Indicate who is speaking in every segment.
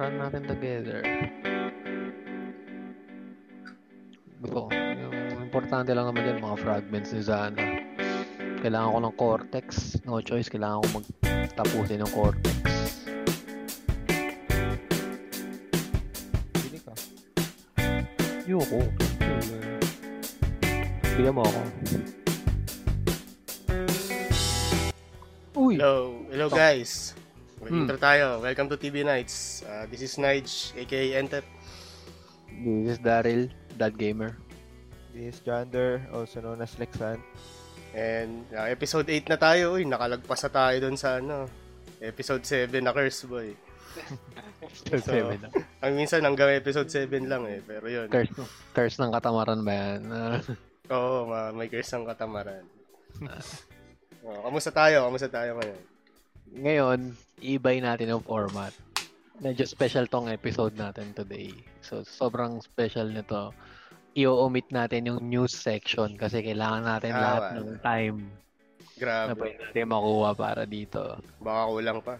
Speaker 1: run natin together. Ko. Yung importante lang naman yan, mga fragments ni Zana. Kailangan ko ng cortex. No choice, kailangan ko magtapusin ng cortex.
Speaker 2: Bili ka.
Speaker 1: Yoko. Bigyan mo ako. Uy!
Speaker 3: Hello, hello
Speaker 1: Oh.
Speaker 3: guys.
Speaker 1: Hmm.
Speaker 3: intro tayo. Welcome to TV Nights. Uh, this is Nige, aka Entep.
Speaker 1: This is Daryl, Dad Gamer.
Speaker 2: This is Jander, also known as Lexan.
Speaker 3: And uh, episode 8 na tayo. Uy, nakalagpas na tayo dun sa ano, episode 7 na Curse Boy.
Speaker 1: Curse
Speaker 3: So,
Speaker 1: 7 na.
Speaker 3: Ang minsan hanggang episode 7 lang eh. Pero yun.
Speaker 1: Curse, curse ng katamaran ba yan?
Speaker 3: Oo, ma- may curse ang katamaran. oh, kamusta tayo? Kamusta tayo ngayon?
Speaker 1: Ngayon, i-buy natin yung format. Medyo special tong episode natin today. So, sobrang special nito. I-omit natin yung news section kasi kailangan natin
Speaker 3: Ah,
Speaker 1: lahat
Speaker 3: wala.
Speaker 1: ng time na
Speaker 3: Grabe.
Speaker 1: pwede natin makuha para dito.
Speaker 3: Baka kulang pa.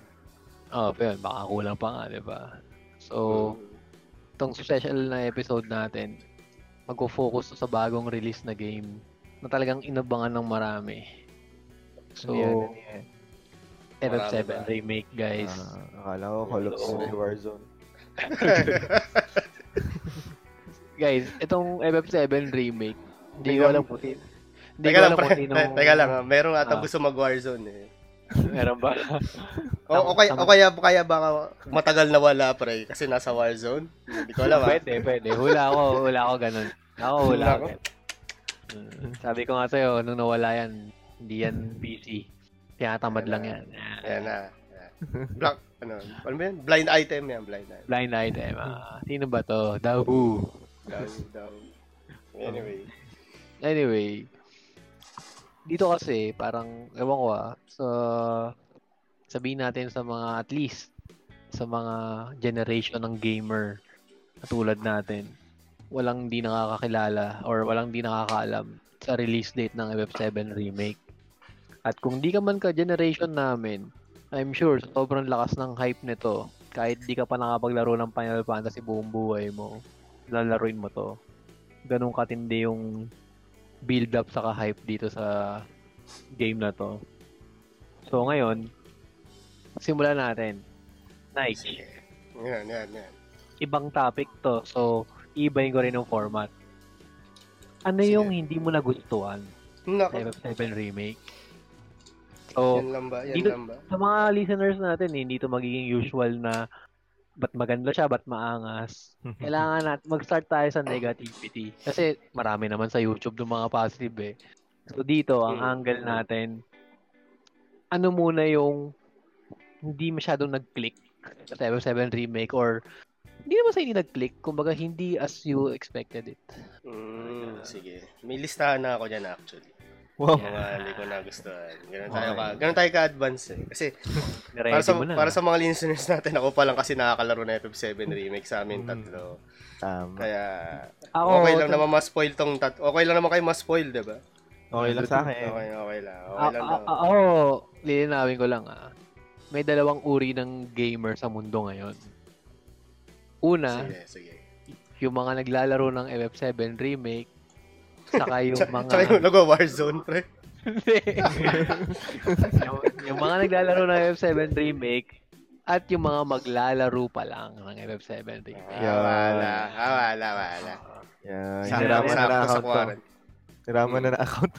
Speaker 1: Oh, pero baka kulang pa nga, di ba? So, itong special na episode natin, magpo-focus sa bagong release na game na talagang inabangan ng marami. So,
Speaker 2: Ano yan, ano yan?
Speaker 1: FF7
Speaker 3: Marami ba?
Speaker 1: remake, guys.
Speaker 2: Ah, akala ko Call of. Duty Warzone.
Speaker 1: Guys, itong FF7 remake, hindi ko alam sino. Hindi
Speaker 3: Teka
Speaker 1: ko
Speaker 3: lang,
Speaker 1: alam sino.
Speaker 3: Te- Teka lang, meron ata
Speaker 1: Ah.
Speaker 3: gusto mag-Warzone eh.
Speaker 1: Meron ba?
Speaker 3: O, o, kaya, o kaya, kaya baka matagal na wala pre kasi nasa Warzone. Hindi ko alam ah.
Speaker 1: pwede, pwede. Hula ako, hula ako ganun. Ako, hula
Speaker 3: Hula
Speaker 1: ako.
Speaker 3: ko?
Speaker 1: Mm, Sabi ko nga sa'yo, nung nawala yan, hindi yan PC. Tinatamad lang yan.
Speaker 3: Ayan na. Black, ano, ano ba yan? Blind item yan, blind item.
Speaker 1: Blind item. Ah, sino ba to? The Who.
Speaker 3: Daw. Anyway.
Speaker 1: Anyway, dito kasi parang, ewan ko ah, sa sabihin natin sa mga at least sa mga generation ng gamer na tulad natin, walang di nakakakilala or walang di nakakaalam sa release date ng FF7 remake. At kung di ka man ka generation namin, I'm sure sobrang lakas ng hype nito. Kahit di ka pa nakapaglaro ng Final Fantasy buong buhay mo, lalaruin mo to. Ganong katindi yung build up sa hype dito sa game na to. So ngayon, simulan natin. Nice.
Speaker 3: Sige. Yan, yan, yan.
Speaker 1: Ibang topic to. So, ibayin ko rin yung format. Ano
Speaker 3: Sige.
Speaker 1: yung hindi mo nagustuhan
Speaker 3: Nako.
Speaker 1: FF7 remake? So,
Speaker 3: Yan lang ba? Yan
Speaker 1: dito-
Speaker 3: lang ba?
Speaker 1: sa mga listeners natin, hindi to magiging usual na ba't maganda siya, ba't maangas. Kailangan natin mag-start tayo sa negativity. Kasi marami naman sa YouTube ng mga positive eh. So dito, ang
Speaker 3: Hmm.
Speaker 1: angle natin, ano muna yung hindi masyadong nag-click sa 7 remake or hindi naman sa hindi nag-click, kumbaga hindi as you expected it.
Speaker 3: Mm, sige. May listahan na ako dyan actually.
Speaker 2: Wow.
Speaker 3: Mga hindi ko nagustuhan. Ganun tayo
Speaker 1: Okay.
Speaker 3: ka, ganun tayo ka-advance eh. Kasi para sa,
Speaker 1: mo na.
Speaker 3: para sa mga listeners natin, ako pa lang kasi nakakalaro na FF7 remake sa amin
Speaker 2: Mm.
Speaker 3: tatlo.
Speaker 2: Tama.
Speaker 3: Kaya
Speaker 1: Ako,
Speaker 3: okay lang naman ma-spoil tong tat okay lang naman kayo ma-spoil, 'di ba?
Speaker 2: Okay lang sa akin.
Speaker 3: Okay, okay lang. Okay
Speaker 1: Ah,
Speaker 3: lang
Speaker 1: ah,
Speaker 3: daw.
Speaker 1: ah, Ako, lilinawin ko lang ah. May dalawang uri ng gamer sa mundo ngayon. Una,
Speaker 3: Sige, sige.
Speaker 1: yung mga naglalaro ng FF7 remake, saka yung mga
Speaker 3: tsaka yung nag-Warzone, pre.
Speaker 1: Yung, yung mga naglalaro ng FF7 remake at yung mga maglalaro pa lang ng FF7 remake.
Speaker 3: Ah,
Speaker 2: Yeah.
Speaker 3: wala. Ah, wala, wala.
Speaker 2: Yeah, hiniraman na na
Speaker 3: sa quarantine.
Speaker 2: Hiniraman na na account.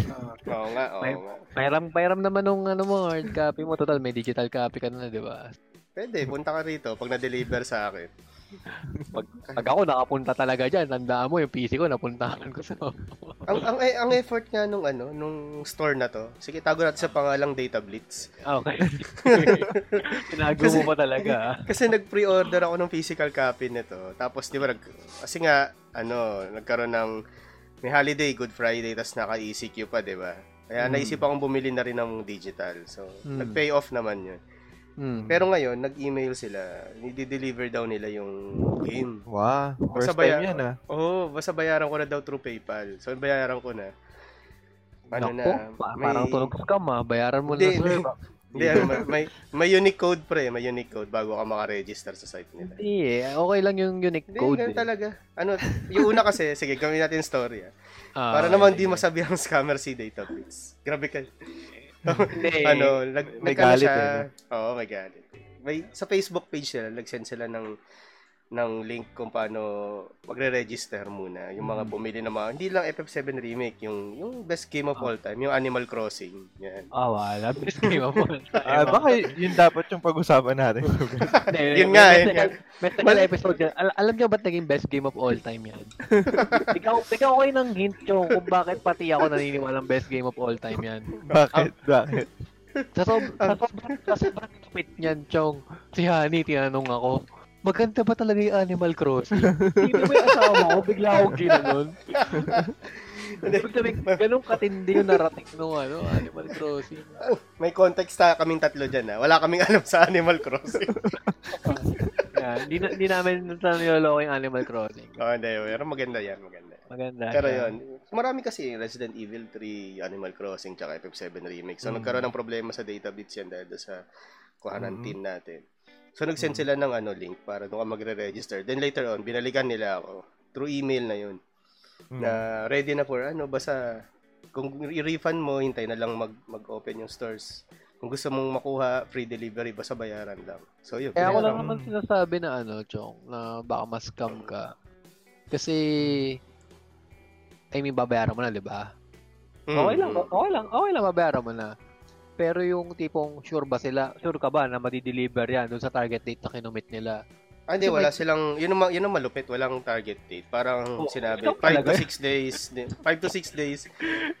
Speaker 3: Oo nga, oo
Speaker 1: May-
Speaker 3: nga.
Speaker 1: Pairam, pairam naman nung ano mo, hard copy mo. Total, may digital copy ka na, di ba?
Speaker 3: Pwede, punta ka rito pag na-deliver sa akin.
Speaker 1: Pag, pag ako nakapunta talaga dyan, tandaan mo, yung PC ko, napuntahan ko sa...
Speaker 3: ang, ang, ang effort nga nung ano, nung store na to, sige, tago natin sa pangalang Data Blitz.
Speaker 1: Okay. Tinago mo pa talaga.
Speaker 3: Kasi nag-pre-order ako ng physical copy nito. Tapos, di ba, nag, kasi nga, ano, nagkaroon ng, may holiday, Good Friday, tapos naka-ECQ pa, di ba? Kaya
Speaker 1: Hmm.
Speaker 3: naisip akong bumili na rin ng digital. So,
Speaker 1: Hmm.
Speaker 3: nag-pay off naman yun.
Speaker 1: Hmm.
Speaker 3: Pero ngayon, nag-email sila. I-deliver daw nila yung game.
Speaker 2: Wow, first
Speaker 3: Basta baya-
Speaker 2: time yan ah.
Speaker 3: Oo, oh, basta bayaran ko na daw through PayPal. So, bayaran ko na. Ano
Speaker 1: Naku,
Speaker 3: na,
Speaker 1: pa-
Speaker 3: may-
Speaker 1: parang tunog scam ah. Bayaran mo
Speaker 3: Hindi,
Speaker 1: na sir.
Speaker 3: hindi. Hindi, ano, may, may, unique code pre, may unique code bago ka maka-register sa site nila.
Speaker 1: Hindi eh. Okay lang yung unique
Speaker 3: Hindi,
Speaker 1: code
Speaker 3: ganun
Speaker 1: eh.
Speaker 3: talaga. Ano, yung una kasi, sige, gawin natin story. Ah.
Speaker 1: Ah,
Speaker 3: Para naman di masabi ang scammer si Database. Grabe ka.
Speaker 1: Hindi.
Speaker 3: ano, nag,
Speaker 2: May galit
Speaker 3: siya,
Speaker 2: eh,
Speaker 3: Oo, may galit. May, sa Facebook page nila, nag-send sila ng ng link kung paano magre-register muna. Yung mga bumili ng mga, hindi lang FF7 remake, yung yung best game of all time, yung Animal Crossing. Yan.
Speaker 1: Ah, wala. Best game of all time.
Speaker 2: Ah, baka yun dapat yung pag-usapan natin.
Speaker 3: Yun
Speaker 1: may
Speaker 3: nga,
Speaker 1: best-
Speaker 3: yun nga.
Speaker 1: Best na episode yan. Al- alam niyo ba't naging best game of all time yan? ikaw, ikaw kayo ng hint yung kung bakit pati ako naniniwalang best game of all time yan.
Speaker 2: Bakit? Bakit?
Speaker 1: Sa, sob- sa sobrang, sa sobrang kapit niyan, Chong, si Honey, tinanong ako, maganda ba talaga yung Animal Crossing? Hindi ba yung asawa ko, bigla akong ginanon. Ganun katindi yung narating nung ano, Animal Crossing.
Speaker 3: May context ta kaming tatlo dyan. Ha? Wala kaming alam sa Animal Crossing.
Speaker 1: Hindi na, hindi namin niloloko yung Animal Crossing.
Speaker 3: oh, hindi. Pero maganda yan, maganda.
Speaker 1: Maganda.
Speaker 3: Pero
Speaker 1: siya.
Speaker 3: yun, marami kasi Resident Evil 3, Animal Crossing, tsaka FF7 Remake. So,
Speaker 2: Mm.
Speaker 3: nagkaroon ng problema sa database yan dahil sa quarantine
Speaker 2: Mm.
Speaker 3: natin. So, nag-send sila ng ano link para doon ka magre-register. Then later on, binalikan nila ako through email na yun
Speaker 2: Hmm.
Speaker 3: na ready na for ano, basta kung i-refund mo, hintay na lang mag, mag-open yung stores. Kung gusto mong makuha free delivery, basta bayaran lang. So, yun.
Speaker 1: Kaya ako
Speaker 3: pinayaran
Speaker 1: lang naman sinasabi na ano, Chong, na baka mas scam ka. Kasi, I mean, babayaran mo na, di ba?
Speaker 3: Mm,
Speaker 1: Okay lang,
Speaker 3: mm.
Speaker 1: okay lang, okay lang babayaran mo na. Pero yung tipong sure ba sila, sure ka ba na madi-deliver yan doon sa target date na kinumit nila?
Speaker 3: Ah, hindi, wala silang, yun ang, yun ang malupit, walang target date. Parang
Speaker 1: Oh,
Speaker 3: sinabi,
Speaker 1: ikaw
Speaker 3: 5 to
Speaker 1: talaga?
Speaker 3: 6 days, 5 to 6 days,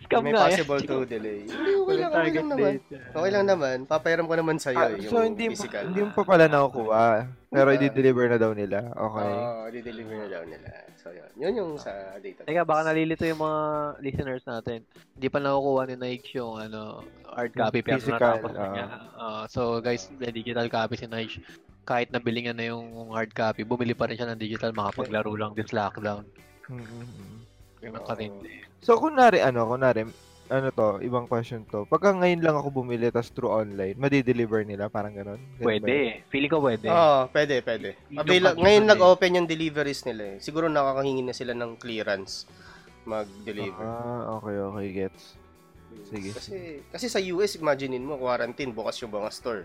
Speaker 1: Scam
Speaker 3: may
Speaker 1: nga
Speaker 3: possible to delay. Hindi, okay
Speaker 1: Walang
Speaker 3: lang, okay
Speaker 1: target
Speaker 3: lang naman.
Speaker 1: date.
Speaker 3: Okay lang naman, papayaram ko naman sa'yo
Speaker 2: Ah,
Speaker 3: eh, yung
Speaker 2: so hindi
Speaker 3: physical.
Speaker 2: hindi mo pa pala nakukuha. Pero
Speaker 3: Ah.
Speaker 2: i-deliver na daw nila. Okay.
Speaker 3: Oo, di-deliver na daw nila. So, yun. Yun yung sa data.
Speaker 1: Teka, baka nalilito yung mga listeners natin. Hindi pa nakukuha ni Nike yung ano, hard copy pero
Speaker 2: Physical,
Speaker 1: natapos na
Speaker 2: oo.
Speaker 1: niya. Ah, so guys, may digital copy si Nike. Kahit nabili niya na yung hard copy, bumili pa rin siya ng digital makapaglaro lang this lockdown.
Speaker 2: Mm-mm.
Speaker 1: Yung katindi.
Speaker 2: So kunwari ano, kunwari ano to, ibang question to. Pagka ngayon lang ako bumili tas through online, madi-deliver nila parang ganun? Ganun ba?
Speaker 1: Pwede. Feeling ko pwede.
Speaker 3: Oo, pwede, pwede.
Speaker 1: Yung
Speaker 3: Avail- ngayon nag-open yung deliveries nila eh. Siguro nakakahingi na sila ng clearance mag-deliver.
Speaker 2: Ah, okay, okay, gets. Sige.
Speaker 3: Kasi kasi sa US, imaginein mo, quarantine, bukas yung mga store.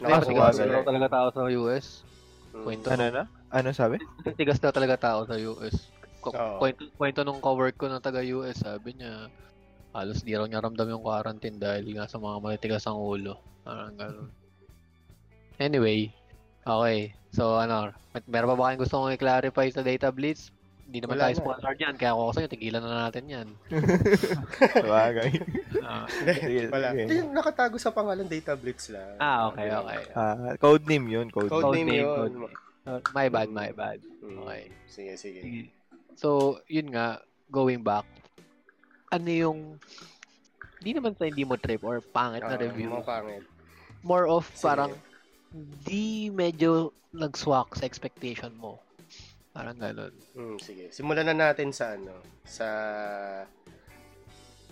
Speaker 1: Daw
Speaker 2: lang.
Speaker 1: talaga tao sa US.
Speaker 3: Mm.
Speaker 1: Kwento.
Speaker 2: Ano na? Ano sabi?
Speaker 1: Tigas daw talaga tao sa US. Kwento, kwento nung cowork ko na taga US, sabi niya, halos di raw niya ramdam yung quarantine dahil nga sa mga matitigas ang ulo. Parang ganun. Anyway, okay. So ano, mer- meron pa ba kayong gusto kong i-clarify sa Data Blitz? Hindi naman
Speaker 3: Wala
Speaker 1: tayo
Speaker 3: na.
Speaker 1: sponsored yan, kaya ako kasi tigilan na natin yan.
Speaker 2: Sabagay.
Speaker 1: Ah,
Speaker 2: Sige,
Speaker 3: Wala.
Speaker 2: sige.
Speaker 3: Hindi, nakatago sa pangalan Data Blitz lang.
Speaker 1: ah, okay, okay.
Speaker 2: Ah, code name yun, code,
Speaker 3: Code
Speaker 2: name.
Speaker 3: name yun.
Speaker 1: code name. Uh, my bad, my bad.
Speaker 3: Mm.
Speaker 1: Okay.
Speaker 3: Sige, sige.
Speaker 1: Sige. So, yun nga, going back, ano yung, hindi naman sa hindi mo trip or pangit na
Speaker 3: Oo,
Speaker 1: review.
Speaker 3: Mga pangit.
Speaker 1: More of
Speaker 3: Sige.
Speaker 1: parang, di medyo nag-swak sa expectation mo. Parang ganun.
Speaker 3: Hmm, sige. Simulan na natin sa ano, sa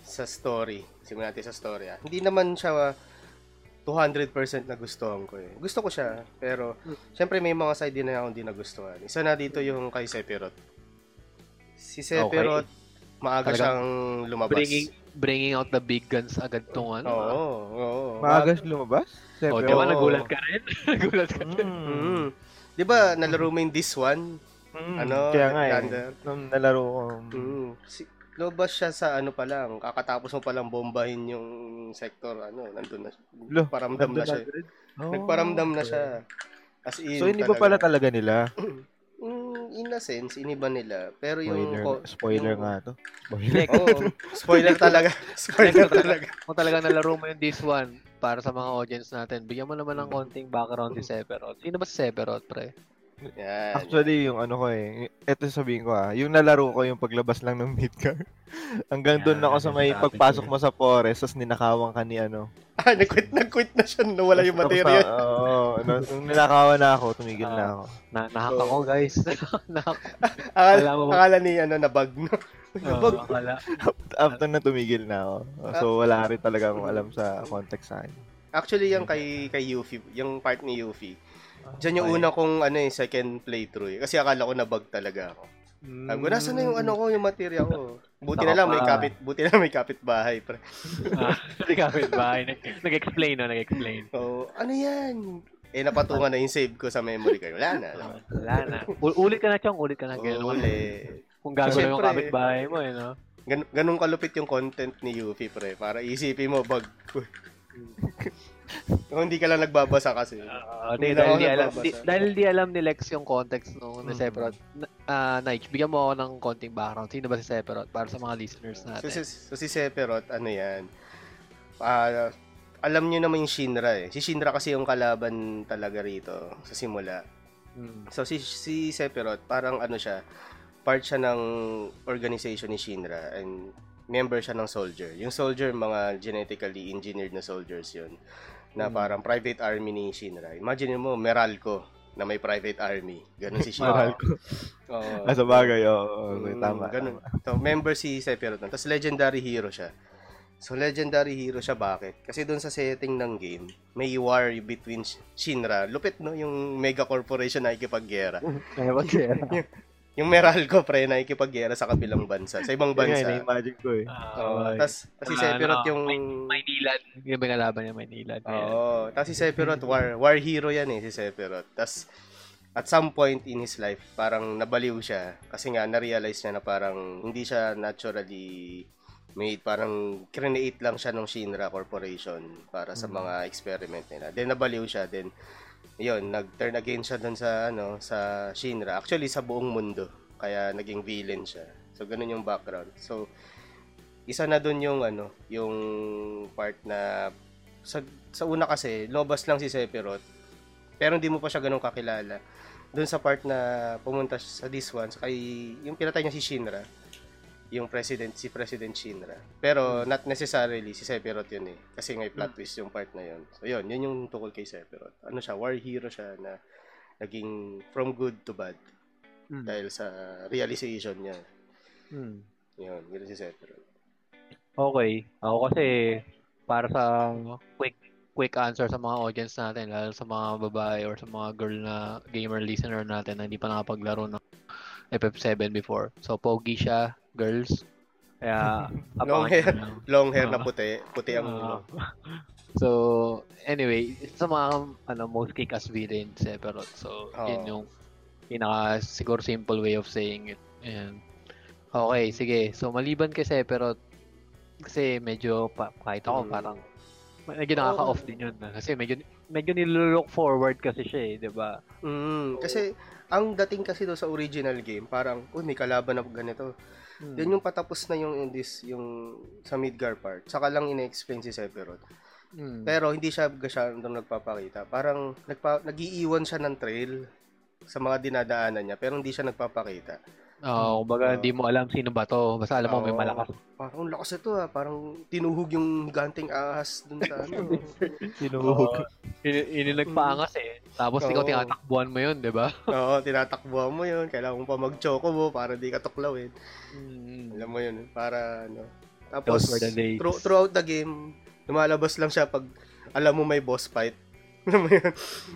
Speaker 3: sa story. Simulan natin sa story. Ah. Hindi naman siya 200% nagustuhan ko eh. Gusto ko siya, pero syempre may mga side din na akong hindi nagustuhan. Isa na dito yung kay Sephiroth. Si Sephiroth, maaga
Speaker 1: Talagang
Speaker 3: siyang lumabas.
Speaker 1: Bringing, bringing out the big guns agad tong ano.
Speaker 3: Oo,
Speaker 1: ah.
Speaker 3: oo.
Speaker 2: Maagas lumabas?
Speaker 1: Oh,
Speaker 2: Siyempre.
Speaker 1: di ba nagulat ka rin? nagulat ka rin.
Speaker 2: Mm.
Speaker 3: Mm. 'Di ba nalaro mo yung this one?
Speaker 2: Mm.
Speaker 3: Ano,
Speaker 2: Kaya nga eh. Nung nalaro ko.
Speaker 3: Mm. Si, lumabas siya sa ano pa lang, kakatapos mo pa lang bombahin yung sector, ano, nandun na siya.
Speaker 2: Lo,
Speaker 3: Paramdam na siya.
Speaker 2: Oh,
Speaker 3: Nagparamdam na
Speaker 2: okay.
Speaker 3: siya. As in,
Speaker 2: So, iniba pala talaga nila.
Speaker 3: Mm, in a sense, iniba nila. Pero yung...
Speaker 2: Spoiler,
Speaker 3: ko-
Speaker 2: spoiler
Speaker 3: yung-
Speaker 2: nga to. Spoiler.
Speaker 3: Oo, spoiler talaga. spoiler talaga.
Speaker 1: Kung talaga nalaro mo yung this one, para sa mga audience natin, bigyan mo naman ng konting background si Sephiroth. Sino ba si Sephiroth, pre?
Speaker 3: Yan.
Speaker 2: Actually, yung ano ko eh, eto sabihin ko ah, yung nalaro ko yung paglabas lang ng Midgar. Hanggang doon ako sa may pagpasok mo sa forest, tapos ninakawan ka ni ano.
Speaker 3: Ah, nag-quit, nag-quit na siya. Nawala yung material.
Speaker 2: na- Oo, ano, nung ninakawan na ako, tumigil na
Speaker 1: Ah.
Speaker 2: ako.
Speaker 1: Na nahack ako, guys. nahack.
Speaker 3: Akala, akala ni, ano, nabag, no?
Speaker 1: Oh, akala.
Speaker 2: After na tumigil na ako. So, wala rin talaga akong alam sa context sa akin.
Speaker 3: Actually, yung kay, kay Yuffie, yung part ni Yuffie, Diyan yung
Speaker 1: Okay.
Speaker 3: una kong ano eh, second playthrough eh. Kasi akala ko nabug talaga ako.
Speaker 1: Mm.
Speaker 3: Sabi ko, nasa na yung ano ko, yung material ko. Buti
Speaker 1: Saka
Speaker 3: na lang may kapit, buti na lang may kapitbahay. Pre.
Speaker 1: Ah, Hindi kapit bahay. Nag- Nag-explain, no? Nag-explain.
Speaker 3: So, ano yan? Eh, napatungan na yung save ko sa memory card. Wala na. Wala.
Speaker 1: Wala na. U- ulit ka na, Chong. Ulit ka na. Ganun.
Speaker 3: Uli.
Speaker 1: Kung gago lang yung
Speaker 3: Siyempre.
Speaker 1: kapitbahay mo, eh, no?
Speaker 3: Gan- ganun kalupit yung content ni Yuffie, pre. Para isipin mo, bug. Kung hindi ka lang nagbabasa kasi.
Speaker 1: Ah,
Speaker 3: Hindi
Speaker 1: dahil, di alam, di, dahil di alam ni Lex yung context nung
Speaker 2: Mm.
Speaker 1: ni Sephiroth. Ah, Nike, bigyan mo ako ng konting background. Sino ba si Sephiroth para sa mga listeners
Speaker 3: So,
Speaker 1: natin?
Speaker 3: si, so, si Sephiroth, ano yan? Ah, alam nyo naman yung Shinra eh. Si Shinra kasi yung kalaban talaga rito sa simula.
Speaker 1: Mm.
Speaker 3: So si si Sephiroth, parang ano siya, part siya ng organization ni Shinra and member siya ng soldier. Yung soldier, mga genetically engineered na soldiers yun. Na
Speaker 1: Mm.
Speaker 3: parang private army ni Shinra. Imagine mo, Meralco na may private army. Ganon si Shinra.
Speaker 2: Meralco.
Speaker 3: Oo.
Speaker 2: Ah, sa bagay, oo. Okay,
Speaker 3: Mm,
Speaker 2: tama.
Speaker 3: Ganun. So, member si Sephiroth. Tapos legendary hero siya. So, legendary hero siya bakit? Kasi doon sa setting ng game, may war between Sh- Shinra. Lupit, no? Yung mega corporation na ikipaggera.
Speaker 1: Siya?
Speaker 3: Yung Meralco, pre, na ikipaggera sa kabilang bansa. Sa ibang bansa.
Speaker 2: na-imagine ko eh.
Speaker 3: Oo.
Speaker 1: Ah,
Speaker 3: Tapos, si
Speaker 1: Ah,
Speaker 3: Sephiroth
Speaker 1: ano,
Speaker 3: yung...
Speaker 1: Maynilad. Yung ba kalaban niya, Maynilad.
Speaker 3: Oo. Tapos si Sephiroth, war, war hero yan eh, si Sephiroth. Tapos, at some point in his life, parang nabaliw siya. Kasi nga, na-realize niya na parang hindi siya naturally made. Parang create lang siya ng Shinra Corporation para sa mga experiment nila. Then, nabaliw siya. Then, yun, nag-turn against siya dun sa, ano, sa Shinra. Actually, sa buong mundo. Kaya, naging villain siya. So, ganun yung background. So, isa na dun yung, ano, yung part na sa, sa una kasi, lobas lang si Sephiroth. Pero hindi mo pa siya ganun kakilala. Doon sa part na pumunta sa this one, kay, yung pinatay niya si Shinra. Yung president, si President Shinra. Pero not necessarily si Sephiroth yun eh. Kasi may plot twist yung part na yun. So yun, yun yung tukol kay Sephiroth. Ano siya, war hero siya na naging from good to bad.
Speaker 1: Mm.
Speaker 3: Dahil sa realization niya.
Speaker 1: Mm.
Speaker 3: Yun, yun si Sephiroth.
Speaker 1: Okay. Ako kasi, para sa quick quick answer sa mga audience natin, lalo sa mga babae or sa mga girl na gamer listener natin na hindi pa nakapaglaro ng FF7 before. So, pogi siya, girls. Kaya,
Speaker 3: Long hair.
Speaker 1: lang.
Speaker 3: Long hair na puti. Puti ang ulo.
Speaker 1: so, anyway, sa mga ano, most kick-ass villain, Sephiroth. So,
Speaker 3: Oo.
Speaker 1: yun yung pinaka, siguro simple way of saying it. Ayan. Okay, sige. So, maliban kay Sephiroth, kasi medyo, pa, kahit ako,
Speaker 3: Mm.
Speaker 1: parang, medyo nakaka-off din yun. ah. Kasi medyo, medyo nilook forward kasi siya eh, di ba?
Speaker 3: Mm, kasi ang dating kasi do sa original game, parang, uy, may kalaban na ganito.
Speaker 1: Hmm.
Speaker 3: Then yung patapos na yung in this, yung sa Midgar part, saka lang ina-explain si Sephiroth.
Speaker 1: Mm.
Speaker 3: Pero hindi siya gasyadong nagpapakita. Parang nagpa, nag-iiwan siya ng trail sa mga dinadaanan niya, pero hindi siya nagpapakita.
Speaker 1: Oo, kumbaga,
Speaker 3: Oo.
Speaker 1: hindi mo alam sino ba to. Basta alam mo may malakas.
Speaker 3: Parang ang lakas ito ah, parang tinuhog yung ganting ahas dun sa ano.
Speaker 2: Sinuhog.
Speaker 1: Yun yun yung nagpaangas eh. Tapos ikaw
Speaker 3: Oo.
Speaker 1: tinatakbuhan mo yun, di ba?
Speaker 3: Oo, tinatakbuhan mo yun. Kailangan mo pa mag-choco mo para di ka tuklawin.
Speaker 1: Mm.
Speaker 3: Alam mo yun, para ano. Tapos,
Speaker 1: the
Speaker 3: through- throughout the game, lumalabas lang siya pag alam mo may boss fight. Alam mo yun?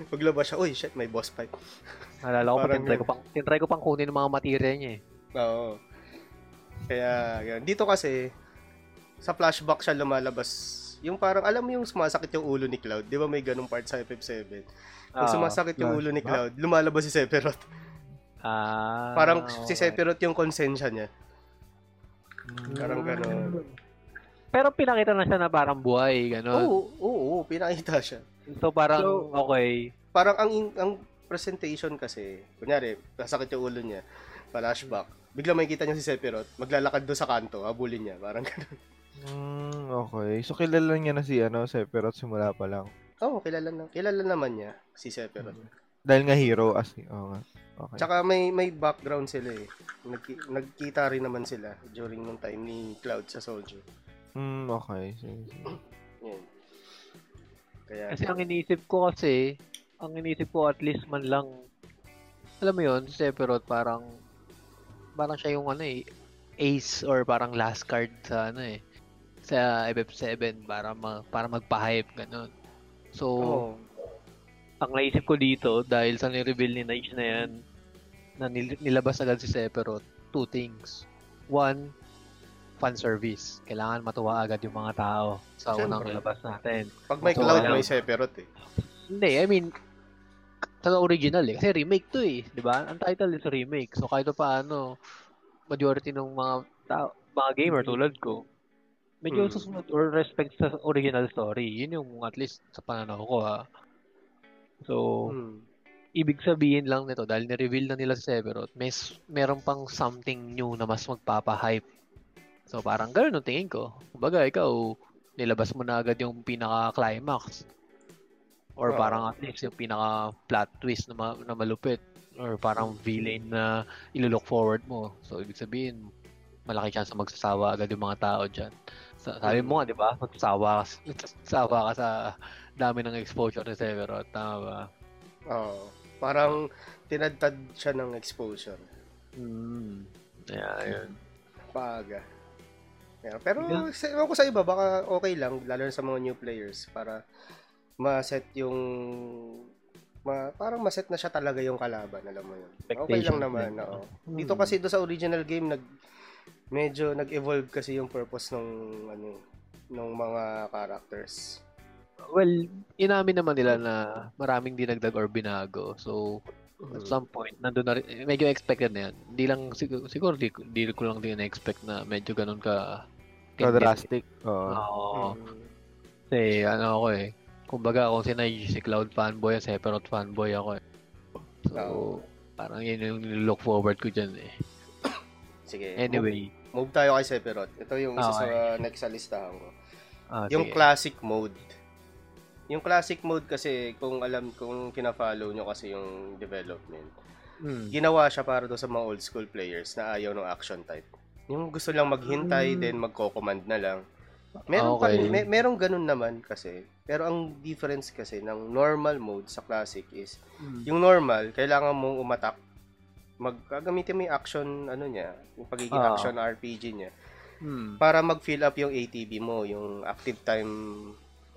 Speaker 3: Paglabas siya, uy, shit, may boss fight.
Speaker 1: Nalala ko pa, tinry ko pang, tinry ko pang kunin yung mga material niya eh.
Speaker 3: Oo. Kaya, yun. Dito kasi, sa flashback siya lumalabas. Yung parang, alam mo yung sumasakit yung ulo ni Cloud. Di ba may ganung part sa FF7? Pag
Speaker 1: Ah,
Speaker 3: sumasakit yung ulo ni
Speaker 2: flashback?
Speaker 3: Cloud, lumalabas si Sephiroth.
Speaker 1: Ah,
Speaker 3: Parang si
Speaker 1: okay.
Speaker 3: Sephiroth yung konsensya niya. Parang gano'n.
Speaker 1: Pero pinakita na siya na parang buhay, gano'n.
Speaker 3: Oo, oo, oo, pinakita siya.
Speaker 1: So parang,
Speaker 2: So-
Speaker 1: okay.
Speaker 3: Parang ang ang presentation kasi, kunyari, nasakit yung ulo niya, flashback. Bigla makikita niya si Sephiroth, maglalakad doon sa kanto, habulin niya, parang gano'n.
Speaker 2: Mm, okay. So, kilala niya na si, ano, Sephiroth simula pa lang.
Speaker 3: Oo, kilala na, kilala naman niya si Sephiroth.
Speaker 2: Dahil nga hero, as, oo nga. Okay.
Speaker 3: Tsaka may may background sila eh. Nagki- nagkita rin naman sila during nung time ni Cloud sa Soldier.
Speaker 2: Mm, okay. Sige, sige.
Speaker 3: Yan. Kaya,
Speaker 1: Kasi ang iniisip ko kasi, ang iniisip ko at least man lang, alam mo yun, Sephiroth parang, parang siya yung ano eh, ace or parang last card sa ano eh, sa FF7 para ma, para magpa-hype ganun. So,
Speaker 3: Oo.
Speaker 1: ang naisip ko dito, dahil sa ni-reveal ni Nige na yan, na nil- nilabas agad si Sephiroth, two things. One, fan service. Kailangan matuwa agad yung mga tao sa
Speaker 3: Siyempre.
Speaker 1: unang labas natin.
Speaker 3: Pag may
Speaker 1: So,
Speaker 3: cloud,
Speaker 1: ano?
Speaker 3: may Sephiroth eh.
Speaker 1: Hindi, I mean, sa original eh. Kasi remake to eh. Di ba? Ang title is remake. So kahit pa paano, majority ng mga tao, mga gamer tulad ko, medyo
Speaker 3: Hmm.
Speaker 1: susunod or respect sa original story. Yun yung at least sa pananaw ko ha. So,
Speaker 3: Hmm.
Speaker 1: ibig sabihin lang nito, dahil ni-reveal na nila si Sephiroth, may, meron pang something new na mas magpapa-hype. So, parang ganun ang tingin ko. Kumbaga, ikaw, nilabas mo na agad yung pinaka-climax. Or parang at least yung pinaka-plot twist na, ma- na malupit. Or parang villain na ilo-look forward mo. So, ibig sabihin, malaki chance na magsasawa agad yung mga tao dyan. Sa, sabi mo nga, di ba? Magsasawa, ka- magsasawa ka sa dami ng exposure ni Sephiroth. Tama ba?
Speaker 3: Oo. Parang tinadtad siya ng exposure.
Speaker 1: Mm. Yeah, yun.
Speaker 3: Paga. Yeah, pero
Speaker 1: Yeah.
Speaker 3: sa, ko sa iba, baka okay lang, lalo na sa mga new players, para ma-set yung ma, parang ma-set na siya talaga yung kalaban, alam mo yun. Okay lang naman,
Speaker 1: din.
Speaker 3: oo.
Speaker 1: Hmm.
Speaker 3: Dito kasi do sa original game, nag medyo nag-evolve kasi yung purpose ng ano ng mga characters.
Speaker 1: Well, inamin naman nila na maraming dinagdag or binago. So, at
Speaker 3: Mhm.
Speaker 1: some point, nandun na rin, eh, medyo expected na yan. Hindi lang, siguro, siguro di, di ko lang din na-expect na medyo ganun ka
Speaker 2: So, drastic. Oo.
Speaker 1: Oo.
Speaker 3: Mhm.
Speaker 1: Kasi, ano ako eh. Kumbaga, kung si Nige, si Cloud fanboy, si Sephiroth fanboy ako eh. So,
Speaker 3: Oo.
Speaker 1: parang yun yung look forward ko dyan eh.
Speaker 3: Sige.
Speaker 1: Anyway.
Speaker 3: move, move tayo kay Sephiroth. Ito yung isa
Speaker 1: Okay.
Speaker 3: sa next sa listahan ko.
Speaker 1: Ah,
Speaker 3: Yung
Speaker 1: sige.
Speaker 3: classic mode. Yung classic mode kasi, kung alam, kung kina-follow nyo kasi yung development,
Speaker 1: Hmm.
Speaker 3: ginawa siya para do sa mga old school players na ayaw ng action type. Yung gusto lang maghintay,
Speaker 1: Mm.
Speaker 3: then magko-command na lang. Meron pa
Speaker 1: Okay.
Speaker 3: rin, may, merong ganun naman kasi. Pero ang difference kasi ng normal mode sa classic is,
Speaker 1: Hmm.
Speaker 3: yung normal, kailangan mong umatak. Magkagamitin mo yung action, ano niya, yung pagiging
Speaker 1: Ah.
Speaker 3: action RPG niya
Speaker 1: Hmm.
Speaker 3: para mag-fill up yung ATB mo, yung active time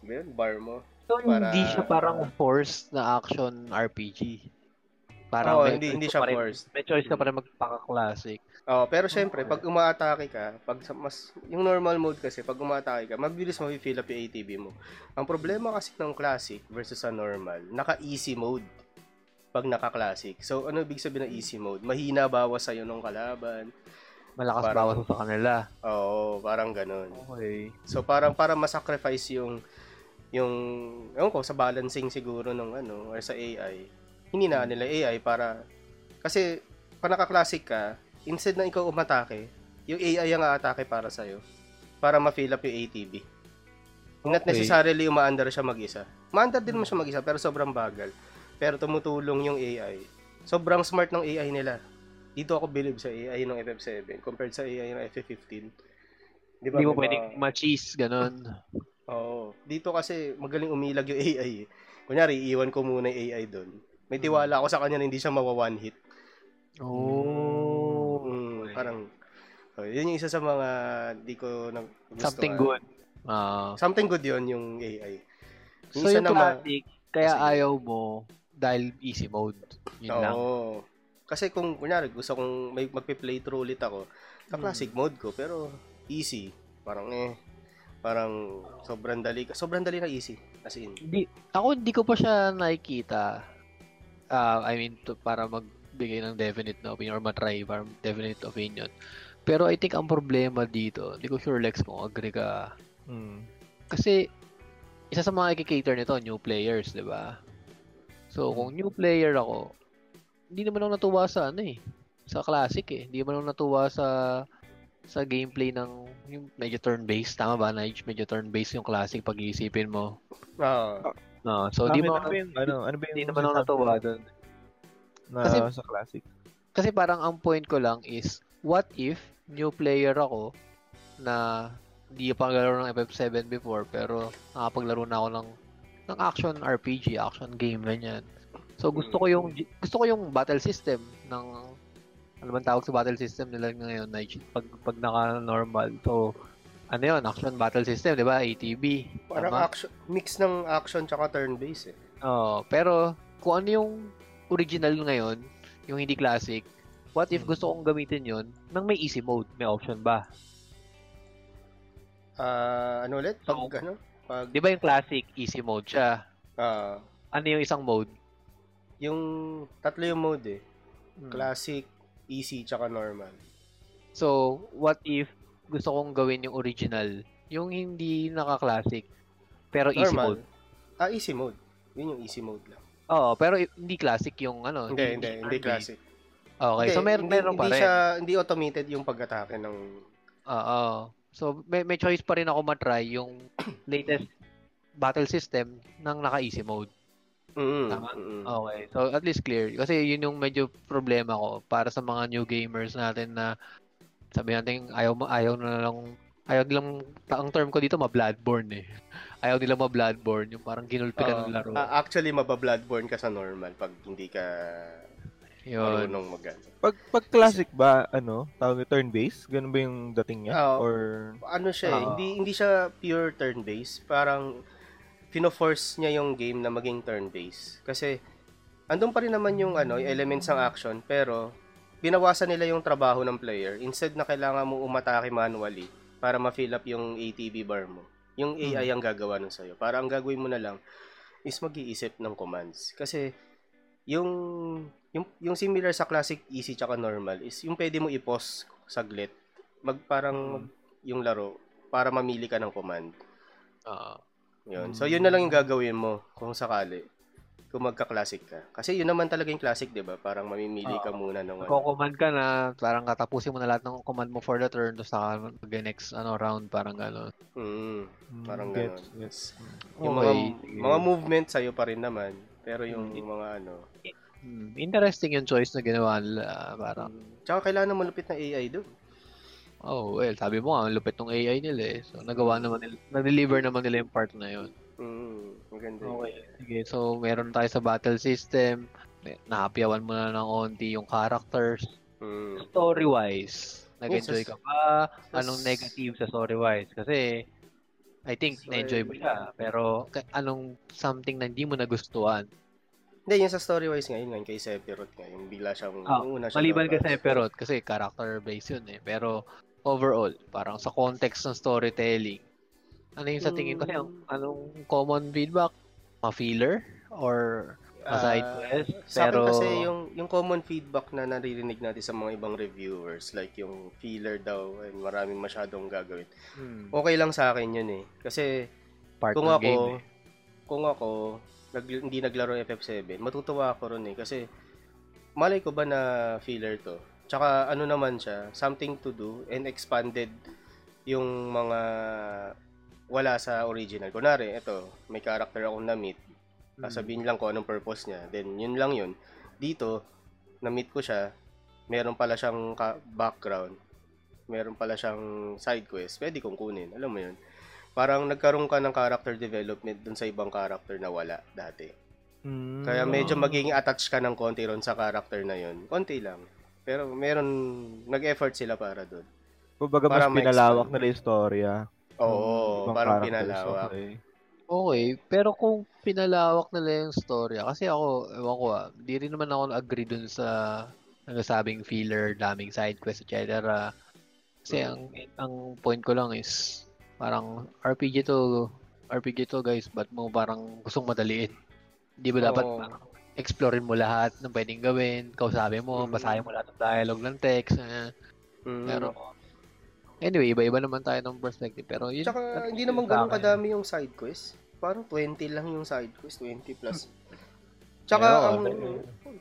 Speaker 3: yun, bar mo.
Speaker 1: So,
Speaker 3: Para-
Speaker 1: hindi siya parang forced na action RPG. Parang
Speaker 3: Oo,
Speaker 1: may
Speaker 3: hindi, hindi siya
Speaker 1: pa rin-
Speaker 3: forced.
Speaker 1: May choice ka pa rin magpaka-classic.
Speaker 3: Oh, pero syempre, pag umaatake ka, pag sa- mas yung normal mode kasi pag umaatake ka, mabilis mo i-fill up yung ATB mo. Ang problema kasi ng classic versus sa normal, naka-easy mode pag naka-classic. So, ano ibig sabihin ng easy mode? Mahina bawas sa'yo ng kalaban.
Speaker 1: Malakas
Speaker 3: Parang-
Speaker 1: bawas sa kanila.
Speaker 3: Oo, parang ganun.
Speaker 1: Okay.
Speaker 3: So, parang para masacrifice yung yung ewan ko sa balancing siguro ng ano or sa AI. Hindi na nila AI para kasi pag naka-classic ka, instead na ikaw umatake, yung AI ang aatake para sa para ma-fill up yung ATB. Not
Speaker 1: Okay.
Speaker 3: necessarily umaandar siya mag-isa. Maandar din mo siya mag-isa pero sobrang bagal. Pero tumutulong yung AI. Sobrang smart ng AI nila. Dito ako believe sa AI ng FF7 compared sa AI ng FF15. Di ba?
Speaker 1: Hindi mo pwedeng ma-cheese, ganun.
Speaker 3: Oo. Dito kasi magaling umilag yung AI. eh. Kunyari, iiwan ko muna yung AI doon. May tiwala ako sa kanya na hindi siya mawa one hit.
Speaker 1: Oh.
Speaker 3: Mm, parang, oh, yun yung isa sa mga di ko nang
Speaker 1: Something good. Ah.
Speaker 3: Something good yun yung AI.
Speaker 1: so
Speaker 3: isa
Speaker 1: yung
Speaker 3: naman-
Speaker 1: classic, kaya
Speaker 3: Sige.
Speaker 1: ayaw mo dahil easy mode. Yun lang.
Speaker 3: Oo. Kasi kung, kunyari, gusto kong may magpi-playthrough ulit ako, sa
Speaker 1: Hmm.
Speaker 3: classic mode ko, pero easy. Parang eh, parang sobrang dali. Sobrang dali na easy. As in.
Speaker 1: Hindi, ako hindi ko pa siya nakikita. Ah, I mean, to, para magbigay ng definite na opinion or matry para definite opinion. Pero I think ang problema dito, hindi ko sure Lex kung agree ka.
Speaker 2: Mm.
Speaker 1: Kasi isa sa mga i-cater nito, new players, di ba? So, kung new player ako, hindi naman ako natuwa sa ano eh, sa classic eh. Hindi naman ako natuwa sa sa gameplay ng yung medyo turn-based. Tama ba, Nige? Medyo turn-based yung classic pag iisipin mo.
Speaker 3: Ah,
Speaker 1: No, so di mo
Speaker 2: ano ba yung, ano, ano ba yung
Speaker 1: hindi naman ako natuwa doon.
Speaker 2: na
Speaker 1: Kasi-
Speaker 2: sa classic?
Speaker 1: Kasi parang ang point ko lang is, what if new player ako na hindi pa naglaro ng FF7 before pero nakapaglaro na ako ng ng action RPG, action game ganyan. So gusto ko yung gusto ko yung battle system ng ano man tawag sa battle system nila ngayon na pag pag naka normal. So ano yun, action battle system, di ba? ATB.
Speaker 3: Parang
Speaker 1: Tama?
Speaker 3: action, mix ng action tsaka turn-based eh.
Speaker 1: Oo, pero kung ano yung original ngayon, yung hindi classic, what if
Speaker 2: Hmm.
Speaker 1: gusto kong gamitin yon nang may easy mode? May option ba?
Speaker 3: Ah, ano ulit? Pag
Speaker 1: So,
Speaker 3: ano? Pag
Speaker 1: Di ba yung classic, easy mode siya?
Speaker 3: ah,
Speaker 1: Ano yung isang mode?
Speaker 3: yung tatlo yung mode eh.
Speaker 1: Hmm.
Speaker 3: Classic, easy, tsaka normal.
Speaker 1: So, what if gusto kong gawin yung original, yung hindi naka-classic, pero easy
Speaker 3: Normal.
Speaker 1: mode?
Speaker 3: Ah, easy mode. Yun yung easy mode lang.
Speaker 1: Oo, pero hindi classic yung ano.
Speaker 3: Hindi, hindi, hindi
Speaker 1: turn-based.
Speaker 3: classic.
Speaker 1: Okay,
Speaker 3: Hindi,
Speaker 1: so meron,
Speaker 3: hindi,
Speaker 1: meron pa
Speaker 3: hindi
Speaker 1: rin.
Speaker 3: Siya, hindi automated yung pag-atake ng...
Speaker 1: Oo. So, may, may choice pa rin ako matry yung latest battle system ng naka-easy mode.
Speaker 3: Mm,
Speaker 1: Tama.
Speaker 3: mm,
Speaker 1: Okay. So, at least clear. Kasi yun yung medyo problema ko para sa mga new gamers natin na sabi natin ayaw, ayaw na lang ayaw nilang ang term ko dito ma-bloodborne eh. Ayaw nila ma-bloodborne yung parang ginulpi ka
Speaker 3: Oo.
Speaker 1: ng laro.
Speaker 3: Ah, actually, mababloodborne ka sa normal pag hindi ka
Speaker 1: yun.
Speaker 3: marunong mag
Speaker 2: Pag, pag classic ba, ano, tawag turn based? Ganun ba yung dating niya?
Speaker 3: Oo.
Speaker 2: Or,
Speaker 3: Ano siya eh,
Speaker 1: Oo.
Speaker 3: hindi, hindi siya pure turn-based. Parang, pino-force niya yung game na maging turn-based. Kasi, andun pa rin naman yung, ano, yung elements ng action, pero, binawasan nila yung trabaho ng player. Instead na kailangan mo umatake manually para ma-fill up yung ATB bar mo. Yung AI ang gagawa nun sa'yo. Para ang gagawin mo na lang is mag-iisip ng commands. Kasi, yung, yung, yung similar sa classic easy tsaka normal is yung pwede mo i-pause saglit. Mag, parang mag- yung laro para mamili ka ng command.
Speaker 1: Oo.
Speaker 3: Yun. So, yun na lang yung gagawin mo kung sakali. Kung magka-classic ka. Kasi yun naman talaga yung classic, di ba? Parang mamimili ka muna ng ano.
Speaker 1: Magko-command ka na, parang katapusin mo na lahat ng command mo for the turn, tapos saka mag-next ano, round, parang gano'n.
Speaker 3: Mm,
Speaker 2: Hmm,
Speaker 3: parang ganun.
Speaker 2: gets.
Speaker 3: Yung mga, mga movement sa'yo pa rin naman. Pero yung
Speaker 1: Mm.
Speaker 3: mga ano.
Speaker 1: Hmm, interesting yung choice na ginawa nila. Parang,
Speaker 3: Tsaka kailangan malupit ng AI doon.
Speaker 1: Oh, well, sabi mo nga, ang lupit ng AI nila eh. So, nagawa naman nila, na-deliver naman nila yung part na yun.
Speaker 3: Mm, maganda.
Speaker 1: Okay. Sige, so meron tayo sa battle system. Nahapyawan mo na ng onti yung characters.
Speaker 3: Mm.
Speaker 1: Story-wise, nag-enjoy
Speaker 3: Yes,
Speaker 1: ka ba?
Speaker 3: yes.
Speaker 1: Anong negative sa story-wise? Kasi, I think,
Speaker 3: Story-
Speaker 1: na-enjoy mo siya. Pero, ka- anong something na hindi mo nagustuhan?
Speaker 3: Hindi, yung sa story-wise nga, yun nga, yung kay Sephiroth nga, yung bigla siyang,
Speaker 1: Ah,
Speaker 3: yung una siya
Speaker 1: Maliban
Speaker 3: lumabas.
Speaker 1: ka sa Perot, kasi character-based yun eh. Pero, overall, parang sa context ng storytelling, ano yung sa tingin ko, kasi ang- anong common feedback? Ma-feeler? Or ma-side
Speaker 3: Ah,
Speaker 1: quest?
Speaker 3: Sa akin
Speaker 1: Pero,
Speaker 3: kasi yung, yung common feedback na naririnig natin sa mga ibang reviewers, like yung filler daw, and maraming masyadong gagawin.
Speaker 1: hmm,
Speaker 3: Okay lang sa akin yun eh. Kasi
Speaker 1: part
Speaker 3: kung
Speaker 1: ng
Speaker 3: ako,
Speaker 1: game eh.
Speaker 3: kung ako, nag, hindi naglaro FF7, matutuwa ako ron eh. Kasi malay ko ba na filler to? Tsaka ano naman siya, something to do and expanded yung mga wala sa original. Kunwari, ito, may character akong na-meet.
Speaker 1: Hmm.
Speaker 3: Sasabihin lang ko anong purpose niya. Then, yun lang yun. Dito, na-meet ko siya, meron pala siyang ka- background. Meron pala siyang side quest. Pwede kong kunin. Alam mo yun. Parang nagkaroon ka ng character development dun sa ibang character na wala dati.
Speaker 2: Hmm,
Speaker 3: Kaya medyo magiging attached ka ng konti ron sa character na yun. Konti lang. Pero meron, nag-effort sila para dun.
Speaker 2: Kumbaga mas
Speaker 3: Para ma-expand.
Speaker 2: pinalawak nila yung storya.
Speaker 3: Oo,
Speaker 2: ibang
Speaker 3: parang pinalawak.
Speaker 2: okay.
Speaker 1: Okay, pero kung pinalawak nila yung storya, kasi ako, ewan ko ah, di rin naman ako agree dun sa nagsasabing filler, daming side quest, etc. Kasi ang ang point ko lang is parang RPG to RPG to guys, but mo parang gustong madaliin. Di ba dapat
Speaker 3: Oo.
Speaker 1: parang explorein mo lahat ng pwedeng gawin, kausapin mo,
Speaker 3: Mhm.
Speaker 1: basahin mo lahat ng dialogue ng text. eh.
Speaker 3: Mm.
Speaker 1: Pero anyway, iba-iba naman tayo ng perspective. Pero yun,
Speaker 3: Tsaka,
Speaker 1: at
Speaker 3: hindi naman ganun kadami yung side quest. Parang 20 lang yung side quest, 20 plus. Tsaka,
Speaker 1: Pero,
Speaker 3: ang,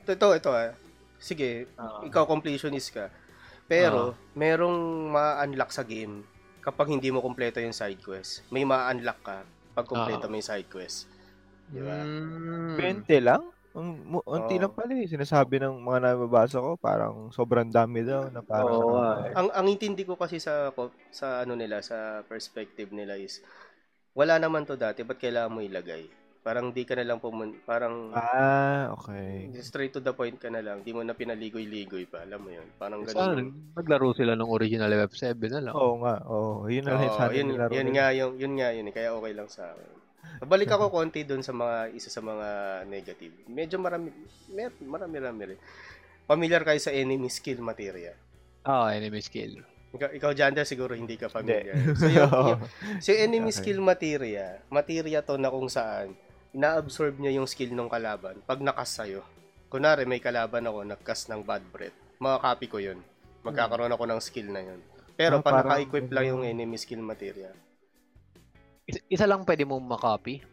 Speaker 3: ito, ito ah. Sige,
Speaker 1: Ah.
Speaker 3: ikaw completionist ka. Pero, merong ma-unlock sa game kapag hindi mo kumpleto yung side quest. May ma-unlock ka pag kumpleto
Speaker 1: Ah.
Speaker 3: mo yung side quest. Di ba?
Speaker 1: Mm.
Speaker 2: 20 lang? Ang mu- unti
Speaker 3: Oo.
Speaker 2: lang pala eh. Sinasabi ng mga nababasa ko, parang sobrang dami daw na parang nakaka-
Speaker 1: ah.
Speaker 3: Ang ang intindi ko kasi sa sa ano nila, sa perspective nila is wala naman to dati, ba't kailangan mo ilagay? Parang di ka na lang pumun parang
Speaker 2: Ah, okay.
Speaker 3: straight to the point ka na lang. Di mo na pinaligoy-ligoy pa. Alam mo yun. Parang
Speaker 1: Sana
Speaker 3: ganun.
Speaker 1: naglaro sila ng original Web 7 na lang.
Speaker 2: Oo nga, oo. Yun na lang sana
Speaker 3: yun, yun
Speaker 2: nila.
Speaker 3: nga yung yun nga yun eh. kaya okay lang sa akin. Babalik ako konti doon sa mga isa sa mga negative. Medyo marami mer, marami marami rin. Familiar kayo sa enemy skill materia.
Speaker 1: Oo, enemy skill.
Speaker 3: Ikaw, ikaw Jander, siguro hindi ka familiar. So, yung, yung, so, yung enemy
Speaker 2: Okay.
Speaker 3: skill materia, materia to na kung saan, ina-absorb niya yung skill ng kalaban pag nakas sa'yo. Kunwari, may kalaban ako, nagkas ng bad breath. Makakopy ko yun. Magkakaroon ako ng skill na yun. Pero
Speaker 2: Ah,
Speaker 3: pag
Speaker 2: parang-
Speaker 3: naka-equip lang yung enemy skill materia,
Speaker 1: Isa, isa lang pwede mong makopy.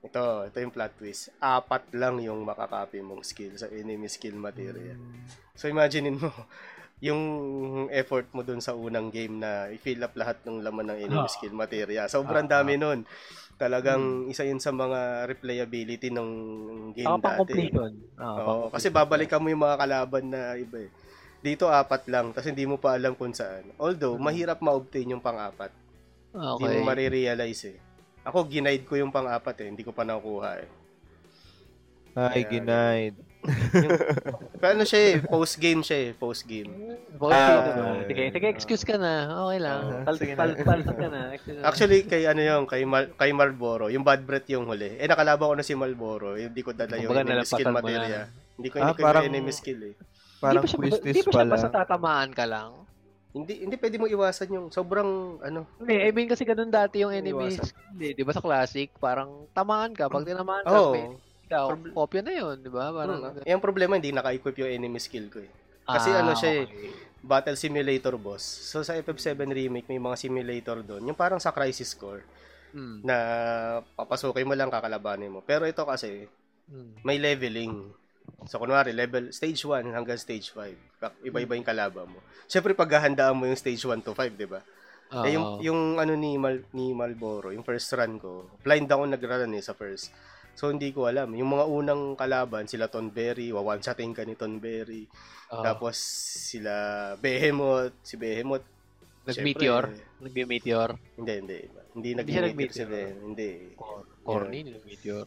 Speaker 3: ito, ito yung plot twist. Apat lang yung makakopy mong skill sa enemy skill materia. So imaginein mo, yung effort mo dun sa unang game na i-fill up lahat ng laman ng enemy
Speaker 1: Ah.
Speaker 3: skill materia. Sobrang
Speaker 1: Ah,
Speaker 3: dami nun. Talagang isa yun sa mga replayability ng game
Speaker 1: pang
Speaker 3: dati.
Speaker 1: completion. Oo,
Speaker 3: kasi babalikan mo yung mga kalaban na iba eh. Dito apat lang, tapos hindi mo pa alam kung saan. Although, mahirap ma-obtain yung pang-apat. Hindi
Speaker 1: Okay.
Speaker 3: mo marirealize eh. Ako, ginaid ko yung pang-apat eh. Hindi ko pa nakuha eh.
Speaker 2: Ay,
Speaker 3: Kaya-
Speaker 2: ginaid.
Speaker 3: Pero ano siya eh, post-game siya eh, post-game.
Speaker 1: Okay,
Speaker 2: Ah,
Speaker 1: diba? sige, sige, excuse ka na. Okay lang.
Speaker 2: Ah,
Speaker 1: Pal, pal, palpak ka na. Excuse.
Speaker 3: Actually, kay ano yung, kay, Mal, kay Marlboro, yung bad breath yung huli. Eh, nakalaban ko na si Marlboro, hindi ko dala yung enemy skill materia. Hindi ko,
Speaker 2: Ah,
Speaker 3: hindi ko
Speaker 2: parang-
Speaker 3: yung enemy skill eh.
Speaker 2: Parang
Speaker 1: di ba siya,
Speaker 2: quiz
Speaker 1: di ba siya
Speaker 2: pala.
Speaker 1: basta tatamaan ka lang?
Speaker 3: Hindi, hindi pwede mo iwasan yung sobrang, ano,
Speaker 1: Hindi, I mean kasi ganun dati yung skill eh. Di ba sa classic, parang tamaan ka. Pag tinamaan ka,
Speaker 3: oh,
Speaker 1: may, ikaw,
Speaker 3: Prob-
Speaker 1: kopya na yun, di ba? Parang,
Speaker 3: hmm, yung problema, hindi naka-equip yung enemy skill ko eh. Kasi
Speaker 1: Ah,
Speaker 3: ano siya eh,
Speaker 1: okay.
Speaker 3: Battle Simulator boss. So sa FF7 Remake, may mga simulator doon. Yung parang sa Crisis Core,
Speaker 1: Hmm.
Speaker 3: na papasukin mo lang, kakalabanin mo. Pero ito kasi,
Speaker 1: Hmm.
Speaker 3: may leveling. So, kunwari, level, stage 1 hanggang stage 5. Kak- Iba-iba yung kalaban mo. Siyempre, paghahandaan mo yung stage 1 to 5, di ba?
Speaker 1: Oo.
Speaker 3: Eh, yung, yung ano ni, Mal, ni Malboro, yung first run ko, blind ako nagrun eh sa first. So, hindi ko alam. Yung mga unang kalaban, sila Tonberry, wawan-shoting ka ni Tonberry.
Speaker 1: Oo.
Speaker 3: Tapos, sila Behemoth, si Behemoth.
Speaker 1: Nag-meteor?
Speaker 3: syempre,
Speaker 1: Nag-meteor?
Speaker 3: Hindi, hindi. Hindi nag-meteor si. Behemoth. Hindi.
Speaker 1: Corny, nag-meteor.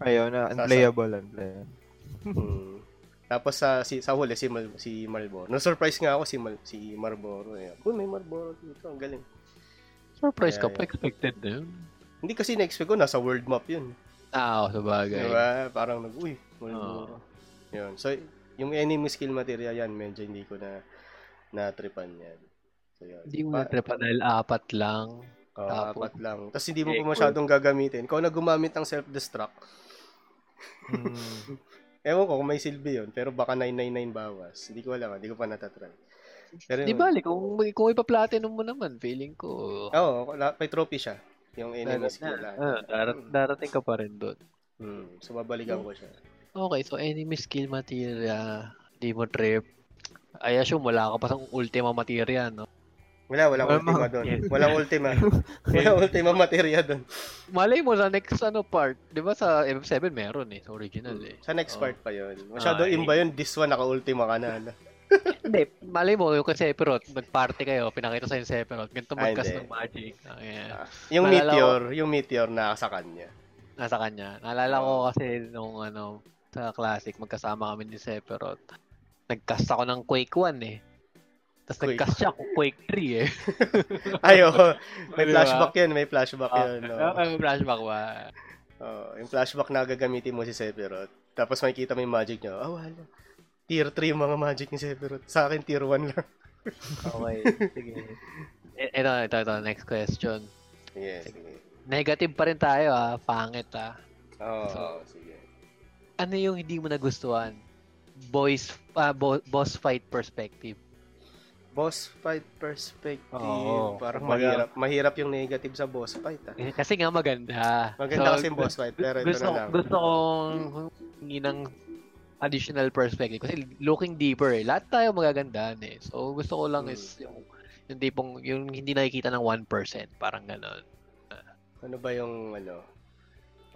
Speaker 2: Ayaw na, unplayable, unplayable.
Speaker 3: Hmm. Tapos sa si sa huli si Mal, si Marlboro. No surprise nga ako si Mal, si Marlboro eh. Uy, may Marlboro dito, ang galing.
Speaker 1: Surprise ka
Speaker 3: Yeah,
Speaker 1: pa, expected na yun.
Speaker 3: Hindi kasi na-expect ko nasa world map 'yun.
Speaker 1: Ah, oh, sabagay.
Speaker 3: Diba? Parang nag uy, Marlboro. Yun. So yung enemy skill material yan, medyo hindi ko na na-tripan yan. So yun.
Speaker 1: Hindi mo
Speaker 3: Pa-
Speaker 1: na-trip dahil apat lang.
Speaker 3: Oo,
Speaker 1: Tapos,
Speaker 3: apat lang. Tapos hindi mo pa masyadong gagamitin. Kung na gumamit ng self-destruct,
Speaker 2: Hmm.
Speaker 3: ewan ko kung may silbi yun, pero baka 999 bawas. Hindi ko alam, hindi ko pa natatry. Pero
Speaker 1: Di bali, kung, kung ipa-platinum mo naman, feeling ko.
Speaker 3: Oo, wala- may trophy siya. Yung enemy skill. lahat.
Speaker 1: Ah, darat, darating ka pa rin doon.
Speaker 3: Hmm. So, babalikan ko siya.
Speaker 1: Okay, so enemy skill materia, di mo trip. I assume wala ka pa sa ultima materia, no?
Speaker 3: Wala, walang
Speaker 2: Wala
Speaker 3: ultima
Speaker 2: mga-
Speaker 3: doon. Walang ultima. walang ultima materia doon.
Speaker 1: Malay mo sa next ano part, di ba sa F7 meron eh, sa original eh.
Speaker 3: Sa next
Speaker 1: Oo.
Speaker 3: part pa yun. Masyado
Speaker 1: Ah,
Speaker 3: imba yun. This one, naka-ultima ka na. ano.
Speaker 1: Hindi, malay mo yung kasi Sephiroth, nag-party kayo, pinakita sa yung Sephiroth, ganito magkas ng magic. Ah, yeah.
Speaker 3: Ah, yung
Speaker 1: Naalala
Speaker 3: meteor, yung meteor na sa kanya.
Speaker 1: nasa kanya. Naalala ko kasi nung ano, sa classic, magkasama kami ni Sephiroth. Nag-cast ako ng Quake 1 eh. Tapos nag-cast siya ako Quake 3 eh.
Speaker 3: Ay, oo. May flashback yun. May flashback yun. oo.
Speaker 1: Ah, may flashback ba?
Speaker 3: Oo, yung flashback na gagamitin mo si Sephiroth. Tapos makikita mo yung magic niya. Ah, wala. Tier 3 yung mga magic ni Sephiroth. Sa akin, tier 1 lang.
Speaker 1: Okay, sige. E- Ito, ito, ito, next question.
Speaker 3: Yes, sige.
Speaker 1: Negative pa rin tayo ah, pangit ah.
Speaker 3: Oo,
Speaker 1: So-
Speaker 3: sige.
Speaker 1: Ano yung hindi mo nagustuhan? Boys, ah, bo- boss fight perspective.
Speaker 3: Boss fight perspective.
Speaker 1: Oo.
Speaker 3: Parang
Speaker 1: Kumbaga-
Speaker 3: mahirap. Mahirap yung negative sa boss fight. Ah.
Speaker 1: Eh, Kasi nga maganda.
Speaker 3: Maganda
Speaker 1: So,
Speaker 3: kasi yung boss fight, pero ito
Speaker 1: gusto,
Speaker 3: na lang.
Speaker 1: gusto kong hingi ng additional perspective. Kasi looking deeper eh. Lahat tayo magagandaan eh. So gusto ko lang
Speaker 3: Hmm.
Speaker 1: is yung, yung tipong, yung hindi nakikita ng 1%. Parang ganon.
Speaker 3: Ano ba yung ano?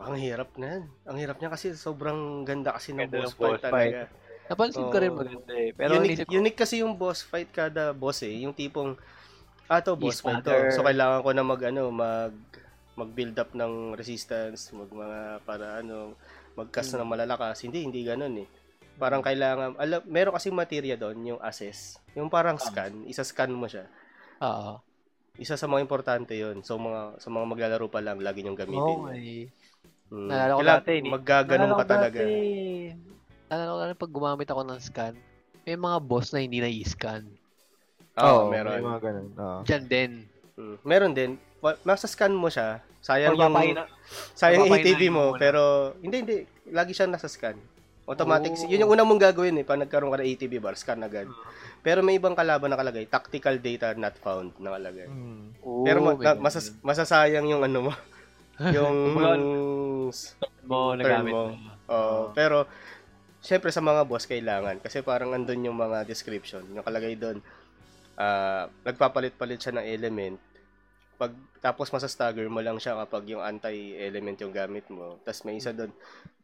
Speaker 3: Ang hirap na yan. Ang hirap niya kasi sobrang ganda kasi ng boss
Speaker 2: ng
Speaker 3: fight
Speaker 2: boss
Speaker 3: talaga.
Speaker 1: Napansin ko rin maganda eh. Pero
Speaker 3: unique,
Speaker 1: ko,
Speaker 3: unique kasi yung boss fight kada boss eh. Yung tipong, ah to boss
Speaker 1: East
Speaker 3: fight to. So kailangan ko na mag ano, mag mag-build up ng resistance, mag mga para ano, mag-cast ng malalakas. Hindi, hindi ganoon eh. Parang kailangan, alam, meron kasing material doon, yung assess. Yung parang scan, isa-scan mo siya.
Speaker 1: Oo.
Speaker 3: Isa sa mga importante yon So, mga, sa mga maglalaro pa lang, lagi niyong gamitin. Yun.
Speaker 1: eh.
Speaker 3: Mm.
Speaker 1: Naalala ko
Speaker 3: Kailangan
Speaker 1: dati,
Speaker 3: Maggaganon ka
Speaker 1: ko
Speaker 3: talaga.
Speaker 1: dati, Naalala ko pag gumamit ako ng scan, may mga boss na hindi na-i-scan.
Speaker 3: Oo,
Speaker 2: may
Speaker 3: meron.
Speaker 2: mga ganun. Oo.
Speaker 1: Diyan din.
Speaker 3: Mm. Meron din. Wa- Nasa-scan mo siya. Sayang yung,
Speaker 1: papaina-
Speaker 3: sayang yung ATV
Speaker 1: mo
Speaker 3: pero hindi, hindi. Lagi siyang nasa scan. Automatic.
Speaker 1: Oh.
Speaker 3: Yun yung una mong gagawin eh, pag nagkaroon ka ng ATV bar, scan agad.
Speaker 1: Hmm.
Speaker 3: Pero may ibang kalaban nakalagay, tactical data not found nakalagay.
Speaker 2: Mm.
Speaker 1: Oo,
Speaker 3: Pero ma-
Speaker 1: may
Speaker 3: na- masas- masasayang yung ano mo. yung
Speaker 1: mo, nagamit
Speaker 3: mo.
Speaker 1: mo.
Speaker 3: Oh, pero syempre sa mga boss kailangan kasi parang andun yung mga description. Yung kalagay doon, ah nagpapalit-palit siya ng element. Pag tapos masastagger mo lang siya kapag yung anti-element yung gamit mo. Tapos may isa doon,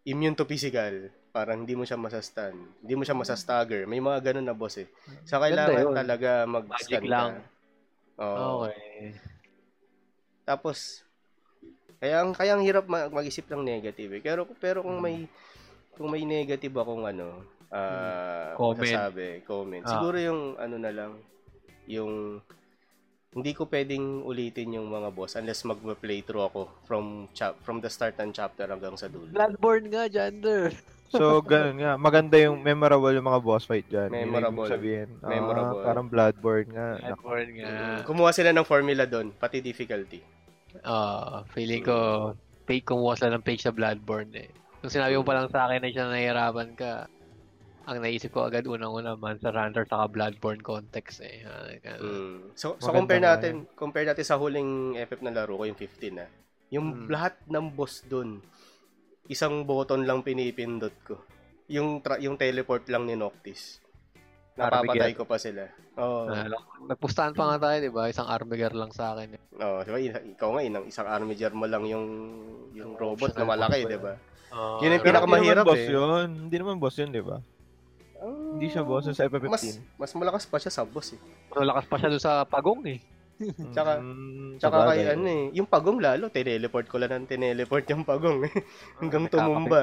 Speaker 3: immune to physical. Parang hindi mo siya masastan. Hindi mo siya masastagger. May mga ganun na boss eh. So kailangan talaga mag-scan
Speaker 1: Magic lang.
Speaker 3: ka. Oo.
Speaker 1: Okay.
Speaker 3: Tapos kaya ang kaya ang hirap ma- mag-isip ng negative eh. Pero pero kung
Speaker 1: Hmm.
Speaker 3: Kung may negative akong ano, ah
Speaker 1: Comment.
Speaker 3: masasabi, comment.
Speaker 1: Ah.
Speaker 3: Siguro yung ano na lang yung hindi ko pwedeng ulitin yung mga boss unless mag-playthrough ako from chap from the start ng chapter hanggang sa dulo.
Speaker 1: Bloodborne nga, Jander.
Speaker 2: So, ganun nga. Maganda yung memorable yung mga boss fight dyan. Yun yung
Speaker 3: Memorable.
Speaker 2: ibig Sabihin. Ah,
Speaker 3: Memorable.
Speaker 2: parang Bloodborne nga.
Speaker 1: Bloodborne nga.
Speaker 3: Mm, Kumuha sila ng formula doon, pati difficulty.
Speaker 1: Ah, feeling ko, fake kumuha sila ng page sa Bloodborne eh. Nung sinabi mo pa lang sa akin na siya nahihirapan ka, ang naisip ko agad unang-una Monster Hunter saka Bloodborne context eh. Ah.
Speaker 3: Mm. So, so compare natin, compare natin sa huling FF na laro ko, yung 15 na. Yung
Speaker 1: Mm.
Speaker 3: lahat ng boss doon, isang button lang pinipindot ko. Yung tra- yung teleport lang ni Noctis. Napapatay ko pa sila. Oo.
Speaker 1: Naalala ko, Nagpustahan pa nga tayo, di ba? Isang armiger lang sa akin. Eh.
Speaker 3: Oo, di ba? Ina- Ikaw nga, inang isang armiger mo lang yung yung robot na malaki, di ba?
Speaker 1: Ah,
Speaker 3: Yun yung pinakamahirap
Speaker 2: hindi naman boss
Speaker 3: eh.
Speaker 2: yun. Hindi naman boss yun, di ba? Hindi siya boss yun sa FF15.
Speaker 3: Mas mas malakas pa siya sa boss eh.
Speaker 1: Malakas pa siya doon sa pagong eh.
Speaker 3: Tsaka-
Speaker 2: Mm,
Speaker 3: Tsaka kay ano eh, yung pagong lalo, tineleport ko lang ng tineleport yung pagong eh. Hanggang
Speaker 1: Nakakapi-
Speaker 3: tumumba.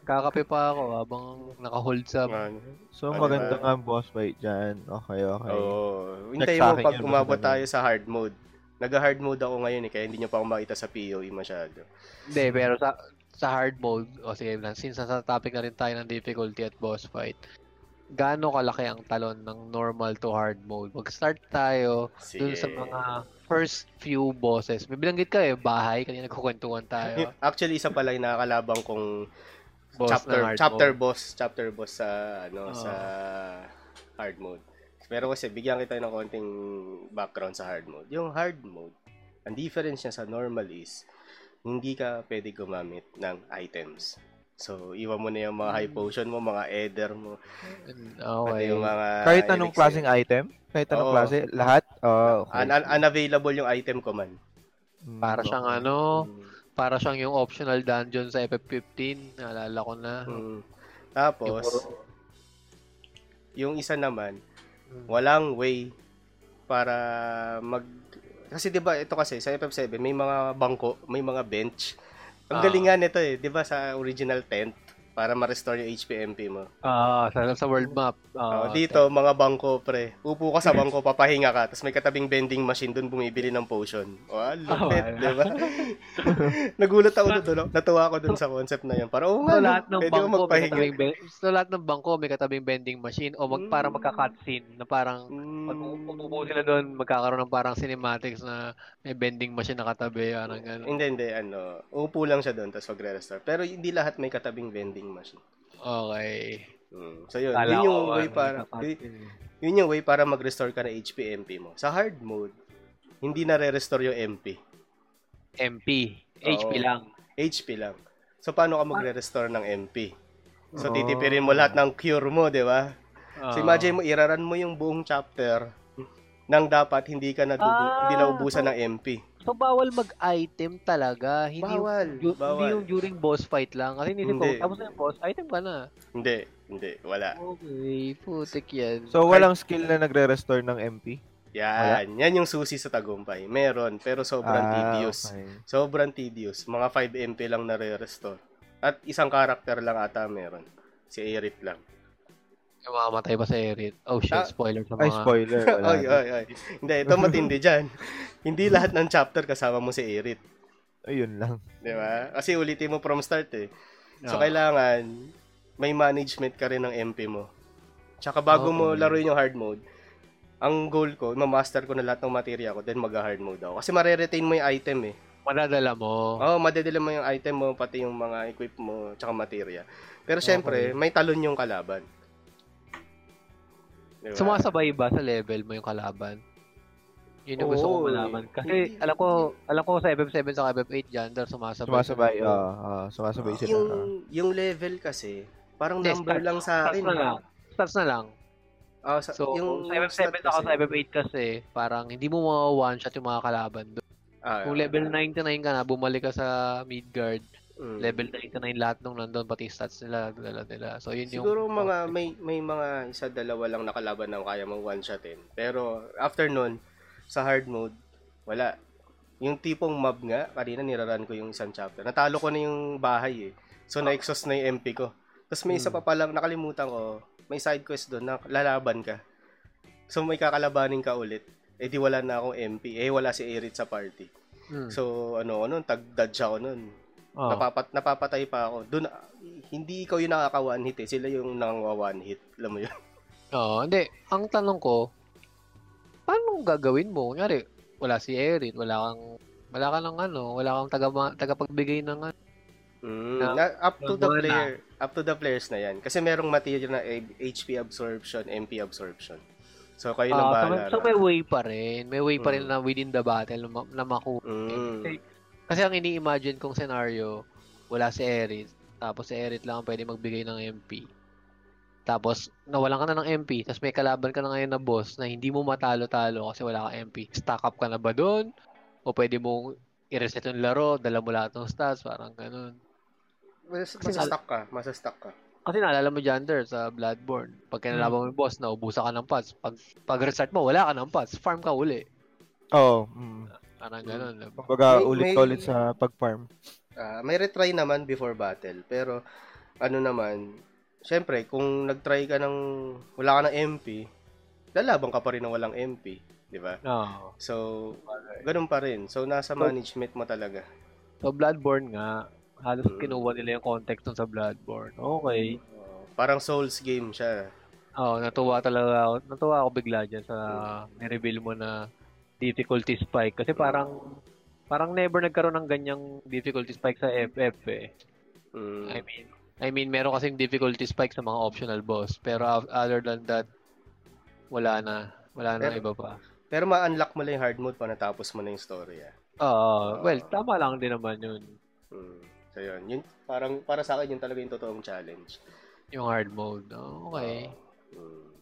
Speaker 1: Kakape pa ako habang naka-hold sa...
Speaker 3: Ano?
Speaker 2: So,
Speaker 3: Ano
Speaker 2: maganda nga ang boss fight dyan. Okay, okay.
Speaker 3: Oo. Hintay
Speaker 2: Check sa
Speaker 3: mo pag umabot tayo sa hard mode. Nag-hard mode ako ngayon eh, kaya hindi nyo pa ako makita sa PoE masyado.
Speaker 1: Hindi, pero sa sa hard mode, o sige since nasa topic na rin tayo ng difficulty at boss fight, gaano kalaki ang talon ng normal to hard mode? Mag-start tayo dun sa mga first few bosses. May bilanggit ka eh, bahay, kanina nagkukwentuhan tayo.
Speaker 3: Actually, isa pala yung nakakalabang kong
Speaker 1: Boss
Speaker 3: chapter chapter
Speaker 1: mode.
Speaker 3: boss, chapter boss sa ano
Speaker 1: Oo.
Speaker 3: sa hard mode. Pero kasi bigyan kita ng konting background sa hard mode. Yung hard mode, ang difference niya sa normal is hindi ka pwede gumamit ng items. So, iwan mo na yung mga high potion mo, mga ether mo,
Speaker 1: Okay.
Speaker 3: yung mga
Speaker 2: Kahit anong
Speaker 3: elixir.
Speaker 2: klaseng item? Kahit anong
Speaker 3: Oo.
Speaker 2: klase? Lahat? Oh, okay.
Speaker 3: Un- un- unavailable yung item command.
Speaker 2: Mm,
Speaker 1: Para siyang
Speaker 2: okay.
Speaker 1: ano,
Speaker 3: Mm.
Speaker 1: para siyang yung optional dungeon sa FF15. Naalala ko na.
Speaker 3: Mm. Tapos, yung isa naman, walang way para mag kasi 'di ba ito kasi sa FF7 may mga bangko, may mga bench. Ang
Speaker 1: Ah.
Speaker 3: galing nga nito eh, 'di ba sa original tent para ma-restore yung HP MP mo.
Speaker 1: Ah, sa, sa world map. Ah,
Speaker 3: Oh, dito mga bangko pre. Upo ka sa bangko, papahinga ka, tapos may katabing vending machine doon bumibili ng potion. Oh, ah, lupit,
Speaker 1: Ah,
Speaker 3: 'di ba? Nagulat ako doon, natuwa ako doon sa concept na 'yan. Para oh,
Speaker 1: So,
Speaker 3: no,
Speaker 1: lahat ng
Speaker 3: pwede ko
Speaker 1: bangko may katabing so, lahat ng bangko may katabing vending machine o mag, parang
Speaker 3: Mm.
Speaker 1: magka-cutscene na parang pag
Speaker 3: Mm,
Speaker 1: umupo sila doon magkakaroon ng parang cinematics na may vending machine na katabi parang gano'n.
Speaker 3: Hindi, hindi, ano, upo lang siya doon, tapos magre-restore. Pero hindi lahat may katabing vending machine.
Speaker 1: Okay.
Speaker 3: Mm. So yun,
Speaker 1: Kala
Speaker 3: yun yung way
Speaker 1: ano,
Speaker 3: para, yun,
Speaker 1: eh.
Speaker 3: yun yung way para mag-restore ka ng HP MP mo. Sa hard mode, hindi na re-restore yung MP.
Speaker 1: MP. HP
Speaker 3: Oo.
Speaker 1: lang.
Speaker 3: HP lang. So paano ka magre-restore ng MP? So
Speaker 2: Oh.
Speaker 3: titipirin mo lahat ng cure mo, di ba?
Speaker 1: Ah.
Speaker 3: So imagine mo, iraran mo yung buong chapter nang dapat hindi ka nadubu-
Speaker 1: Ah.
Speaker 3: hindi naubusan ng MP.
Speaker 1: So, bawal mag-item talaga. Hindi
Speaker 3: Bawal,
Speaker 1: Yung,
Speaker 3: bawal.
Speaker 1: Hindi yung during boss fight lang. Kasi inisip ko,
Speaker 3: Hindi.
Speaker 1: tapos na yung boss, item ka na.
Speaker 3: Hindi, hindi, wala.
Speaker 1: Okay, putik yan.
Speaker 2: So, walang skill na nagre-restore ng MP?
Speaker 3: Yan, yan yung susi sa tagumpay. Meron, pero sobrang
Speaker 2: Ah,
Speaker 3: tedious.
Speaker 2: okay.
Speaker 3: Sobrang tedious. Mga 5 MP lang nare-restore. At isang karakter lang ata meron. Si Aerith lang.
Speaker 1: Yung mamamatay pa sa Erit. Oh shit,
Speaker 3: Ah.
Speaker 1: spoiler sa
Speaker 2: Ay,
Speaker 1: mga...
Speaker 2: spoiler. Wala
Speaker 3: oy, oy, oy. Hindi, ito matindi dyan. Hindi lahat ng chapter kasama mo si Aerith.
Speaker 2: Ayun lang.
Speaker 3: Di ba? Kasi ulitin mo from start eh. So,
Speaker 1: Oo.
Speaker 3: kailangan may management ka rin ng MP mo. Tsaka bago mo
Speaker 1: Okay.
Speaker 3: laruin yung hard mode, ang goal ko, ma-master ko na lahat ng materia ko, then mag-hard mode ako. Kasi mare-retain mo yung item eh.
Speaker 1: Madadala mo.
Speaker 3: Oo, oh, madadala mo yung item mo, pati yung mga equip mo, tsaka materia. Pero syempre, may talon yung kalaban. Diba?
Speaker 1: Sumasabay ba sa level mo yung kalaban? Yun yung gusto
Speaker 3: Oo,
Speaker 1: kong
Speaker 3: eh.
Speaker 1: malaman. Kasi alam ko, alam ko sa FF7 sa FF8 Jander sumasabay.
Speaker 2: Sumasabay,
Speaker 1: sila.
Speaker 2: ah, ah, sumasabay sila.
Speaker 3: yung, yung level kasi, parang
Speaker 1: Hindi,
Speaker 3: number
Speaker 1: start-
Speaker 3: lang sa akin.
Speaker 1: Stats na lang. Stats na lang.
Speaker 3: Ah, sa,
Speaker 1: So,
Speaker 3: yung
Speaker 1: sa FF7
Speaker 3: stat
Speaker 1: ako sa FF8 kasi, parang hindi mo mga one-shot yung mga kalaban doon.
Speaker 3: Ah,
Speaker 1: Kung level 99 ka na, bumalik ka sa Midgard,
Speaker 3: mm.
Speaker 1: level 99 lahat nung nandun, pati stats nila, dala nila. So, yun yung...
Speaker 3: Siguro mga may may mga isa dalawa lang nakalaban na kaya mong one shotin. Pero after nun sa hard mode, wala. Yung tipong mob nga, kanina niraran ko yung isang chapter. Natalo ko na yung bahay eh. So na-exhaust na yung MP ko. Tapos may isa pa palang nakalimutan ko, may side quest doon na lalaban ka. So may kakalabanin ka ulit. Eh di wala na akong MP. Eh wala si Erit sa party.
Speaker 1: Hmm.
Speaker 3: So ano ano, tag-dodge ako nun.
Speaker 1: Oh.
Speaker 3: Napapat, napapatay pa ako. Doon, hindi ikaw yung nakaka one hit eh. Sila yung nangwa one hit. Alam mo yun?
Speaker 1: Oo, hindi. Ang tanong ko, paano gagawin mo? Kunyari, wala si Erin, wala kang wala ka ng ano, wala kang taga tagapagbigay ng ano.
Speaker 3: Mm,
Speaker 1: Na-
Speaker 3: na, up to the player. Up to the players na yan. Kasi merong material na HP absorption, MP absorption. So, kayo na
Speaker 1: Ah, so,
Speaker 3: bahala.
Speaker 1: may, so may way pa rin. May way pa rin
Speaker 3: Mm.
Speaker 1: na within the battle na, na makuha.
Speaker 3: Mm.
Speaker 1: Kasi, kasi ang ini-imagine kong scenario, wala si Erit, tapos si Erit lang ang pwede magbigay ng MP. Tapos, nawalan ka na ng MP, tapos may kalaban ka na ngayon na boss na hindi mo matalo-talo kasi wala ka MP. Stack up ka na ba doon? O pwede mong i-reset yung laro, dala mo lahat ng stats, parang ganun.
Speaker 3: Mas,
Speaker 1: Kasi
Speaker 3: masastuck ka. Masastuck ka.
Speaker 1: Kasi naalala mo Jander sa Bloodborne, pag kinalaban mo yung boss, naubusan ka ng pots. Pag, pag restart mo, wala ka ng pots. Farm ka uli.
Speaker 2: Oo. mm.
Speaker 1: Parang ganun. diba?
Speaker 2: Kumbaga,
Speaker 3: May-
Speaker 2: ulit
Speaker 3: may-
Speaker 2: ka ulit sa pag-farm.
Speaker 3: Ah, may retry naman before battle. Pero, ano naman, syempre, kung nagtry ka ng wala ka ng MP, lalaban ka pa rin ng walang MP. Di ba?
Speaker 1: Oo.
Speaker 3: So, ganun pa rin. So, nasa management mo talaga.
Speaker 1: So, Bloodborne nga, halos
Speaker 3: Mm.
Speaker 1: kinuha nila yung context sa Bloodborne. Okay.
Speaker 3: Oh, parang Souls game siya.
Speaker 1: Oo, natuwa talaga ako. Natuwa ako bigla dyan sa ni-reveal mo na difficulty spike. Kasi parang parang never nagkaroon ng ganyang difficulty spike sa FF eh.
Speaker 3: Mm.
Speaker 1: I mean, I mean, meron kasing difficulty spike sa mga optional boss. Pero other than that, wala na. Wala na
Speaker 3: Pero-
Speaker 1: iba pa.
Speaker 3: Pero ma-unlock mo lang yung hard mode pa natapos mo na yung story. Ah.
Speaker 1: Oo. well, tama lang din naman yun.
Speaker 3: Mm. So, yun. yun. Parang, para sa akin, yun talaga yung totoong challenge.
Speaker 1: Yung hard mode. Oh, okay.
Speaker 3: Mm.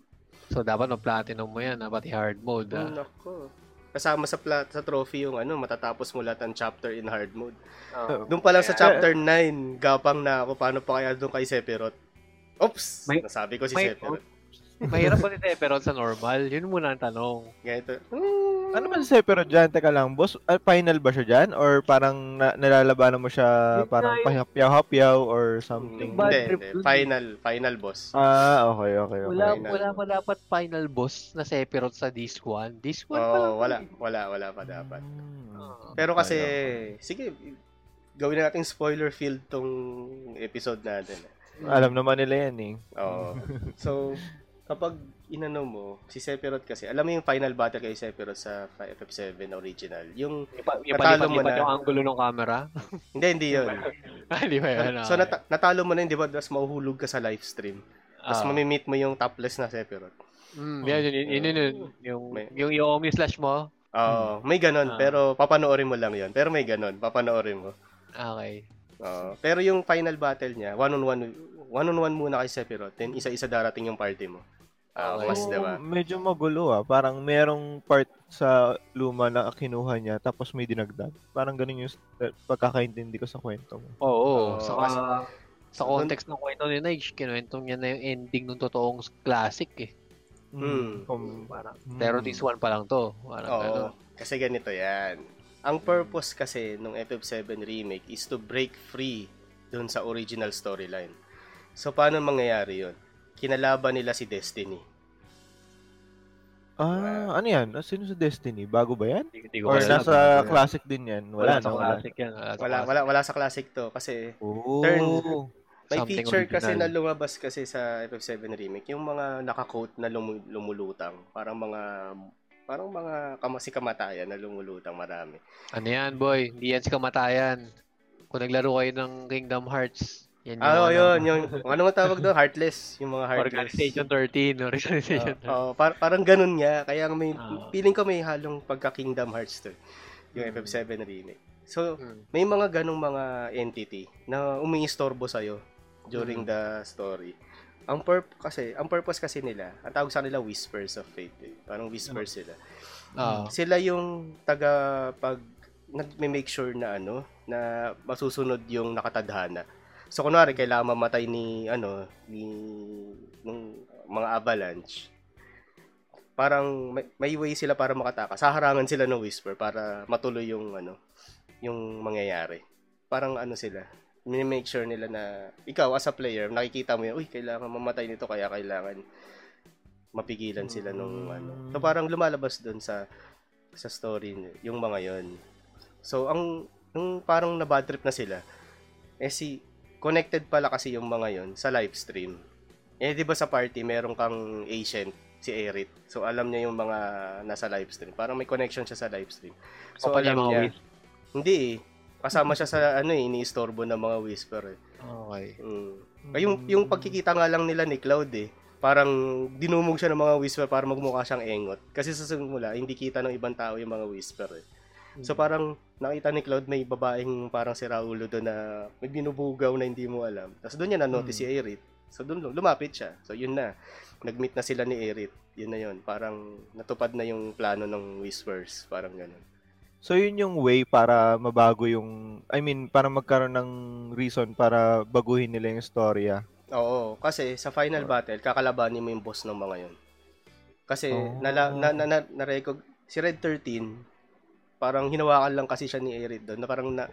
Speaker 1: So, dapat ma-platinum mo yan, ha? pati hard mode. Ah.
Speaker 3: nako. Kasama sa plat sa trophy yung ano, matatapos mo lahat ng chapter in hard mode.
Speaker 1: Oo.
Speaker 3: Doon pa lang sa chapter 9, gapang na ako paano pa kaya doon kay Sephiroth. Oops!
Speaker 1: May-
Speaker 3: Nasabi ko si
Speaker 1: may-
Speaker 3: Sephiroth.
Speaker 1: Mahirap ba si Sephiroth sa normal? Yun muna ang tanong.
Speaker 3: Ganito.
Speaker 2: Ano man si Sephiroth dyan? Teka lang, boss, ah, final ba siya dyan? Or parang na- nalalabanan mo siya
Speaker 1: Yun
Speaker 2: parang
Speaker 1: yun.
Speaker 2: pahapyaw-hapyaw or something?
Speaker 1: Bad
Speaker 3: Hindi,
Speaker 1: trip
Speaker 3: hindi. Final, final boss.
Speaker 2: Ah, okay, okay, okay.
Speaker 1: Wala,
Speaker 3: final.
Speaker 1: wala pa dapat final boss na Sephiroth sa Disc 1. Disc 1 pa lang.
Speaker 3: Oo, wala,
Speaker 1: eh.
Speaker 3: wala, wala pa dapat.
Speaker 2: Hmm.
Speaker 1: Oo.
Speaker 3: Pero kasi,
Speaker 2: Okay,
Speaker 3: sige, gawin na natin spoiler field tong episode natin.
Speaker 2: Alam naman nila yan eh.
Speaker 3: Oo. so, kapag inano mo, si Sephiroth kasi, alam mo yung final battle kay Sephiroth sa FF7 original. Yung,
Speaker 1: Yung, pa, yung
Speaker 3: Natalo mo
Speaker 1: palipat-lipat
Speaker 3: na.
Speaker 1: yung angulo ng camera.
Speaker 3: hindi, hindi yun.
Speaker 1: Ah, Hindi ba yun?
Speaker 3: so, nata- natalo mo na yun, di ba? Tapos mahuhulog ka sa live stream. Tapos
Speaker 1: Ah.
Speaker 3: mamimit mo yung topless na Sephiroth.
Speaker 1: Mm, yan, yun, yun, yun, yun, yung, yung Yomi slash mo.
Speaker 3: Oo, may ganon,
Speaker 1: Ah.
Speaker 3: pero papanoorin mo lang yun. Pero may ganon, papanoorin mo.
Speaker 1: Okay.
Speaker 3: Oo. pero yung final battle niya, one-on-one, one-on-one muna kay Sephiroth, then isa-isa darating yung party mo. Ah,
Speaker 1: Okay.
Speaker 3: mas,
Speaker 2: Oo,
Speaker 3: di ba?
Speaker 2: Medyo magulo ah. Parang merong part sa luma na kinuha niya tapos may dinagdag. Parang ganun yung uh, pagkakaintindi ko sa kwento mo.
Speaker 1: Oo.
Speaker 3: Oo,
Speaker 1: sa,
Speaker 3: kasi-
Speaker 1: sa context ng kwento ni Nige, kinuwento niya na yung ending ng totoong classic eh.
Speaker 3: Mm.
Speaker 2: Kung-
Speaker 1: Parang,
Speaker 2: Mm.
Speaker 1: pero this one pa lang to. Parang
Speaker 3: Oo.
Speaker 1: ano.
Speaker 3: Kasi ganito yan. Ang purpose kasi nung FF7 remake is to break free dun sa original storyline. So, paano mangyayari yun? Kinalaban nila si Destiny.
Speaker 2: Ah, ano yan? Ah, Sino sa Destiny? Bago ba yan?
Speaker 1: Hindi, hindi ko
Speaker 2: Or
Speaker 1: alam.
Speaker 2: nasa classic din yan?
Speaker 1: Wala,
Speaker 2: Wala,
Speaker 1: sa
Speaker 2: no?
Speaker 1: classic yan. Wala,
Speaker 3: Wala,
Speaker 1: classic.
Speaker 3: wala, wala sa classic to kasi
Speaker 2: Oh.
Speaker 3: Turn- may feature kasi
Speaker 1: original.
Speaker 3: na lumabas kasi sa FF7 remake, yung mga naka-coat na lumu- lumulutang, parang mga parang mga kama- si kamatayan na lumulutang marami.
Speaker 1: Ano yan, boy? Hindi yan si kamatayan. Kung naglaro kayo ng Kingdom Hearts, yan
Speaker 3: Ah, oh,
Speaker 1: ano,
Speaker 3: yun, yung ano nga tawag doon? Heartless, yung mga heartless.
Speaker 1: Organization 13. Organization
Speaker 3: Oo, par- parang ganun nga. Kaya may,
Speaker 1: Ah.
Speaker 3: feeling ko may halong pagka-Kingdom Hearts to. Yung
Speaker 2: Hmm.
Speaker 3: FF7 remake. So,
Speaker 1: Hmm.
Speaker 3: may mga ganong mga entity na umiistorbo sa'yo during
Speaker 1: Hmm.
Speaker 3: the story. Ang purp kasi, ang purpose kasi nila, ang tawag sa nila Whispers of Fate. Eh. Parang whispers sila.
Speaker 1: Ah.
Speaker 3: Sila yung taga pag nag-make sure na ano, na masusunod yung nakatadhana. So kunwari kailangan mamatay ni ano, ni ng mga avalanche. Parang may, may way sila para makatakas. Saharangan sila ng whisper para matuloy yung ano, yung mangyayari. Parang ano sila, make sure nila na ikaw as a player, nakikita mo yun, uy, kailangan mamatay nito kaya kailangan mapigilan sila nung ano. So parang lumalabas doon sa sa story yung mga yon. So ang nung parang na bad trip na sila, eh si connected pala kasi yung mga yon sa live stream. Eh di ba sa party meron kang ancient si Erit. So alam niya yung mga nasa live stream. Parang may connection siya sa live stream. So
Speaker 1: yung
Speaker 3: alam
Speaker 1: mga
Speaker 3: niya.
Speaker 1: whis-
Speaker 3: Hindi eh. Kasama siya sa ano eh, iniistorbo ng mga whisper eh.
Speaker 1: Okay.
Speaker 3: Mm. Yung, yung pagkikita nga lang nila ni Cloud eh, parang dinumog siya ng mga whisper para magmukha siyang engot. Kasi sa simula, hindi kita ng ibang tao yung mga whisper eh. So parang nakita ni Cloud may babaeng parang si Raulo doon na may binubugaw na hindi mo alam. Tapos doon niya na-notice si Erit. So doon lumapit siya. So yun na. Nag-meet na sila ni Erit. Yun na yun. Parang natupad na yung plano ng whispers. Parang ganun.
Speaker 2: So yun yung way para mabago yung I mean para magkaroon ng reason para baguhin nila yung storya.
Speaker 3: Oo, kasi sa final battle, kakalabanin mo yung boss ng mga yon. Kasi
Speaker 2: Oh.
Speaker 3: nala, na, na, na, na si Red 13, parang hinawakan lang kasi siya ni Erit doon, na parang na,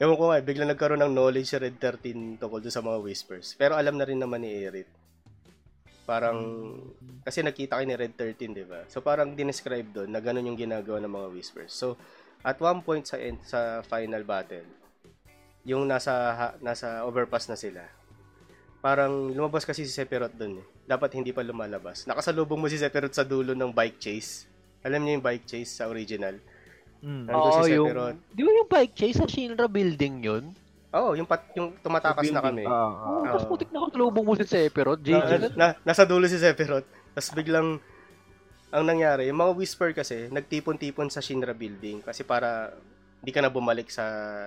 Speaker 3: ewan ko nga, eh, bigla nagkaroon ng knowledge si Red 13 tungkol doon sa mga whispers. Pero alam na rin naman ni Erit. Parang, kasi nakita kay ni Red 13, di ba? So parang dinescribe doon na ganun yung ginagawa ng mga whispers. So, at one point sa end, sa final battle, yung nasa ha- nasa overpass na sila. Parang lumabas kasi si Sephiroth doon eh. Dapat hindi pa lumalabas. Nakasalubong mo si Sephiroth sa dulo ng bike chase. Alam niyo yung bike chase sa original?
Speaker 2: Mm.
Speaker 1: Oo,
Speaker 3: si
Speaker 1: yung... Di ba yung bike chase sa Shinra building yun?
Speaker 3: Oo, oh, yung pat, yung tumatakas na kami.
Speaker 2: Ah, ah.
Speaker 1: Oo,
Speaker 3: Oo.
Speaker 1: tapos putik na kasalubong mo si Sephiroth.
Speaker 3: Na,
Speaker 1: JJ.
Speaker 3: na, nasa dulo si Sephiroth. Tapos biglang ang nangyari, yung mga whisper kasi nagtipon-tipon sa Shinra building kasi para hindi ka na bumalik sa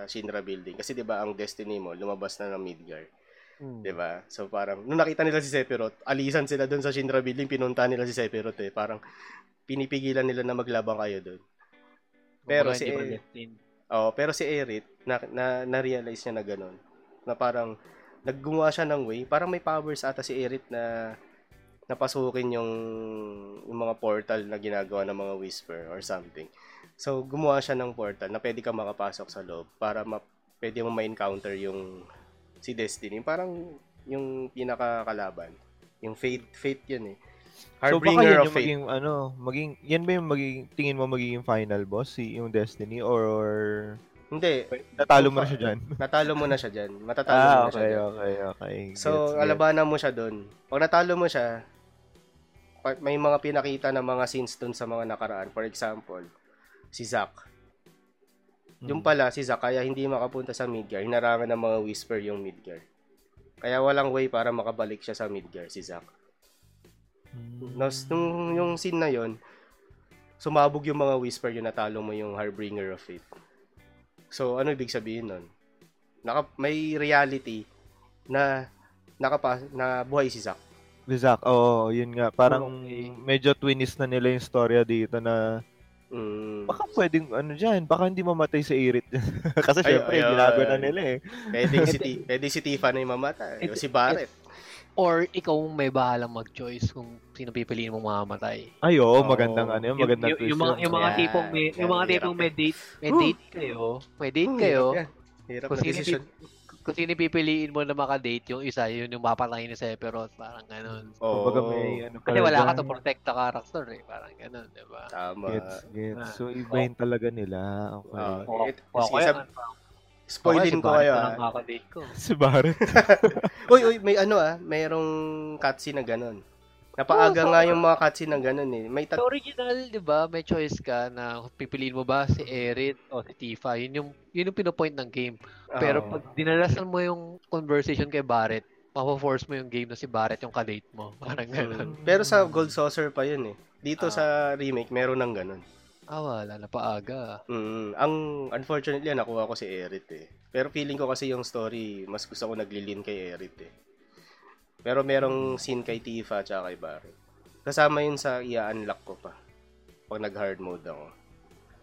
Speaker 3: Shinra building kasi 'di ba ang destiny mo lumabas na ng Midgar.
Speaker 1: Hmm.
Speaker 3: 'Di ba? So parang nung nakita nila si Sephiroth, alisan sila doon sa Shinra building, pinunta nila si Sephiroth eh. Parang pinipigilan nila na maglabang kayo doon. Pero
Speaker 1: Kumbaga,
Speaker 3: si E-
Speaker 1: destined.
Speaker 3: Oh, pero si Erit na, na na-realize niya na ganun. Na parang naggumawa siya ng way, parang may powers ata si Erit na napasukin yung yung mga portal na ginagawa ng mga whisper or something. So gumawa siya ng portal na pwede ka makapasok sa loob para ma pwede mo ma-encounter yung si Destiny. Parang yung pinakakalaban. Yung Fate, Fate yun eh.
Speaker 2: So baka
Speaker 3: Harbinger
Speaker 2: yan
Speaker 3: of
Speaker 2: yung
Speaker 3: Fate.
Speaker 2: maging ano, maging yan ba yung magiging tingin mo magiging final boss si yung Destiny or
Speaker 3: Hindi,
Speaker 2: natalo mo na siya diyan?
Speaker 3: natalo mo na siya dyan. Matatalo mo
Speaker 2: Ah,
Speaker 3: na siya
Speaker 2: okay,
Speaker 3: dyan.
Speaker 2: okay, okay.
Speaker 3: So,
Speaker 2: Gets, gets.
Speaker 3: alabanan mo siya doon. Pag natalo mo siya, may mga pinakita na mga scenes doon sa mga nakaraan. For example, si Zack. Yung
Speaker 2: Mm.
Speaker 3: pala, si Zack, kaya hindi makapunta sa Midgar, hinarangan ng mga Whisper yung Midgar. Kaya walang way para makabalik siya sa Midgar, si Zack.
Speaker 2: Mm.
Speaker 3: Nos, nung yung scene na yon sumabog yung mga Whisper yung natalo mo yung Harbinger of Fate. So, ano ibig sabihin nun? Naka, may reality na nakapa, na buhay si Zack.
Speaker 2: Zack, oo, yun nga. Parang
Speaker 1: Okay.
Speaker 2: medyo twinist na nila yung storya dito na
Speaker 3: Mm.
Speaker 2: baka pwedeng ano dyan, baka hindi mamatay sa Irit. Kasi
Speaker 3: Ay,
Speaker 2: syempre,
Speaker 3: ay.
Speaker 2: na nila eh.
Speaker 3: Pwede si, pwede si Tifa na yung mamatay. O si Barret.
Speaker 1: Or ikaw may bahalang mag-choice kung sino pipiliin mong mamamatay.
Speaker 2: Ay, oo,
Speaker 3: Oo.
Speaker 2: magandang ano yun, magandang
Speaker 1: yung,
Speaker 2: twist
Speaker 1: yung, mga, yung mga tipong may, yung
Speaker 3: yan,
Speaker 1: mga
Speaker 3: hirap
Speaker 1: tipong may date, may date kayo, may date
Speaker 3: Hmm,
Speaker 1: kayo,
Speaker 3: Hirap, yan. Hirap
Speaker 1: kung
Speaker 3: na
Speaker 1: sino,
Speaker 3: decision.
Speaker 1: kung sino pipiliin mo na makadate, yung isa, yun yung mapatay ni Sephiroth, parang ganun.
Speaker 3: Oo.
Speaker 2: Kumbaga may ano
Speaker 1: Kasi wala ka to protect the character eh, parang ganun, di ba?
Speaker 3: Tama.
Speaker 2: Gets, gets.
Speaker 1: Ah.
Speaker 2: So, iba yun talaga nila. Okay.
Speaker 3: Oo.
Speaker 1: O,
Speaker 3: It-
Speaker 1: o,
Speaker 3: sige,
Speaker 1: kaya,
Speaker 3: sab- Spoilin ko kayo ah.
Speaker 1: Nakakadate ko.
Speaker 2: si Barret.
Speaker 3: Uy, uy, may ano ah, mayroong cutscene na ganun. Napaaga
Speaker 1: Oo,
Speaker 3: nga yung mga cutscene na ganun eh. May tat-
Speaker 1: original, di ba, may choice ka na pipiliin mo ba si Erit o si Tifa. Yun yung, yun yung pinopoint ng game. Pero
Speaker 3: Oo.
Speaker 1: pag dinalasan mo yung conversation kay Barrett, mapo-force mo yung game na si Barrett yung kadate mo. Parang ganun.
Speaker 3: Mm. Pero sa Gold Saucer pa yun eh. Dito
Speaker 1: Ah.
Speaker 3: sa remake, meron ng ganun.
Speaker 1: Ah, wala na paaga.
Speaker 3: Mm, ang unfortunately nakuha ko si Erit eh. Pero feeling ko kasi yung story, mas gusto ko naglilin kay Erit eh. Pero merong scene kay Tifa at kay Barret. Kasama yun sa i-unlock ko pa. Pag nag-hard mode ako.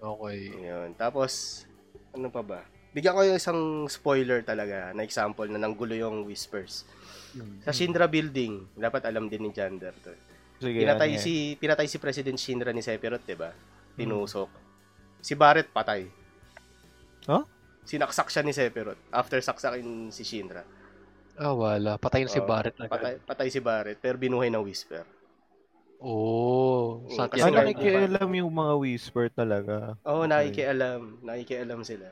Speaker 1: Okay.
Speaker 3: Yun. Tapos, ano pa ba? Bigyan ko yung isang spoiler talaga na example na nanggulo yung Whispers. Sa Shinra Building, dapat alam din ni Jander to.
Speaker 2: Sige,
Speaker 3: Pinatay
Speaker 2: ano yan?
Speaker 3: si pinatay si President Shinra ni Sephiroth, 'di ba? Tinusok. Si Barret patay.
Speaker 2: Huh?
Speaker 3: Sinaksak siya ni Sephiroth after saksakin si Shinra.
Speaker 1: Ah, wala. Patay na si
Speaker 3: Oo,
Speaker 1: Barrett agad.
Speaker 3: Patay, patay si Barret pero binuhay ng Whisper.
Speaker 1: Oh. Sa
Speaker 3: Kasi
Speaker 2: Ah, nakikialam yung mga whisper talaga.
Speaker 3: Oo, oh,
Speaker 2: Okay.
Speaker 3: nakikialam. Nakikialam sila.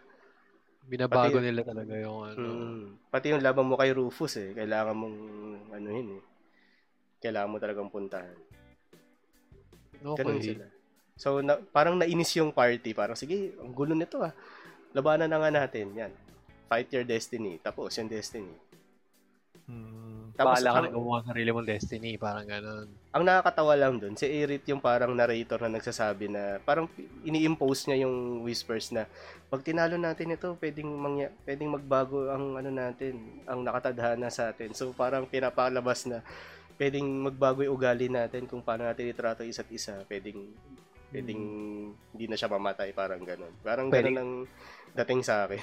Speaker 1: Binabago
Speaker 3: Pati-
Speaker 1: nila talaga yung ano.
Speaker 3: Mm. Pati yung laban mo kay Rufus eh, kailangan mong ano yun eh. Kailangan mo talagang puntahan. Ganun
Speaker 1: Okay.
Speaker 3: sila. So, na, parang nainis yung party. Parang, sige, ang gulo nito ah. Labanan na nga natin. Yan. Fight your destiny. Tapos yung destiny.
Speaker 2: Hmm.
Speaker 3: Tapos,
Speaker 1: Bahala ka
Speaker 3: ang,
Speaker 1: na gumawa ng sarili mong destiny. Parang ganun.
Speaker 3: ang nakakatawa lang dun, si Erit yung parang narrator na nagsasabi na, parang ini-impose niya yung whispers na, pag tinalo natin ito, pwedeng, mangya, pwedeng magbago ang ano natin, ang nakatadhana sa atin. So, parang pinapalabas na, pwedeng magbago yung ugali natin kung paano natin itrato isa't isa. Pwedeng, pwedeng hindi na siya mamatay, parang ganun. Parang
Speaker 1: Pwede-
Speaker 3: ganun ang dating sa akin.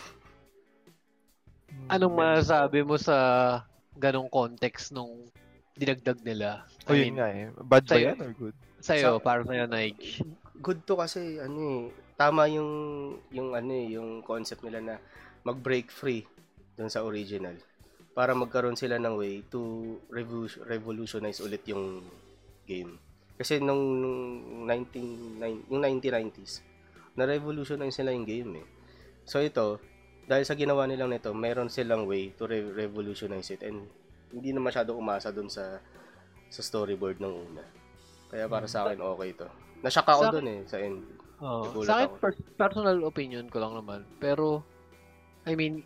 Speaker 1: Anong masasabi mo sa ganong context nung dinagdag nila?
Speaker 2: O
Speaker 1: I
Speaker 2: yun
Speaker 1: mean,
Speaker 2: nga eh. Bad ba yan or good?
Speaker 1: sa'yo,
Speaker 3: Sa-
Speaker 1: para sa'yo, Nige.
Speaker 3: good to kasi ano eh, tama yung yung ano eh, yung concept nila na mag-break free dun sa original para magkaroon sila ng way to revolution, revolutionize ulit yung game. Kasi nung, nung 19, nine- yung 1990s, na-revolutionize sila yung game eh. So ito, dahil sa ginawa nilang nito, meron silang way to re- revolutionize it and hindi na masyado umasa dun sa sa storyboard ng una. Kaya para sa akin okay to. Nashock ako
Speaker 1: Sa-
Speaker 3: dun eh sa end.
Speaker 1: Oh,
Speaker 3: Nagulat
Speaker 1: sa akin,
Speaker 3: ako.
Speaker 1: per- personal opinion ko lang naman. Pero, I mean,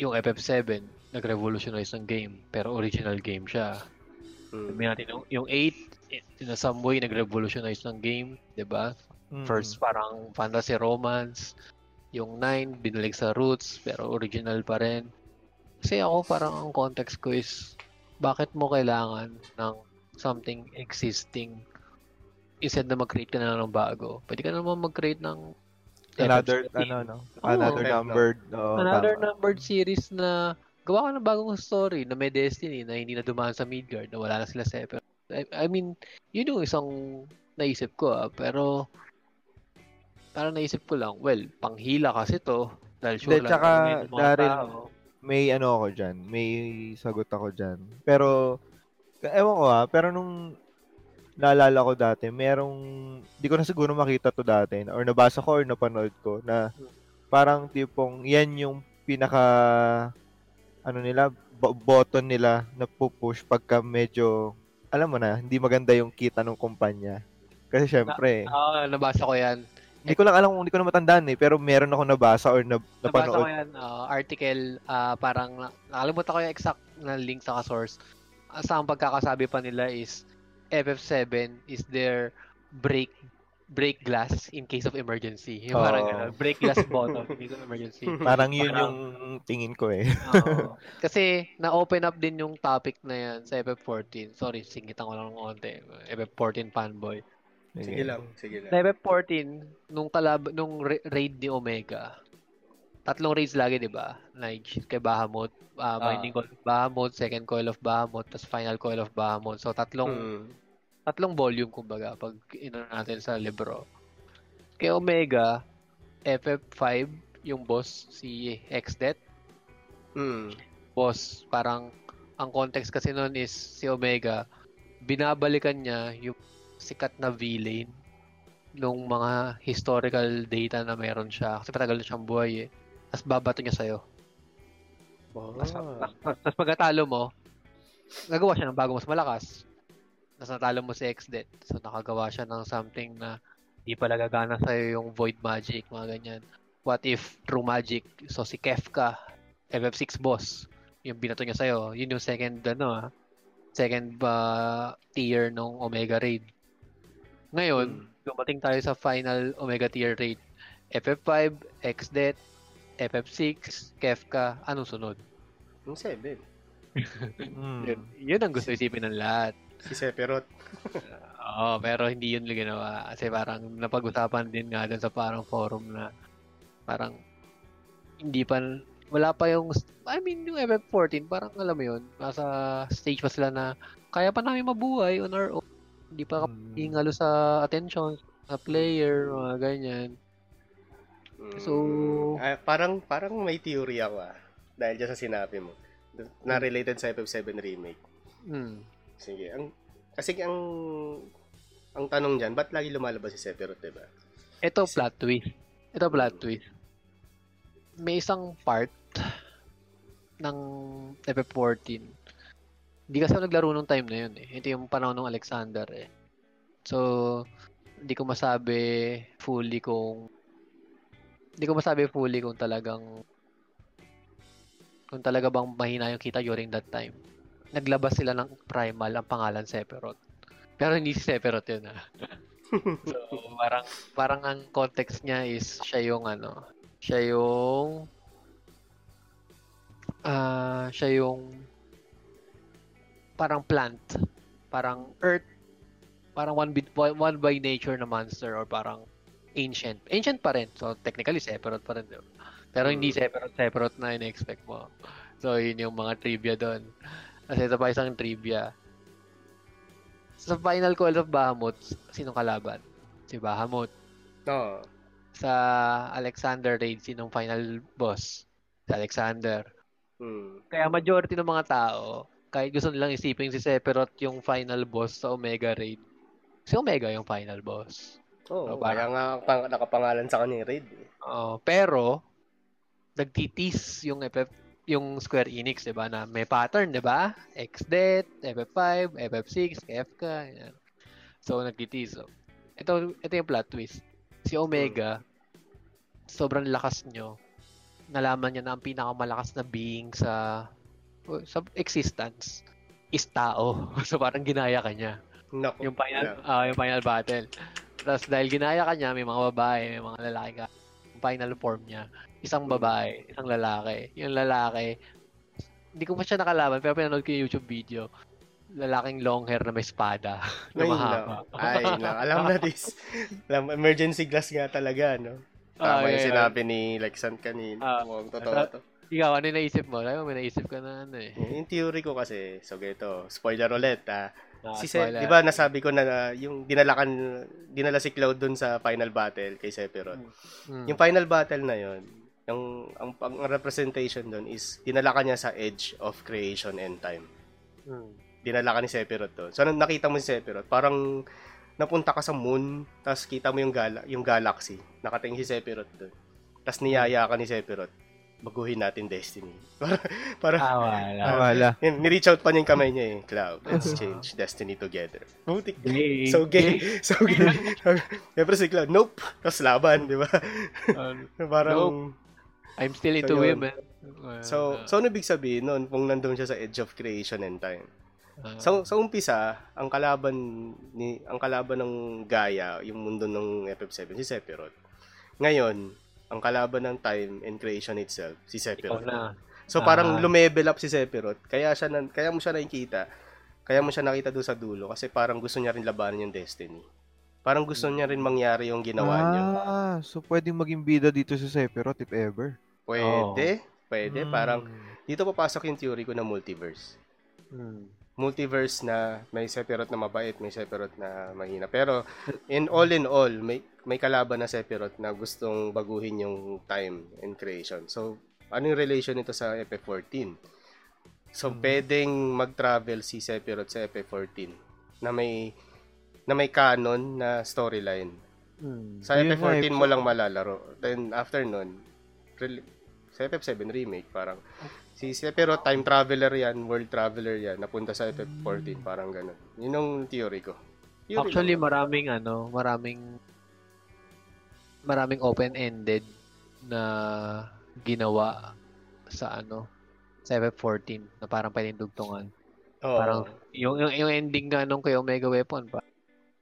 Speaker 1: yung FF7, nag-revolutionize ng game. Pero original game siya.
Speaker 3: Mm.
Speaker 1: Sabihin natin, yung, yung 8, in a some way, nag-revolutionize ng game. 'di ba
Speaker 2: Mm.
Speaker 1: First, parang fantasy romance. Yung 9, binalik sa roots, pero original pa rin. Kasi ako, parang ang context ko is, bakit mo kailangan ng something existing instead na mag-create ka na lang ng bago? Pwede ka naman mag-create ng
Speaker 2: Another,
Speaker 1: FF17.
Speaker 2: ano, no? Another
Speaker 3: Okay, no.
Speaker 2: numbered. oo,
Speaker 1: Another
Speaker 2: tama.
Speaker 1: numbered series na gawa ka ng bagong story na may destiny na hindi na dumaan sa Midgard na wala na sila sa Eper. I, I mean, yun yung isang naisip ko ah, pero parang naisip ko lang, well, panghila kasi to dahil sure lang
Speaker 2: tsaka, Daryl. May ano ako dyan. May sagot ako dyan. Pero, ewan ko ha, pero nung naalala ko dati, merong, di ko na siguro makita to dati, or nabasa ko or napanood ko, na parang tipong, yan yung pinaka, ano nila, button nila na pupush pagka medyo, alam mo na, hindi maganda yung kita ng kumpanya. Kasi syempre,
Speaker 1: Ah, nabasa ko yan.
Speaker 2: Hindi ko lang alam kung hindi ko na matandaan eh, pero meron ako nabasa or na,
Speaker 1: Nabasa ko
Speaker 2: napanood.
Speaker 1: yan, ah, article, ah, parang, na- nakalimutan ko yung exact na link sa source. Uh, sa ang pagkakasabi pa nila is, FF7 is their break break glass in case of emergency. Yung parang
Speaker 2: Oo.
Speaker 1: ganun, break glass bottle in case of emergency.
Speaker 2: Parang yun
Speaker 1: Parang-
Speaker 2: yung tingin ko eh.
Speaker 1: Oo. Kasi na-open up din yung topic na yan sa FF14. Sorry, singitan ko lang ng konti. FF14 fanboy.
Speaker 3: Sige lang, sige lang.
Speaker 1: Sa FF14, nung kalab nung ra- raid ni Omega, tatlong raids lagi, di ba? Like, kay Bahamut, uh, Binding Coil of Bahamut, Second Coil of Bahamut, tapos Final Coil of Bahamut. So, tatlong,
Speaker 3: Mm.
Speaker 1: tatlong volume, kumbaga, pag ino natin sa libro. Kay Omega, FF5, yung boss, si Xdet,
Speaker 3: Mm.
Speaker 1: boss, parang, ang context kasi nun is, si Omega, binabalikan niya yung sikat na villain nung mga historical data na meron siya. Kasi patagal na siyang buhay eh. Tapos babato niya sa'yo.
Speaker 3: Oh.
Speaker 1: Tapos, tapos pagkatalo mo, nagawa siya ng bago mas malakas. Tapos natalo mo si Xdet. So nakagawa siya ng something na di pala gagana sa'yo yung void magic, mga ganyan. What if true magic? So si Kefka, FF6 boss, yung binato niya sa'yo, yun yung second, ano ah, second uh, tier ng Omega Raid. Ngayon,
Speaker 3: Mm.
Speaker 1: dumating tayo sa final Omega tier raid. FF5, XDET, FF6, Kefka, anong sunod?
Speaker 3: Yung 7.
Speaker 2: Mm.
Speaker 1: Yun, yun ang gusto isipin ng lahat.
Speaker 3: Si Sephiroth.
Speaker 1: Oo, pero hindi yun ginawa. Kasi parang napag-usapan din nga dun sa parang forum na parang hindi pa, wala pa yung, I mean, yung FF14, parang alam mo yun, nasa stage pa sila na kaya pa namin mabuhay on our own. Hindi pa
Speaker 2: Mm.
Speaker 1: sa attention sa player, mga ganyan. So,
Speaker 3: Ah, parang parang may theory ako ah. Dahil dyan sa sinabi mo. Na related sa FF7 remake.
Speaker 1: Hmm.
Speaker 3: Sige. Ang, kasi ang ang tanong dyan, ba't lagi lumalabas si Sephiroth, diba?
Speaker 1: Ito plot twist. Ito plot twist. May isang part ng FF14. Hindi kasi ako naglaro nung time na yun eh. Ito yung panahon ng Alexander eh. So, hindi ko masabi fully kung hindi ko masabi fully kung talagang kung talaga bang mahina yung kita during that time. Naglabas sila ng primal ang pangalan Sephiroth. Pero hindi si Sephiroth yun ah. so, parang parang ang context niya is siya yung ano, siya yung ah siya yung parang plant, parang earth, parang one bit one by nature na monster or parang ancient. Ancient pa rin. So technically Sephiroth pa rin. Pero hindi
Speaker 3: Mm.
Speaker 1: Sephiroth Sephiroth na in-expect mo. So yun yung mga trivia doon. Kasi ito pa isang trivia. Sa final call of Bahamut, sinong kalaban? Si Bahamut.
Speaker 3: No.
Speaker 1: Sa Alexander Raid, sinong final boss? Si Alexander.
Speaker 3: Hmm.
Speaker 1: Kaya majority ng mga tao, kahit gusto nilang isipin si Sephiroth yung final boss sa Omega Raid, si Omega yung final boss.
Speaker 3: Oo,
Speaker 1: So,
Speaker 3: kaya nga pang, nakapangalan sa kanya yung raid. Eh.
Speaker 1: Oo, pero nagtitis yung FF yung Square Enix, 'di ba, na may pattern, 'di ba? XDET, FF5, FF6, KFK, yan. So nagtitis. So, ito ito yung plot twist. Si Omega sobrang lakas nyo. Nalaman niya na ang pinakamalakas na being sa sa existence is tao. so parang ginaya ka niya.
Speaker 3: Naku.
Speaker 1: Yung final,
Speaker 3: Yeah.
Speaker 1: ah, yung final battle. Tapos dahil ginaya ka niya, may mga babae, may mga lalaki ka. Yung final form niya, isang babae, isang lalaki. Yung lalaki, hindi ko pa siya nakalaban, pero pinanood ko yung YouTube video. Lalaking long hair na may espada. na
Speaker 3: Ay,
Speaker 1: mahaba.
Speaker 3: Ay, na. Alam na this. Alam, emergency glass nga talaga, no?
Speaker 1: Ah,
Speaker 3: Tama yung
Speaker 1: yeah, yeah.
Speaker 3: sinabi ni Lexan kanina.
Speaker 1: Ah,
Speaker 3: Mukhang totoo to.
Speaker 1: Ikaw, ano yung naisip mo? Alam mo, may naisip ka na ano eh.
Speaker 3: Yung theory ko kasi, so ganito, spoiler ulit, ah.
Speaker 1: Ah,
Speaker 3: si Se-
Speaker 1: spoiler.
Speaker 3: di ba nasabi ko na ah, yung dinalakan dinala si Cloud dun sa final battle kay Sephiroth.
Speaker 1: Hmm.
Speaker 3: Yung final battle na yon, yung ang, ang representation doon is dinala ka niya sa edge of creation and time.
Speaker 1: Hmm.
Speaker 3: Dinala ka ni Sephiroth doon. So nung nakita mo si Sephiroth, parang napunta ka sa moon, tapos kita mo yung gala, yung galaxy. Nakatingin si Sephiroth doon. Tapos niyaya ka ni Sephiroth. Baguhin natin destiny. para para
Speaker 1: Ah, wala.
Speaker 2: Ah, wala.
Speaker 3: yun, ni-reach out pa niya yung kamay niya eh. Cloud, let's change destiny together. Butik.
Speaker 1: Gay.
Speaker 3: So gay. So gay. Siyempre si Cloud, nope. Tapos laban, di ba?
Speaker 1: Um,
Speaker 3: Parang,
Speaker 1: I'm still into
Speaker 3: So,
Speaker 1: women.
Speaker 3: so, so ano ibig sabihin nun kung nandun siya sa edge of creation and time?
Speaker 1: Ah,
Speaker 3: Sa, sa umpisa, ang kalaban ni ang kalaban ng Gaia, yung mundo ng FF7, si Sephiroth. Ngayon, ang kalaban ng time and creation itself, si
Speaker 1: ikaw
Speaker 3: Sephiroth.
Speaker 1: na.
Speaker 3: So parang
Speaker 1: Ah.
Speaker 3: lumevel up si Sephiroth. Kaya siya nan, kaya mo siya nakikita. Kaya mo siya nakita doon sa dulo kasi parang gusto niya rin labanan yung destiny. Parang gusto niya rin mangyari yung ginawa niya.
Speaker 2: Ah, so pwedeng maging bida dito sa Sephiroth if ever.
Speaker 3: Pwede. Pwede.
Speaker 2: Hmm.
Speaker 3: Parang, dito papasok yung theory ko na multiverse.
Speaker 1: Hmm.
Speaker 3: Multiverse na may Sephiroth na mabait, may Sephiroth na mahina. Pero in all in all, may may kalaban na Sephiroth na gustong baguhin yung time and creation. So, ano yung relation nito sa FF14? So,
Speaker 2: Hmm.
Speaker 3: pwedeng mag-travel si Sephiroth sa FF14 na may na may canon na storyline.
Speaker 1: Hmm.
Speaker 3: Sa
Speaker 2: Yun nga
Speaker 3: FF14
Speaker 2: eh.
Speaker 3: mo lang malalaro. Then after nun, sa FF7 remake, parang si Sephiroth time traveler yan, world traveler yan, napunta sa FF14, parang ganun. Yun yung theory ko. Theory
Speaker 1: Actually,
Speaker 3: lang.
Speaker 1: maraming ano, maraming maraming open-ended na ginawa sa ano sa FF14 na parang pwedeng dugtungan.
Speaker 3: Oo.
Speaker 1: Parang yung, yung, yung ending nga nung kay Omega Weapon pa.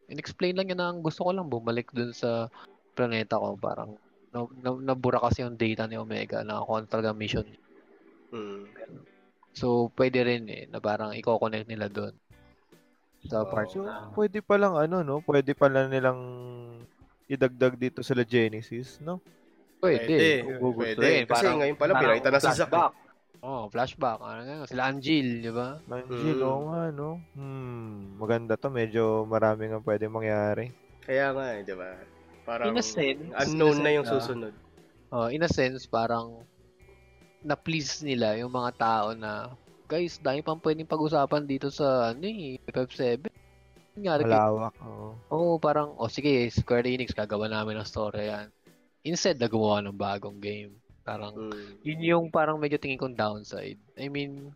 Speaker 1: In-explain lang yun na ang gusto ko lang bumalik dun sa planeta ko. Parang na, na, nabura kasi yung data ni Omega na ako talaga mission.
Speaker 3: Mm.
Speaker 1: So, pwede rin eh, na parang i-connect nila dun. Sa
Speaker 3: Oo.
Speaker 1: part
Speaker 2: So,
Speaker 1: na,
Speaker 2: pwede pa lang ano, no? Pwede pa lang nilang idagdag dito sa Genesis, no?
Speaker 1: pwede.
Speaker 3: Pwede. Pwede.
Speaker 1: eh.
Speaker 3: Kasi
Speaker 1: Parang-
Speaker 3: ngayon pala, pinakita na si Zack.
Speaker 1: flashback. Oh, flashback. Ano nga, sila Angel, di ba?
Speaker 2: Angel,
Speaker 3: Mm.
Speaker 2: oo nga, no? Hmm, maganda to. Medyo marami nga pwede mangyari.
Speaker 3: Kaya nga, eh, di ba? Parang
Speaker 1: In a sense,
Speaker 3: unknown
Speaker 1: in a
Speaker 3: na yung
Speaker 1: sense,
Speaker 3: susunod.
Speaker 1: Oh, in a sense, parang na-please nila yung mga tao na guys, dahil pang pwedeng pag-usapan dito sa ano eh, FF7. Nangyari
Speaker 2: Malawak, oo.
Speaker 1: Oo, parang, o sige, Square Enix, gagawa namin ng story yan. Instead, na gumawa ng bagong game. Parang,
Speaker 3: Mm.
Speaker 1: yun yung parang medyo tingin kong downside. I mean,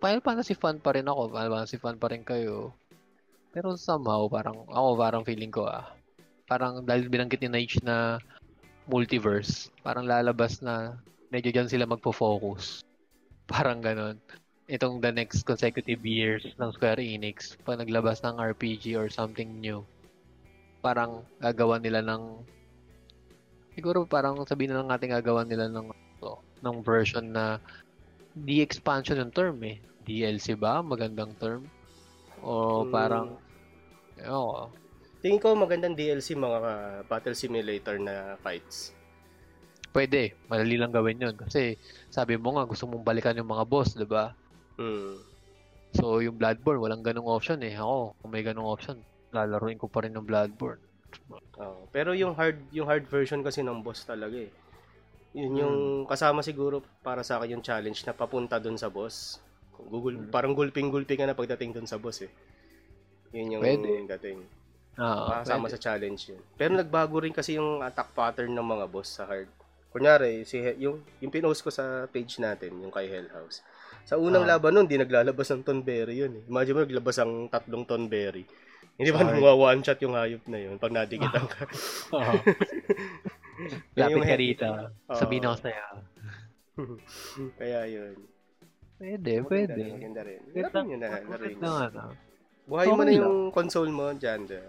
Speaker 1: Final Fantasy fan pa rin ako. Final Fantasy fan pa rin kayo. Pero somehow, parang, ako parang feeling ko ah, parang dahil binanggit ni Nige na multiverse, parang lalabas na medyo dyan sila magpo-focus. Parang ganon. Itong the next consecutive years ng Square Enix, pag naglabas ng RPG or something new, parang gagawa nila ng siguro parang sabihin na lang natin gagawa nila ng to, ng version na di expansion yung term eh. DLC ba? Magandang term? O
Speaker 3: Mm.
Speaker 1: parang Oo.
Speaker 3: Tingin ko magandang DLC mga battle simulator na fights.
Speaker 1: Pwede. Madali lang gawin yun. Kasi sabi mo nga gusto mong balikan yung mga boss, di ba?
Speaker 3: Mm.
Speaker 1: So yung Bloodborne, walang ganong option eh. Ako, kung may ganong option, lalaruin ko pa rin ng Bloodborne.
Speaker 3: Oo. Pero yung hard yung hard version kasi ng boss talaga eh. Yun yung kasama siguro para sa akin yung challenge na papunta dun sa boss. Google,
Speaker 1: Hmm.
Speaker 3: parang gulping-gulping ka na pagdating dun sa boss eh. Yun yung
Speaker 1: Pwede.
Speaker 3: dating.
Speaker 1: Ah,
Speaker 3: Kasama
Speaker 1: pwede.
Speaker 3: sa challenge yun. Pero nagbago rin kasi yung attack pattern ng mga boss sa hard. Kunyari, si He- yung, yung pinost ko sa page natin, yung kay Hell House. Sa unang
Speaker 1: Ah.
Speaker 3: laban nun, di naglalabas ng Tonberry yun eh. Imagine mo, naglabas ang tatlong Tonberry. Hindi ba nung one shot yung hayop na yun pag nadikitan ka?
Speaker 1: Oo.
Speaker 3: Yan yung
Speaker 1: Lapit ka rito.
Speaker 3: Oo.
Speaker 1: Sabihin ako sa'yo.
Speaker 3: Kaya yun.
Speaker 1: Pwede,
Speaker 3: Maganda
Speaker 1: pwede.
Speaker 3: rin, Maganda rin. Laruin nyo na. Buhay mo na yung console mo, Janda.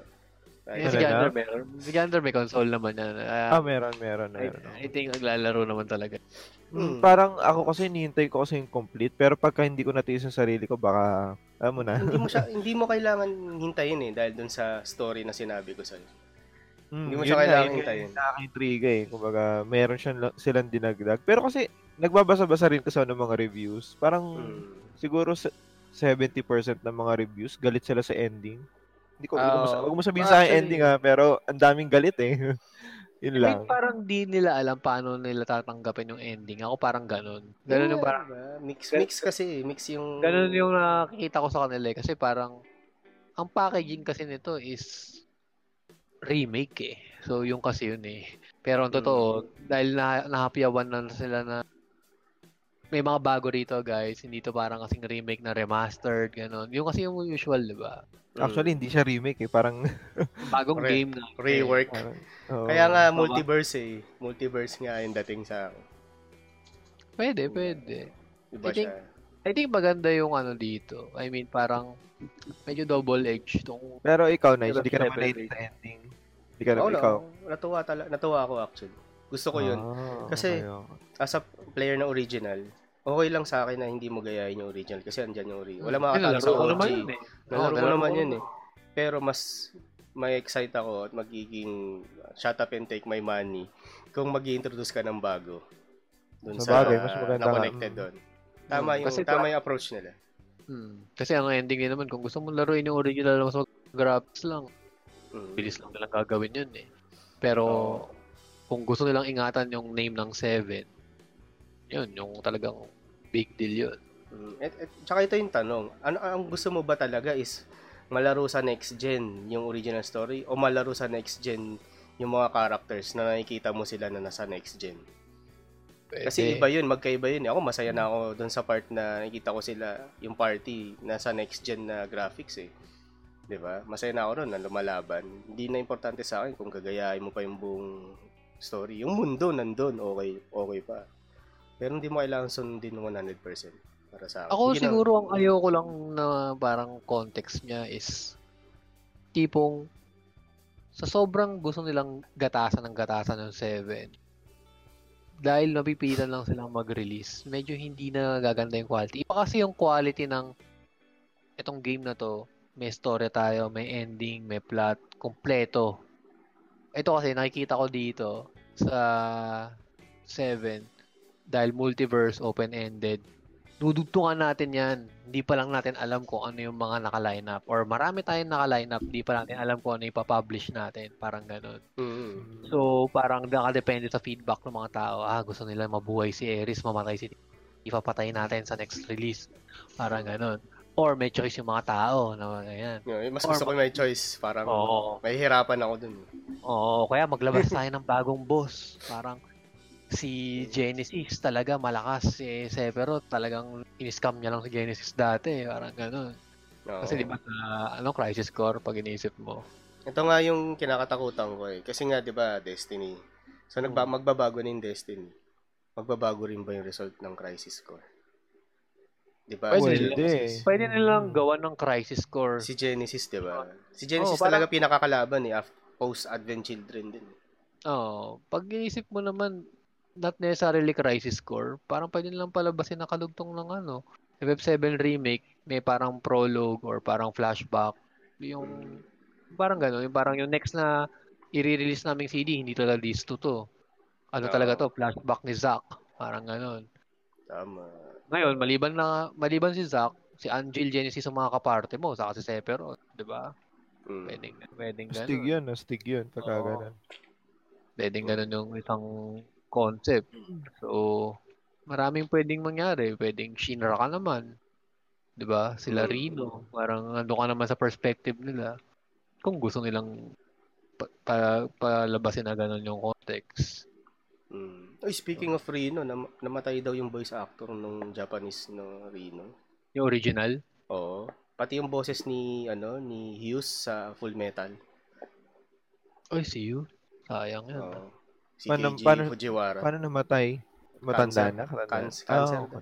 Speaker 1: Eh, si? Gander meron. Si Gander may console naman yan. Ah,
Speaker 2: Ah, meron, meron,
Speaker 1: I,
Speaker 2: meron.
Speaker 1: I think naglalaro naman talaga.
Speaker 3: Hmm.
Speaker 2: Parang ako kasi hinihintay ko kasi yung complete, pero pagka hindi ko natiis yung sarili ko, baka, alam mo na.
Speaker 3: hindi mo siya hindi mo kailangan hintayin eh dahil dun sa story na sinabi ko sa'yo.
Speaker 2: Hmm,
Speaker 3: Hindi mo
Speaker 2: yun
Speaker 3: siya
Speaker 2: nga,
Speaker 3: kailangan hintayin.
Speaker 2: yung Nakaka-intriga eh. Kumbaga, meron siyang, silang dinagdag. Pero kasi, nagbabasa-basa rin kasi ng mga reviews. Parang,
Speaker 3: Hmm.
Speaker 2: siguro se- 70% ng mga reviews, galit sila sa ending. Hindi ko, hindi ko
Speaker 3: Oo.
Speaker 2: masa- wag mo sabihin sa akin ending ha, pero ang daming galit eh. Yun lang.
Speaker 1: parang di nila alam paano nila tatanggapin yung ending. Ako parang ganun. Ganun yung
Speaker 3: Yeah,
Speaker 1: parang,
Speaker 3: diba? Mix, mix kasi. Mix yung...
Speaker 1: ganun yung nakikita ko sa kanila eh. Kasi parang, ang packaging kasi nito is remake eh. So, yung kasi yun eh. Pero ang totoo, dahil na, nahapyawan na sila na may mga bago rito guys, hindi to parang kasing remake na remastered, ganun. Yung kasi yung usual, di ba?
Speaker 3: Mm.
Speaker 2: Actually, hindi siya remake eh. Parang,
Speaker 1: Bagong
Speaker 3: Correct.
Speaker 1: game na.
Speaker 3: Rework.
Speaker 2: parang oo.
Speaker 3: Kaya nga, multiverse eh. Multiverse nga yung dating sa.
Speaker 1: Pwede, pwede.
Speaker 3: Iba
Speaker 1: I think-
Speaker 3: siya.
Speaker 1: I think maganda yung ano dito. I mean, parang medyo double-edged tong
Speaker 2: Pero ikaw, Nice, hindi ka naman late sa ending. Hindi ka naman, ikaw.
Speaker 3: no. Natuwa, tala, natuwa ako actually. Gusto ko yun.
Speaker 2: Ah,
Speaker 3: Kasi-
Speaker 2: okay.
Speaker 3: As a player na original, okay lang sa akin na hindi mo gayahin yung original kasi andyan yung original. Wala
Speaker 1: nalaro
Speaker 3: sa OG.
Speaker 1: naman yun eh.
Speaker 3: Nalaro ko
Speaker 1: nalaro
Speaker 3: naman yun eh. Pero mas may excite ako at magiging shut up and take my money kung mag introduce ka ng bago. Dun
Speaker 2: Sa
Speaker 3: sa,
Speaker 2: bagay, mas maganda
Speaker 3: na connected doon. Tama
Speaker 1: Mm,
Speaker 3: yung,
Speaker 1: kasi
Speaker 3: tama yung approach nila.
Speaker 1: Hmm. Kasi ang ending din naman, kung gusto mong laruin yung original, mas mag-graphics lang.
Speaker 3: Mm.
Speaker 1: Bilis lang nilang gagawin yun eh. Pero,
Speaker 3: Oo.
Speaker 1: kung gusto nilang ingatan yung name ng 7, yun, yung talagang big deal yun.
Speaker 3: Mm. At, at, tsaka ito yung tanong, ano ang gusto mo ba talaga is malaro sa next gen yung original story o malaro sa next gen yung mga characters na nakikita mo sila na nasa next gen? Kasi iba yun, magkaiba yun. Ako masaya na ako doon sa part na nakikita ko sila, yung party, nasa next gen na graphics eh. 'Di ba? Masaya na ako ron na lumalaban. Hindi na importante sa akin kung gagayahin mo pa yung buong story. Yung mundo nandun, okay, okay pa. Pero hindi mo kailangan sundin 100% para sa akin.
Speaker 1: Ako
Speaker 3: Hindi na-
Speaker 1: siguro ang ayoko lang na parang context niya is tipong sa sobrang gusto nilang gatasan ng gatasan ng 7 dahil napipitan lang silang mag-release, medyo hindi na gaganda yung quality. Iba kasi yung quality ng itong game na to, may story tayo, may ending, may plot, kompleto. Ito kasi nakikita ko dito sa 7 dahil multiverse open-ended dudugtungan natin yan. Hindi pa lang natin alam kung ano yung mga naka-line up. Or marami tayong naka-line up, hindi pa natin alam kung ano yung ipapublish natin. Parang ganun.
Speaker 3: Mm.
Speaker 1: So, parang nakadepende sa feedback ng mga tao. Ah, gusto nila mabuhay si Eris, mamatay si ipapatay natin sa next release. Parang ganun. Or may choice yung mga tao na ganyan.
Speaker 3: Yeah, mas
Speaker 1: Or-
Speaker 3: gusto ko may choice. Parang
Speaker 1: Oo.
Speaker 3: may hirapan ako dun.
Speaker 1: Oo, kaya maglabas tayo ng bagong boss. Parang si Genesis talaga malakas. Si Sephiroth talagang in-scam niya lang si Genesis dati. Parang ganun.
Speaker 3: Oo.
Speaker 1: Kasi di ba sa ano, crisis core pag iniisip mo.
Speaker 3: Ito nga yung kinakatakutan ko eh. Kasi nga, di ba, Destiny. So, nagba- magbabago na yung Destiny. Magbabago rin ba yung result ng Crisis Core? Di ba?
Speaker 1: Pwede
Speaker 3: Si
Speaker 1: nila.
Speaker 3: Genesis-
Speaker 1: Pwede nilang gawan ng crisis core.
Speaker 3: Si Genesis, di ba? Si Genesis
Speaker 1: parang-
Speaker 3: talaga pinakakalaban eh. af- Post-Advent Children din.
Speaker 1: Oo. pag iniisip mo naman, not necessarily crisis core, parang pwede nilang palabasin na kalugtong ng ano. FF7 remake, may parang prologue or parang flashback. Yung parang gano'n, yung parang yung next na i-release naming CD, hindi talaga list to to. Ano
Speaker 3: Oo.
Speaker 1: talaga to? Flashback ni Zack. Parang gano'n.
Speaker 3: Tama.
Speaker 1: Ngayon, maliban na maliban si Zack, si Angel Genesis ang mga kaparte mo, saka si Sephiroth, 'di ba?
Speaker 3: Mm.
Speaker 1: Pwedeng pwedeng
Speaker 2: Astig
Speaker 1: gano'n.
Speaker 2: yun, astig yun. Pagka
Speaker 1: Oo.
Speaker 2: ganun.
Speaker 1: Pwedeng gano'n yung isang concept. So, maraming pwedeng mangyari. Pwedeng Shinra ka naman. 'Di ba? Sila. Rino. Parang ano ka naman sa perspective nila. Kung gusto nilang pa- pa- palabasin na gano'n yung context.
Speaker 3: Mm. Uy, speaking of Rino, nam- namatay daw yung voice actor nung Japanese no Rino.
Speaker 1: Yung original,
Speaker 3: Oo. Pati yung boses ni ano ni Hughes sa Full Metal.
Speaker 1: Oy, see you. Sayang yan.
Speaker 3: Oo. Si
Speaker 2: Paano-
Speaker 3: Keiji
Speaker 2: paano-
Speaker 3: Fujiwara.
Speaker 2: Paano namatay? Matanda
Speaker 3: Cancer.
Speaker 2: na?
Speaker 3: Cancer- cancer daw.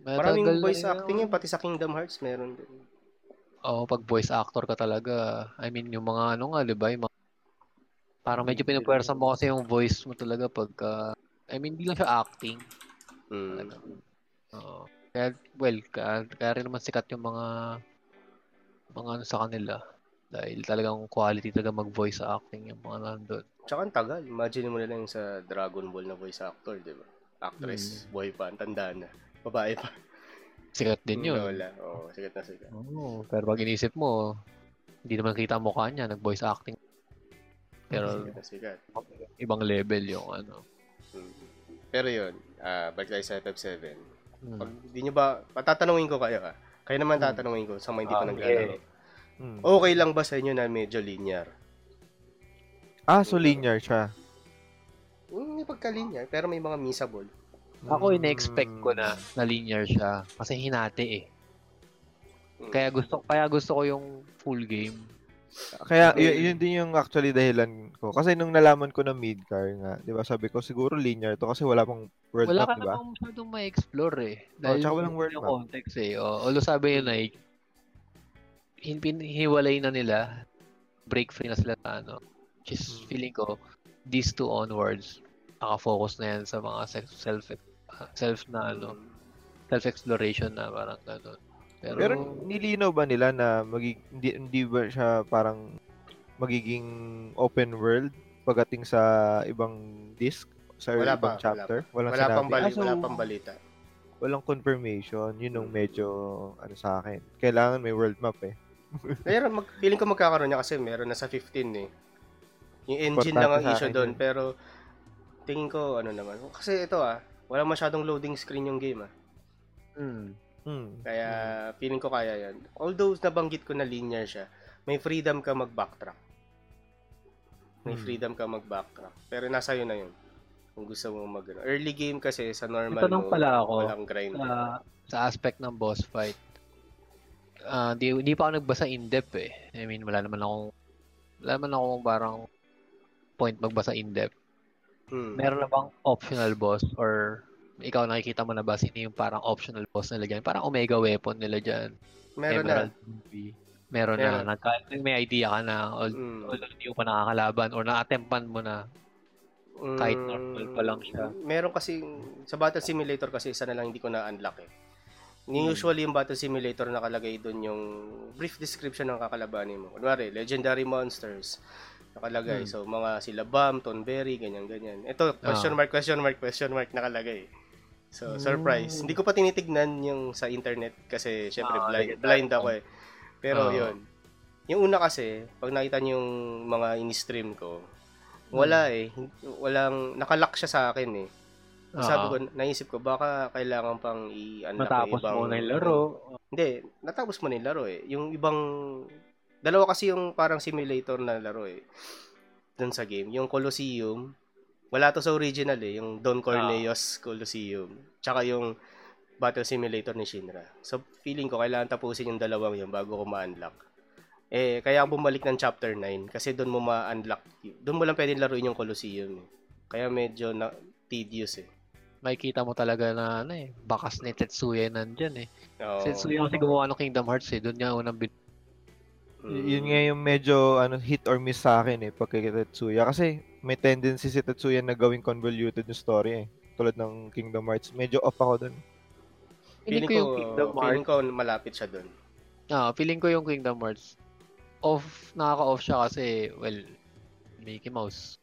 Speaker 1: Matagal
Speaker 3: Maraming voice acting yun, pati sa Kingdom Hearts meron din.
Speaker 1: Oo, pag voice actor ka talaga. I mean, yung mga ano nga, 'di ba? Yung mga, parang medyo pinupwersa mo kasi yung voice mo talaga pagka I mean, hindi lang siya acting.
Speaker 3: Mm.
Speaker 1: Talaga. Oo. Kaya, well, kaya, kaya rin naman sikat yung mga mga ano sa kanila. Dahil talagang quality talaga mag-voice acting yung mga nandun.
Speaker 3: Tsaka ang tagal. Imagine mo na lang yung sa Dragon Ball na voice actor, di ba? Actress, boy pa, ang tanda na. Babae pa.
Speaker 1: Sikat din yun.
Speaker 3: Lola. Oo, sikat na sikat.
Speaker 1: Oo, pero pag inisip mo, hindi naman kita mukha niya, nag-voice acting. Pero
Speaker 3: Sikat na sikat.
Speaker 1: ibang level yung ano.
Speaker 3: Mm. Pero yun, ah balik tayo sa FF7.
Speaker 1: Hmm.
Speaker 3: Pag di nyo ba, patatanungin ko kayo ah. Kayo naman
Speaker 1: Hmm.
Speaker 3: tatanungin ko sa mga hindi pa
Speaker 1: Ah,
Speaker 3: naglalaro.
Speaker 2: Hmm.
Speaker 3: Okay lang ba sa inyo na medyo linear?
Speaker 2: Ah, so linear siya.
Speaker 3: Hmm, may pagka-linear, pero may mga missable.
Speaker 1: Ako in-expect ko na na linear siya kasi hinati eh.
Speaker 3: Mm.
Speaker 1: Kaya gusto kaya gusto ko yung full game.
Speaker 2: Kaya
Speaker 3: Okay.
Speaker 2: yun, yun din yung actually dahilan ko. Kasi nung nalaman ko na mid-car nga, 'di ba? Sabi ko siguro linear to kasi wala pang world
Speaker 1: Wala
Speaker 2: map,
Speaker 1: ka
Speaker 2: 'di ba?
Speaker 1: namang masyadong ma-explore eh.
Speaker 2: Oh, tsaka walang world
Speaker 1: yung
Speaker 2: map.
Speaker 1: context eh. Oh, although sabi yun na hin hiwalay na nila, break free na sila sa ano. Which is
Speaker 2: Hmm.
Speaker 1: feeling ko, these two onwards, naka-focus na yan sa mga se- self ah, self na ano,
Speaker 3: Mm.
Speaker 1: self-exploration na parang ganun. Pero,
Speaker 2: Pero nilinaw ba nila na magig hindi, hindi ba siya parang magiging open world pagdating sa ibang disc? sa
Speaker 3: Wala
Speaker 2: ibang
Speaker 3: pa,
Speaker 2: chapter? Walang
Speaker 3: Wala
Speaker 2: sinabi.
Speaker 3: pang, bali,
Speaker 2: Ah, so,
Speaker 3: wala pang balita.
Speaker 2: Walang confirmation. Yun yung
Speaker 3: Hmm.
Speaker 2: medyo, ano sa akin. Kailangan may world map eh.
Speaker 3: Pero mag, feeling ko magkakaroon niya kasi meron na sa 15 eh. Yung engine lang ang issue doon. Pero tingin ko ano naman. Kasi ito ah, wala masyadong loading screen yung game ah.
Speaker 1: Hmm.
Speaker 2: Hmm.
Speaker 3: Kaya feeling ko kaya yan. Although nabanggit ko na linear siya, may freedom ka mag-backtrack. May
Speaker 2: Hmm.
Speaker 3: freedom ka mag-backtrack. Pero nasa iyo na yun. Kung gusto mo mag ano. Early game kasi sa normal
Speaker 1: tanong
Speaker 3: mode,
Speaker 1: pala ako.
Speaker 3: walang grind.
Speaker 1: Sa, sa aspect ng boss fight, ah di, di pa ako nagbasa in-depth eh. I mean, wala naman akong, wala naman akong parang point magbasa in-depth.
Speaker 3: Hmm.
Speaker 1: Meron na bang optional boss or ikaw nakikita mo na ba sino yung parang optional boss nila dyan? Parang Omega weapon nila dyan.
Speaker 3: Meron na.
Speaker 1: Emerald Ruby. Meron,
Speaker 3: Meron.
Speaker 1: na. Nagka, may idea ka na. Al-
Speaker 3: Hmm.
Speaker 1: Although hindi mo pa nakakalaban or na-attempan mo na. Kahit
Speaker 3: Mm,
Speaker 1: normal pa lang siya.
Speaker 3: Meron kasi, sa Battle Simulator kasi isa na lang hindi ko na-unlock eh. Ni
Speaker 1: Hmm.
Speaker 3: Usually yung Battle Simulator nakalagay doon yung brief description ng kakalabanin mo. Kunwari, legendary monsters nakalagay.
Speaker 1: Hmm.
Speaker 3: So, mga sila Bam, Tonberry, ganyan-ganyan. Ito, question
Speaker 1: Ah.
Speaker 3: mark, question mark, question mark nakalagay. So, surprise. Hindi ko pa tinitignan yung sa internet kasi syempre
Speaker 1: Ah,
Speaker 3: blind, blind ako eh. Pero
Speaker 1: Ah.
Speaker 3: yun. Yung una kasi, pag nakita niyo yung mga in-stream ko, wala
Speaker 1: Hmm.
Speaker 3: eh. Walang, nakalock siya sa akin eh.
Speaker 1: Oo.
Speaker 3: Sabi ko, naisip ko, baka kailangan pang i-unlock
Speaker 1: Matapos
Speaker 3: ibang...
Speaker 1: mo na yung laro.
Speaker 3: Hindi, natapos mo na yung laro eh. Yung ibang... Dalawa kasi yung parang simulator na laro eh. Doon sa game. Yung Colosseum, wala to sa original eh. Yung Don Corneos Colosseum. Tsaka yung Battle Simulator ni Shinra. So, feeling ko, kailangan tapusin yung dalawang yun bago ko ma-unlock. Eh, kaya ako bumalik ng chapter 9 kasi doon mo ma-unlock. Doon mo lang pwedeng laruin yung Colosseum. Eh. Kaya medyo na tedious eh.
Speaker 1: Makikita mo talaga na ano eh, bakas ni Tetsuya nandyan eh. Si Tetsuya kasi gumawa ng Kingdom Hearts eh. Doon niya unang bin...
Speaker 3: Mm.
Speaker 2: Yun nga yung medyo ano, hit or miss sa akin eh, pag kay Tetsuya. Kasi may tendency si Tetsuya na gawing convoluted yung story eh. Tulad ng Kingdom Hearts. Medyo off ako dun.
Speaker 1: Feeling ko yung Kingdom
Speaker 3: feeling
Speaker 1: Hearts.
Speaker 3: ko malapit siya doon.
Speaker 1: Ah, feeling ko yung Kingdom Hearts. Off, nakaka-off siya kasi, well, Mickey Mouse.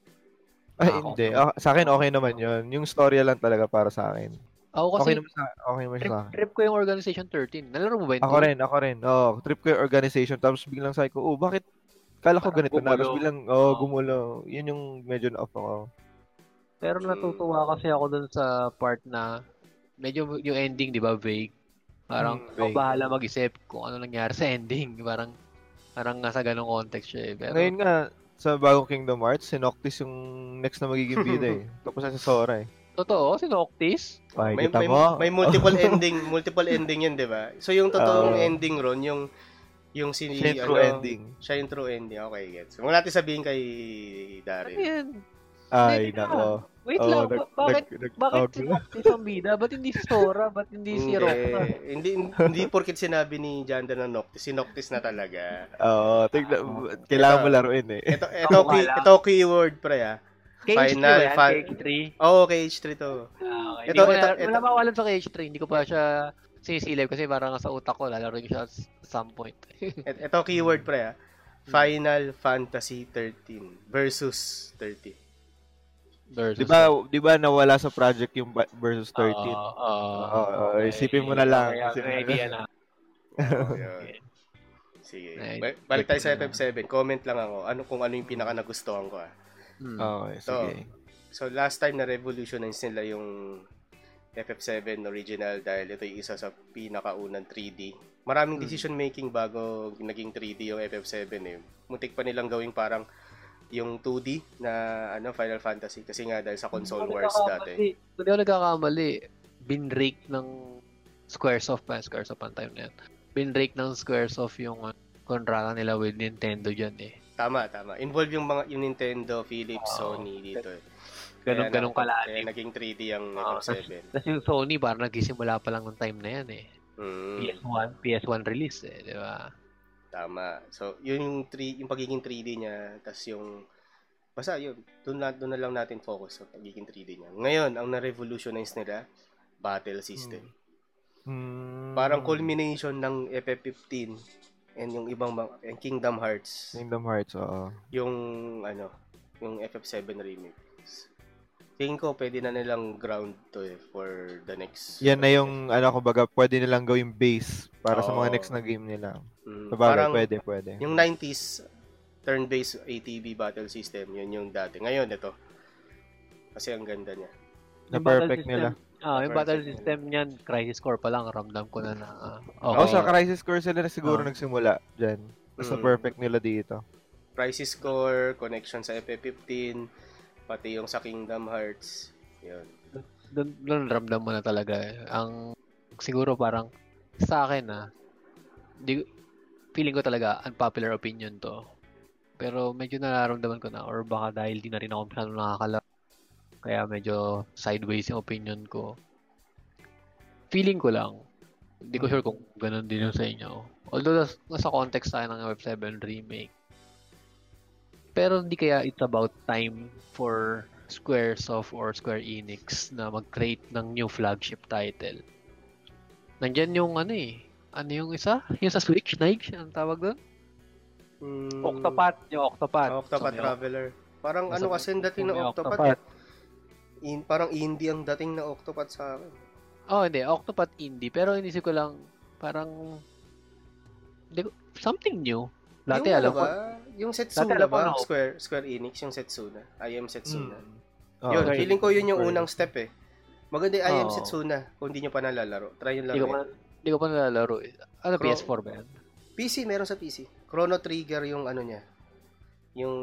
Speaker 2: Ay,
Speaker 1: Ah,
Speaker 2: hindi.
Speaker 1: okay.
Speaker 2: Ah, sa akin, okay naman yun. Yung story lang talaga para sa akin.
Speaker 1: Ako kasi,
Speaker 2: okay naman sa, okay naman
Speaker 1: trip,
Speaker 2: sa akin.
Speaker 1: trip ko yung Organization 13. Nalaro mo ba yun?
Speaker 2: Ako rin, ako rin. Oh, trip ko yung organization. Tapos biglang sabi ko, oh, bakit? Kala ko
Speaker 1: Parang
Speaker 2: ganito na. Tapos
Speaker 1: gumulo.
Speaker 2: biglang, oh,
Speaker 1: Oo.
Speaker 2: gumulo. Yun yung medyo na-off ako.
Speaker 1: Pero natutuwa kasi ako dun sa part na medyo yung ending, di ba, vague. Parang
Speaker 2: Hmm, vague.
Speaker 1: bahala mag-isip kung ano nangyari sa ending. Parang parang nasa ganong context siya eh. Pero,
Speaker 2: Ngayon nga, sa bagong Kingdom Hearts, si Noctis yung next na magiging bida eh. Tapos na si Sora eh.
Speaker 1: Totoo, si Noctis.
Speaker 2: Ay,
Speaker 3: May,
Speaker 2: kita
Speaker 3: may,
Speaker 2: mo?
Speaker 3: may multiple ending, multiple ending yun, 'di ba? So yung totoong
Speaker 2: Oo.
Speaker 3: ending ron, yung yung si
Speaker 2: Siya yung true
Speaker 3: ano,
Speaker 2: ending.
Speaker 3: Siya yung true ending. Okay, gets. Huwag natin sabihin kay
Speaker 1: Ano
Speaker 3: Daryl.
Speaker 1: yan?
Speaker 2: Ay, nako.
Speaker 1: Wait
Speaker 2: Oo,
Speaker 1: lang,
Speaker 2: nag-
Speaker 1: ba- bakit,
Speaker 2: nag-
Speaker 1: bakit
Speaker 2: tawag
Speaker 1: si
Speaker 2: na.
Speaker 1: Noctis ang bida? Ba't hindi si Sora? Ba't hindi si
Speaker 3: Hindi,
Speaker 1: Roxas?
Speaker 3: hindi, hindi porkit sinabi ni Janda na Noctis. Si Noctis na talaga.
Speaker 2: Oo, tignan, kailangan mo laruin eh.
Speaker 3: Ito, ito,
Speaker 1: wala.
Speaker 3: ito keyword, pre, ah.
Speaker 1: KH3
Speaker 3: Final
Speaker 1: ba yan?
Speaker 3: fan-
Speaker 1: KH3?
Speaker 3: Oo, oh, kay H3 to.
Speaker 1: Ah, okay.
Speaker 3: Ito- ito- ito-
Speaker 1: Wala mawalan sa KH3. Hindi ko pa siya sinisilip kasi parang sa utak ko, lalaro ko siya at some point.
Speaker 3: Ito keyword, pre, ah. Final Fantasy 13 versus 30.
Speaker 1: Versus.
Speaker 2: Di ba, di ba nawala sa project yung versus 13?
Speaker 1: Oo, oo.
Speaker 2: Oo, isipin mo na lang.
Speaker 1: Okay,
Speaker 2: Isipin mo
Speaker 1: okay,
Speaker 2: na.
Speaker 3: yun. Sige. Ba- Balik tayo sa FF7. Comment lang ako. Ano kung ano yung pinaka nagustuhan ko, ah.
Speaker 1: Hmm.
Speaker 2: Okay, sige.
Speaker 3: So, last time na revolutionize nila yung FF7 original dahil ito yung isa sa pinakaunang 3D. Maraming
Speaker 1: Hmm.
Speaker 3: decision making bago naging 3D yung FF7 eh. Muntik pa nilang gawing parang yung 2D na ano Final Fantasy kasi nga dahil sa console
Speaker 1: Hindi
Speaker 3: wars dati.
Speaker 1: Hindi ako nagkakamali. Binrake ng Squaresoft pa. Squaresoft ang time na yan. Binrake ng Squaresoft yung uh, kontrata nila with Nintendo dyan eh.
Speaker 3: Tama, tama. Involve yung mga yung Nintendo, Philips,
Speaker 1: Oo.
Speaker 3: Sony dito eh.
Speaker 1: Ganun,
Speaker 3: Kaya
Speaker 1: ganun
Speaker 3: na- Kaya
Speaker 1: kalalim.
Speaker 3: naging 3D ang
Speaker 1: Oo,
Speaker 3: FF7.
Speaker 1: Tapos yung Sony, parang nagsisimula pa lang ng time na yan eh.
Speaker 3: Mm.
Speaker 1: PS1, PS1 release eh, di ba?
Speaker 3: Tama. So, yun yung 3 yung pagiging 3D niya, tas yung basta yun, doon na doon na lang natin focus sa pagiging 3D niya. Ngayon, ang na-revolutionize nila battle system.
Speaker 2: Hmm.
Speaker 3: Parang culmination ng FF15 and yung ibang mga and Kingdom Hearts,
Speaker 2: Kingdom Hearts, oo.
Speaker 3: yung ano, yung FF7 remake. tingin ko pwede na nilang ground to eh, for the next.
Speaker 2: Yan na yung, ano, kumbaga, pwede nilang gawing base para sa mga
Speaker 3: Oo.
Speaker 2: next na game nila.
Speaker 3: Mm,
Speaker 2: Sabagay,
Speaker 3: parang
Speaker 2: pwede, pwede.
Speaker 3: yung 90s turn-based ATV battle system, yun yung dati. Ngayon, ito. Kasi ang ganda niya.
Speaker 2: Na perfect nila.
Speaker 1: Ah, yung battle system niyan, Crisis Core pa lang, ramdam ko na na. ah, okay.
Speaker 2: Ako sa Crisis Core sila na siguro
Speaker 1: Ah.
Speaker 2: nagsimula dyan. Tapos na
Speaker 3: Mm.
Speaker 2: perfect nila dito.
Speaker 3: Crisis Core, connection sa FF15, pati yung sa Kingdom Hearts. Yun.
Speaker 1: doon, doon ramdam mo na talaga. eh. Ang siguro parang sa akin ah, di, feeling ko talaga unpopular opinion to. Pero medyo nararamdaman ko na or baka dahil di na rin ako masyadong nakakalaro. Kaya medyo sideways yung opinion ko. Feeling ko lang. Hindi ko sure kung ganun din yung sa inyo. Although nas, nasa context tayo ng Web7 remake. Pero hindi kaya it's about time for Squaresoft or Square Enix na mag-create ng new flagship title. Nandyan yung ano eh. Ano yung isa? Yung sa Switch, Nike? Anong tawag doon?
Speaker 3: Mm,
Speaker 1: Octopath. Yung Octopath.
Speaker 3: Octopath
Speaker 1: So,
Speaker 3: Traveler. Parang ano kasi ang dating ng Octopath.
Speaker 1: Octopath.
Speaker 3: In, parang indie ang dating na Octopath sa akin.
Speaker 1: Oh, hindi. Octopath indie. Pero inisip ko lang, parang, hindi ko- something new. Dati
Speaker 3: yung
Speaker 1: alam
Speaker 3: ano
Speaker 1: ko,
Speaker 3: ba? Yung Setsuna
Speaker 1: alam ko
Speaker 3: ba?
Speaker 1: na-
Speaker 3: Square, Square Enix, yung Setsuna. I am Setsuna.
Speaker 2: Mm. Oo.
Speaker 3: Yun,
Speaker 1: Okay.
Speaker 3: feeling ko yun yung unang step eh. Maganda yung I am
Speaker 1: Oo.
Speaker 3: Setsuna. Kung hindi nyo pa nalalaro. Try nyo lang
Speaker 1: hindi ko
Speaker 3: eh.
Speaker 1: pa, hindi ko pa nalalaro. eh. Ano,
Speaker 3: Cro-
Speaker 1: PS4 ba yan?
Speaker 3: PC, meron sa PC. Chrono Trigger yung ano niya. Yung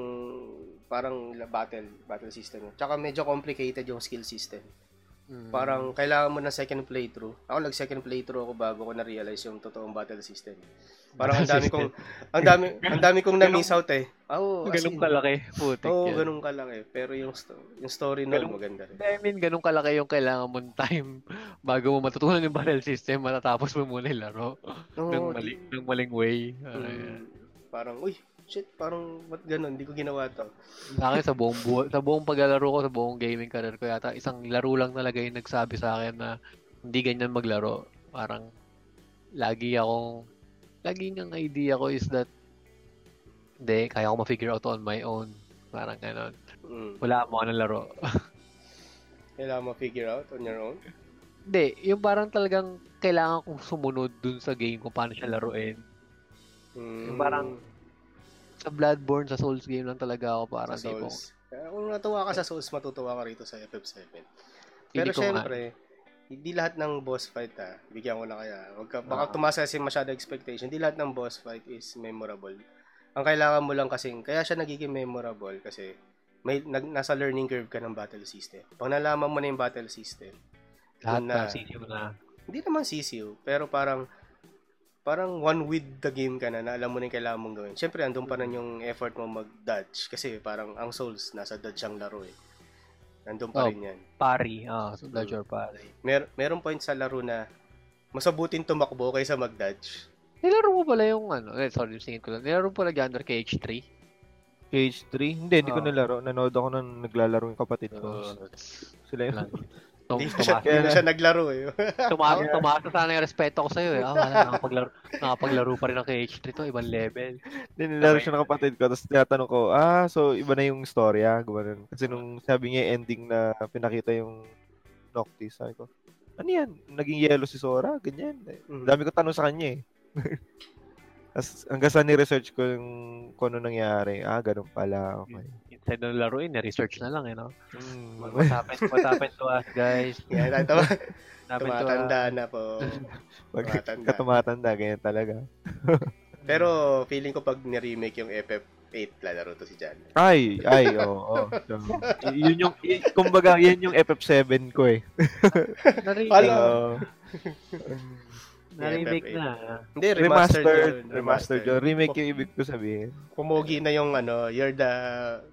Speaker 3: parang battle battle system. Tsaka medyo complicated yung skill system.
Speaker 1: Mm.
Speaker 3: Parang kailangan mo ng second playthrough. Ako nag second playthrough ako bago ko na-realize yung totoong battle system. Parang ang dami kong ang dami ang dami kong na-miss out eh. As
Speaker 1: ganun
Speaker 3: in.
Speaker 1: kalaki. Putik
Speaker 3: Oo,
Speaker 1: yan.
Speaker 3: ganun kalaki. Pero yung yung story
Speaker 1: Ganun-
Speaker 3: maganda rin.
Speaker 1: I mean, ganun kalaki yung kailangan mong time bago mo matutunan yung battle system, matatapos mo muna yung laro.
Speaker 3: Oo,
Speaker 1: ng, mali, ng maling way.
Speaker 3: Mm, parang, uy, shit, parang, ba't ganun? Hindi ko ginawa to.
Speaker 1: Sa akin, sa buong, buhay, sa buong paglalaro ko, sa buong gaming career ko, yata isang laro lang talaga yung nagsabi sa akin na hindi ganyan maglaro. Parang, lagi akong, lagi ang idea ko is that, hindi, kaya ko ma-figure out on my own. Parang ganon.
Speaker 3: Mm.
Speaker 1: Wala mo ng laro.
Speaker 3: Kailangan mo figure out on your own.
Speaker 1: Hindi, yung parang talagang kailangan kong sumunod dun sa game kung paano siya laruin.
Speaker 3: Mm.
Speaker 1: Yung parang, Sa Bloodborne, sa Souls game lang talaga ako parang
Speaker 3: sa
Speaker 1: tipong,
Speaker 3: Souls. Kaya kung natuwa ka sa Souls, matutuwa ka rito sa FF7. Pero
Speaker 1: ko nga.
Speaker 3: syempre, hindi lahat ng boss fight ah, bigyan ko na kaya. Wag ka, baka
Speaker 1: Ah.
Speaker 3: tumasa kasi masyado expectation. Hindi lahat ng boss fight is memorable. Ang kailangan mo lang kasing, kaya siya nagiging memorable kasi may nag, nasa learning curve ka ng battle system. Pag nalaman mo na yung battle system,
Speaker 1: lahat na,
Speaker 3: na.
Speaker 1: sisiyo na.
Speaker 3: hindi naman sisiw, pero parang parang one with the game ka na, na alam mo na yung kailangan mong gawin. Siyempre, andun pa rin yung effort mo mag-dodge kasi parang ang Souls, nasa dodge ang laro eh. Nandun pa
Speaker 1: Oh.
Speaker 3: rin yan.
Speaker 1: Pari, ah, so
Speaker 3: Mm.
Speaker 1: dodge or pari.
Speaker 3: Mer meron point sa laro na masabutin tumakbo kaysa mag-dodge.
Speaker 1: Nilaro mo pala yung ano, eh, sorry, singin ko lang. Nilaro mo pala Gander KH3?
Speaker 2: Cage 3? Hindi, hindi ko
Speaker 1: Oo.
Speaker 2: nalaro. Nanood ako nang naglalaro yung kapatid ko.
Speaker 1: Uh,
Speaker 2: Sila yung...
Speaker 3: Hindi na siya, hindi na siya naglaro eh.
Speaker 1: tumaas, tumaas na sana yung respeto ko sa'yo eh. Ah, wala, nakapaglaro, nakapaglaro pa rin ng KH3 to, ibang level.
Speaker 2: Hindi, nilaro siya ng kapatid ko. Tapos tinatanong ko, ah, so iba na yung storya. Gumanon. Kasi nung sabi niya ending na pinakita yung Noctis, sabi ko, ano yan? Naging yellow si Sora? Ganyan.
Speaker 3: Mhm.
Speaker 2: Dami ko tanong sa kanya eh. Tapos hanggang sa ni-research ko yung kung ano nangyari. Ah, ganun pala. Okay.
Speaker 1: Instead na laruin, research na lang, eh, no?
Speaker 2: Mm.
Speaker 1: What happened, what happened to us, guys?
Speaker 3: Yan, tama, tumatanda na po.
Speaker 2: Pag
Speaker 3: Tumatanda.
Speaker 2: katumatanda, ganyan talaga.
Speaker 3: Pero feeling ko pag ni-remake yung FF8, lalaro to si Jan.
Speaker 2: Ay, ay, oo. Oh, Y- yun yung, y- kumbaga, yan yung FF7 ko eh.
Speaker 1: Na-remake,
Speaker 2: Oo.
Speaker 3: FF8.
Speaker 1: na.
Speaker 3: Hindi, remastered,
Speaker 2: remastered,
Speaker 3: yun.
Speaker 2: remastered yun. Remake yung ibig ko sabihin.
Speaker 3: Pumogi na yung ano, you're the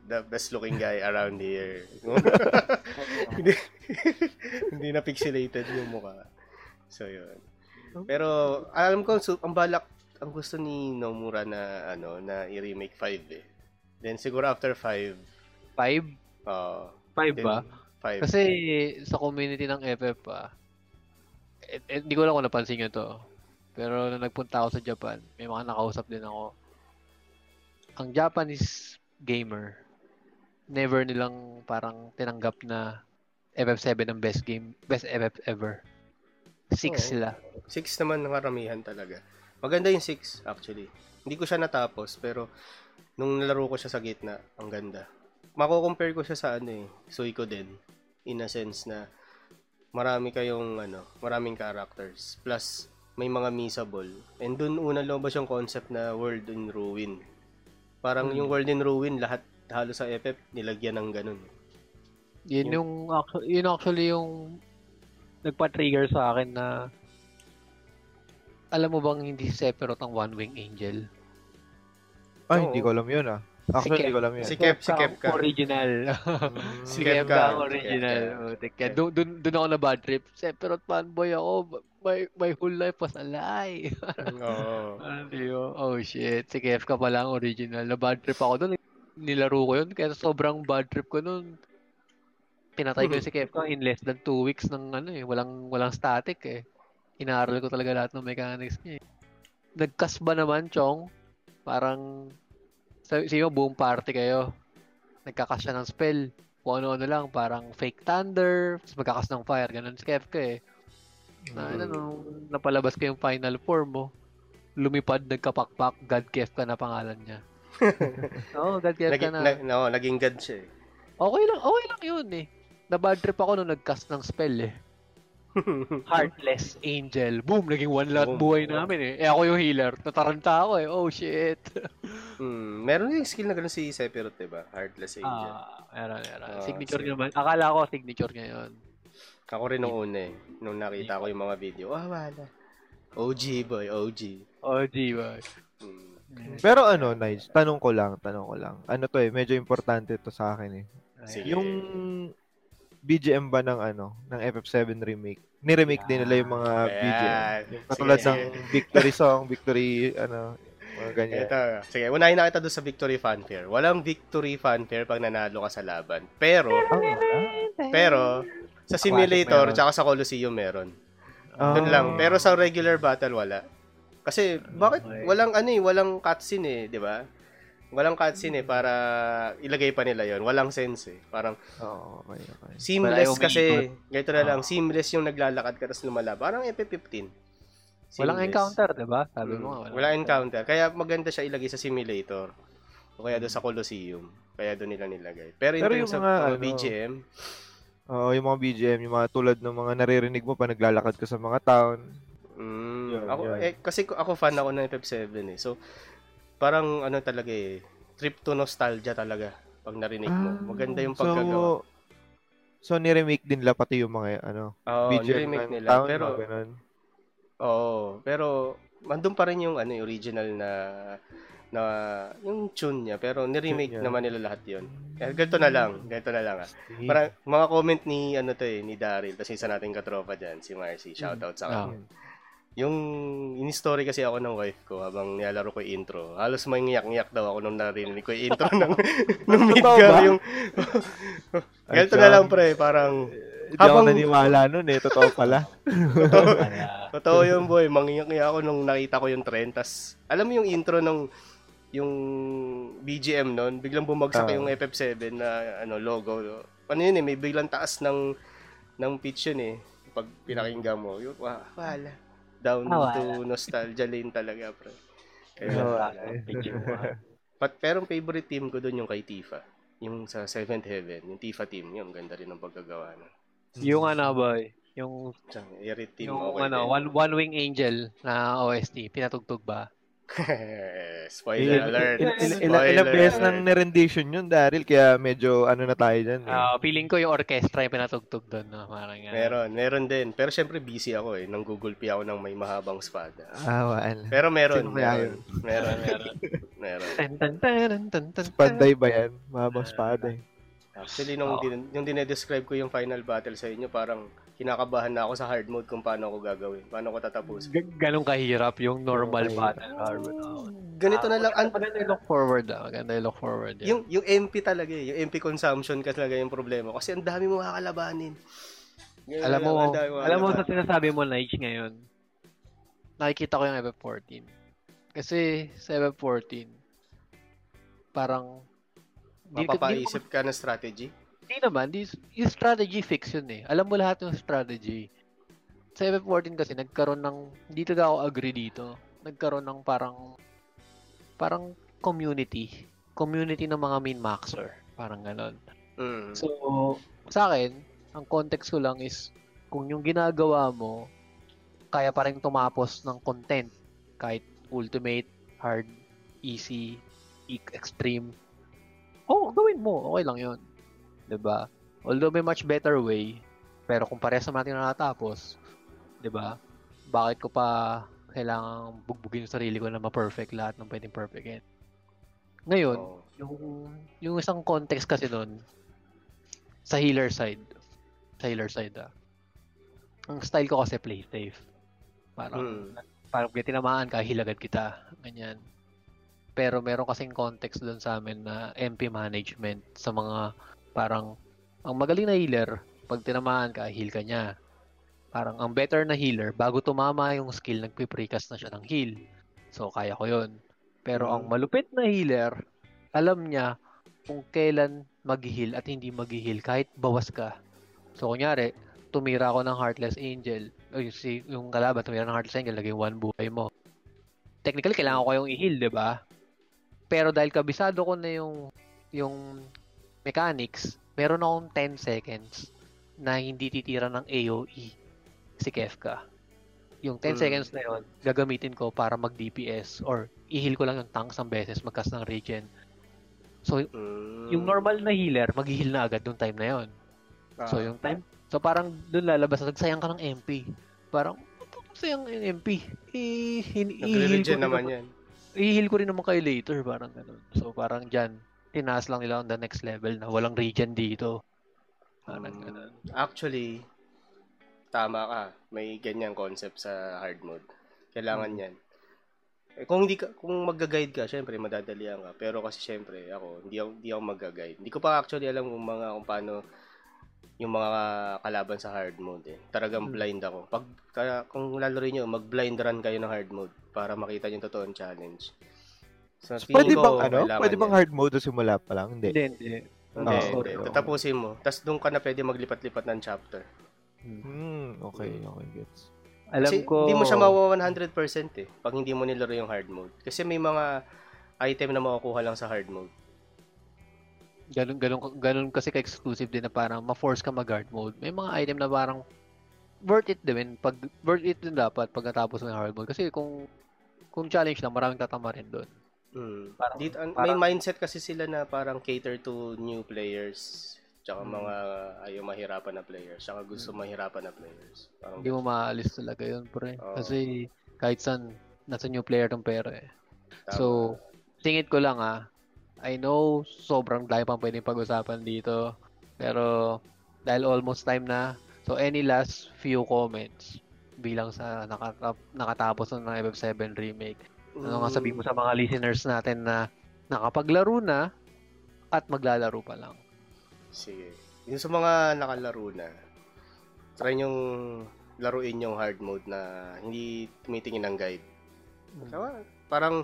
Speaker 3: the best looking guy around here. hindi, hindi na pixelated yung mukha. So, yun. Pero, alam ko, so, ang balak, ang gusto ni Nomura na, ano, na i-remake 5 eh. Then, siguro after 5,
Speaker 1: Five?
Speaker 3: uh,
Speaker 1: Five ba?
Speaker 3: 5.
Speaker 1: Kasi sa community ng FF pa, eh, eh, hindi ko lang kung napansin nyo to. Pero nung nagpunta ako sa Japan, may mga nakausap din ako. Ang Japanese gamer, never nilang parang tinanggap na FF7 ang best game, best FF ever. Six
Speaker 3: Oo.
Speaker 1: sila.
Speaker 3: Six naman ng karamihan talaga. Maganda yung six, actually. Hindi ko siya natapos, pero nung nalaro ko siya sa gitna, ang ganda. Mako-compare ko siya sa ano eh, Suiko din. In a sense na marami kayong ano, maraming characters. Plus, may mga missable. And dun una lumabas yung concept na World in Ruin. Parang
Speaker 1: Hmm.
Speaker 3: yung World in Ruin, lahat halos sa FF, nilagyan ng ganun.
Speaker 1: Yun yung, actu- yun actually yung nagpa-trigger sa akin na alam mo bang hindi si Sephiroth ang One Wing Angel?
Speaker 2: Ay,
Speaker 3: Oo.
Speaker 2: hindi ko alam yun ah. Actually,
Speaker 1: Si
Speaker 2: hindi ko alam yun.
Speaker 3: Si Kep, si Kep ka.
Speaker 1: ang Original.
Speaker 2: Mm.
Speaker 1: si ang
Speaker 3: si
Speaker 1: original. Oh, Kaya doon doon doon ako na bad trip. Sephiroth fanboy ako. My my whole life was a lie.
Speaker 3: Oo.
Speaker 1: Ano yun? Oh shit. Si Kefka pala ang original. Na bad trip ako doon. Nilaro ko yun. Kaya sobrang bad trip ko noon. Pinatay ko si Kefka in less than 2 weeks ng ano eh. Walang, walang static eh. Inaaral ko talaga lahat ng mechanics niya eh. Nagkas ba naman, Chong? Parang, sa sino buong party kayo. Nagkakas siya ng spell. Kung ano-ano lang. Parang fake thunder. Tapos magkakas ng fire. Ganun si Kefka eh. Na, ano,
Speaker 3: Mm.
Speaker 1: nung napalabas ko yung final form mo, lumipad, nagkapakpak, God Kefka na pangalan niya. Oo, God Kefka na.
Speaker 3: na, no, naging god siya eh.
Speaker 1: Okay lang, okay lang yun eh. Na bad trip ako nung nag-cast ng spell eh. Heartless Angel. Boom! Naging one lot
Speaker 3: Boom.
Speaker 1: buhay namin eh. Eh ako yung healer. Nataranta ako eh. Oh shit.
Speaker 3: Hmm, meron yung skill na gano'n si Sephiroth, diba? Heartless Angel.
Speaker 1: Ah, meron, meron.
Speaker 3: Ah,
Speaker 1: signature
Speaker 3: sige.
Speaker 1: naman. Akala ko signature ngayon.
Speaker 3: Ako rin nung una eh. Nung nakita ko yung mga video. Ah, wala. OG boy, OG.
Speaker 1: Oh, diba?
Speaker 3: Hmm.
Speaker 2: Pero ano, nice. Tanong ko lang, tanong ko lang. Ano to eh, medyo importante to sa akin eh.
Speaker 3: Sige.
Speaker 2: Yung BGM ba ng ano, ng FF7 remake? Ni-remake din nila yung mga BGM.
Speaker 3: Ayan.
Speaker 2: Yung katulad
Speaker 3: Sige,
Speaker 2: ng Victory Song, Victory, ano, mga ganyan.
Speaker 3: Ito. Sige, unahin na kita doon sa victory fanfare. Walang victory fanfare pag nanalo ka sa laban. Pero,
Speaker 2: Ah, wala.
Speaker 3: pero, sa simulator, tsaka sa Colosseum meron.
Speaker 2: Ah.
Speaker 3: Doon lang. Pero sa regular battle, wala. Kasi, bakit walang ano eh, walang cutscene eh, di ba? Walang cutscene eh, para ilagay pa nila yon Walang sense eh. Parang,
Speaker 2: Oo, okay, okay.
Speaker 3: Seamless
Speaker 1: yung
Speaker 3: kasi. Ganito na lang.
Speaker 1: Ah.
Speaker 3: Seamless yung naglalakad ka tapos lumala. Parang FF15.
Speaker 1: Walang
Speaker 3: Seamless.
Speaker 1: encounter, diba? Sabi
Speaker 3: Mm,
Speaker 1: mo nga.
Speaker 3: Wala encounter. Kaya maganda siya ilagay sa simulator. O kaya doon sa Colosseum. Kaya doon nila nilagay. Pero in
Speaker 2: Pero
Speaker 3: terms
Speaker 2: yung
Speaker 3: of
Speaker 2: mga,
Speaker 3: mga
Speaker 2: ano,
Speaker 3: BGM,
Speaker 2: Oo, yung mga BGM, yung mga tulad ng mga naririnig mo pa naglalakad ka sa mga town.
Speaker 3: mm,
Speaker 2: Yun,
Speaker 3: ako,
Speaker 2: yun.
Speaker 3: eh, kasi ko- ako fan ako ng FF7 eh. So, parang ano talaga eh, trip to nostalgia talaga pag narinig mo. Maganda yung pagkagawa.
Speaker 2: Ah, So, so ni-remake din nila pati yung mga ano,
Speaker 3: Oo,
Speaker 2: BGM
Speaker 3: remake
Speaker 2: ng
Speaker 3: nila.
Speaker 2: town,
Speaker 3: Pero,
Speaker 2: ganun.
Speaker 3: Oo, pero andun pa rin yung ano, yung original na na yung tune niya pero ni-remake naman nila lahat 'yon. Kaya ganito na lang, ganito na lang ah. Para mga comment ni ano to eh, ni Daryl, kasi isa nating katropa diyan, si Marcy. Shout out sa
Speaker 1: Ah.
Speaker 3: kanya. Yung in-story kasi ako ng wife ko habang nilalaro ko yung intro. Halos may ngiyak-ngiyak daw ako nung narinig ko yung intro ng ng
Speaker 2: Totoo
Speaker 3: Midgar
Speaker 2: ba?
Speaker 3: yung Ganito na lang pre, parang
Speaker 2: Hindi ako
Speaker 3: habang-
Speaker 2: naniwala nun eh. Totoo pala.
Speaker 3: Totoo yun, boy. Mangiyak-ngiyak ako nung nakita ko yung trend. Tas, alam mo yung intro ng yung BGM nun, biglang bumagsak
Speaker 2: Ah.
Speaker 3: yung FF7 na ano logo. Ano yun eh, may biglang taas ng ng pitch yun eh. Pag pinakinggan mo, yun, wah, wala. Down
Speaker 1: wala.
Speaker 3: to nostalgia lane talaga, pre. Kaya,
Speaker 1: Wala, ah.
Speaker 3: But, pero ang favorite team ko doon yung kay Tifa. Yung sa Seventh Heaven, yung Tifa team, yun, ganda rin ng pagkagawa. No?
Speaker 1: Yung ano boy, yung
Speaker 3: Airy team,
Speaker 1: yung
Speaker 3: okay
Speaker 1: ano,
Speaker 3: din.
Speaker 1: one one wing angel na OST, pinatugtog ba?
Speaker 3: Spoiler
Speaker 2: Il-
Speaker 3: alert.
Speaker 2: il- il-
Speaker 3: Spoiler
Speaker 2: Ilang beses nang na-rendition yun, Daryl. Kaya medyo ano na tayo dyan. Eh.
Speaker 1: Ah, feeling ko yung orchestra yung pinatugtog doon, no? Parang yan.
Speaker 3: Meron, meron din. Pero syempre busy ako eh. Nang Google P ako ng may mahabang espada.
Speaker 2: Ah, wala.
Speaker 3: Pero meron. Meron, meron, meron. meron.
Speaker 2: Panday ba yan? Mahabang espada eh.
Speaker 3: Actually, nung,
Speaker 1: Oo.
Speaker 3: din, yung dinedescribe ko yung final battle sa inyo, parang kinakabahan na ako sa hard mode kung paano ako gagawin. Paano ko tatapos.
Speaker 1: G- ganun kahirap yung normal
Speaker 2: Okay.
Speaker 1: battle hard. Oh.
Speaker 3: Ganito na lang.
Speaker 1: Ah,
Speaker 3: An-
Speaker 1: maganda yung look forward ah. Maganda yung look forward. yan.
Speaker 3: yung, yung MP talaga eh. Yung MP consumption ka talaga yung problema. Kasi ang dami mo kakalabanin. Ganun
Speaker 1: alam mo,
Speaker 3: lang, ang
Speaker 1: alam mo sa sinasabi mo, Nige, ngayon, nakikita ko yung FF14. Kasi sa FF14, parang,
Speaker 3: Mapapaisip ka ng strategy.
Speaker 1: Hindi naman, di, yung strategy fix yun eh. Alam mo lahat yung strategy. Sa FF14 kasi nagkaroon ng, hindi talaga ako agree dito. Nagkaroon ng parang, parang community. Community ng mga min-maxer. Parang ganon.
Speaker 3: Mm.
Speaker 1: So, sa akin, ang context ko lang is, kung yung ginagawa mo, kaya pa rin tumapos ng content. Kahit ultimate, hard, easy, e- extreme. Oh, gawin mo. Okay lang yun. 'Di ba? Although may much better way, pero kung parehas naman natin natapos, 'di ba? Bakit ko pa kailangang bugbugin yung sarili ko na ma-perfect lahat ng pwedeng perfectin? Ngayon,
Speaker 3: Oo.
Speaker 1: yung yung isang context kasi nun sa healer side. Sa healer side ah. Ang style ko kasi play safe. Parang
Speaker 3: Mm.
Speaker 1: parang pag tinamaan ka, hilagad kita. Ganyan. Pero meron kasing context doon sa amin na MP management sa mga parang ang magaling na healer, pag tinamaan ka, heal ka niya. Parang ang better na healer, bago tumama yung skill, nagpiprecast na siya ng heal. So, kaya ko yon Pero ang
Speaker 3: Mm.
Speaker 1: malupit na healer, alam niya kung kailan mag-heal at hindi mag-heal kahit bawas ka. So, kunyari, tumira ako ng Heartless Angel. O yung, si, yung kalaban, tumira ng Heartless Angel, lagay one buhay mo. Technically, kailangan ko kayong i-heal, di ba? Pero dahil kabisado ko na yung yung mechanics, meron akong 10 seconds na hindi titira ng AoE si Kefka. Yung 10
Speaker 3: Mm.
Speaker 1: seconds na yon gagamitin ko para mag-DPS or i-heal ko lang yung tank ng beses magkas ng regen. So,
Speaker 3: Mm.
Speaker 1: yung normal na healer, mag-heal na agad yung time na yon
Speaker 3: Ah.
Speaker 1: So, yung time, so parang doon lalabas, nagsayang ka ng MP. Parang, sayang yung MP. I-heal ko
Speaker 3: naman, yan.
Speaker 1: i-heal ko rin naman kayo later, parang ganun. So, parang dyan, tinaas lang nila on the next level na walang regen dito. Parang
Speaker 3: Mm.
Speaker 1: ganun.
Speaker 3: Actually, tama ka. May ganyan concept sa hard mode. Kailangan
Speaker 1: Mm.
Speaker 3: yan. Eh, kung hindi ka, kung magga-guide ka, syempre madadalian ka. Pero kasi syempre ako, hindi ako, hindi ako magga-guide. Hindi ko pa actually alam kung mga kung paano yung mga kalaban sa hard mode eh. Talagang
Speaker 1: Hmm.
Speaker 3: blind ako. Pag kaya, kung lalaroin niyo, mag-blind run kayo ng hard mode para makita yung totoong challenge. So,
Speaker 2: So,
Speaker 3: tingin
Speaker 2: pwede bang ano? Pwede bang hard mode simula pa lang? Hindi.
Speaker 1: Hindi, hindi.
Speaker 3: Hindi,
Speaker 2: Ah,
Speaker 3: hindi.
Speaker 2: okay, okay.
Speaker 3: Tatapusin mo. Tapos doon ka na pwede maglipat-lipat ng chapter.
Speaker 2: Hmm, okay, okay, gets.
Speaker 1: Alam
Speaker 3: Kasi
Speaker 1: ko,
Speaker 3: hindi mo siya mawawa 100% eh. Pag hindi mo nilaro yung hard mode. Kasi may mga item na makukuha lang sa hard mode.
Speaker 1: ganun, ganun, ganun kasi ka-exclusive din na parang ma-force ka mag-guard mode. May mga item na parang worth it din. Pag, worth it din dapat pag natapos mo yung hard mode. Kasi kung kung challenge lang, maraming tatama rin doon.
Speaker 3: Mm.
Speaker 1: Parang-
Speaker 3: Dito, an-
Speaker 1: parang-
Speaker 3: may mindset kasi sila na parang cater to new players. Tsaka
Speaker 1: Mm.
Speaker 3: mga ayaw mahirapan na players. Tsaka gusto mahirapan na players. Parang
Speaker 1: Hindi mo maalis talaga yun, pre.
Speaker 3: Oo.
Speaker 1: Kasi kahit saan, nasa new player tong pera eh.
Speaker 3: tama.
Speaker 1: So, singit ko lang ah. I know sobrang dami pang pwedeng pag-usapan dito. Pero dahil almost time na, so any last few comments bilang sa nakatap, nakatapos na ng FF7 remake. Ano nga sabihin mo sa mga listeners natin na nakapaglaro na at maglalaro pa lang.
Speaker 3: Sige. Yung sa mga nakalaro na, try nyong laruin yung hard mode na hindi tumitingin ng guide. Tama. Parang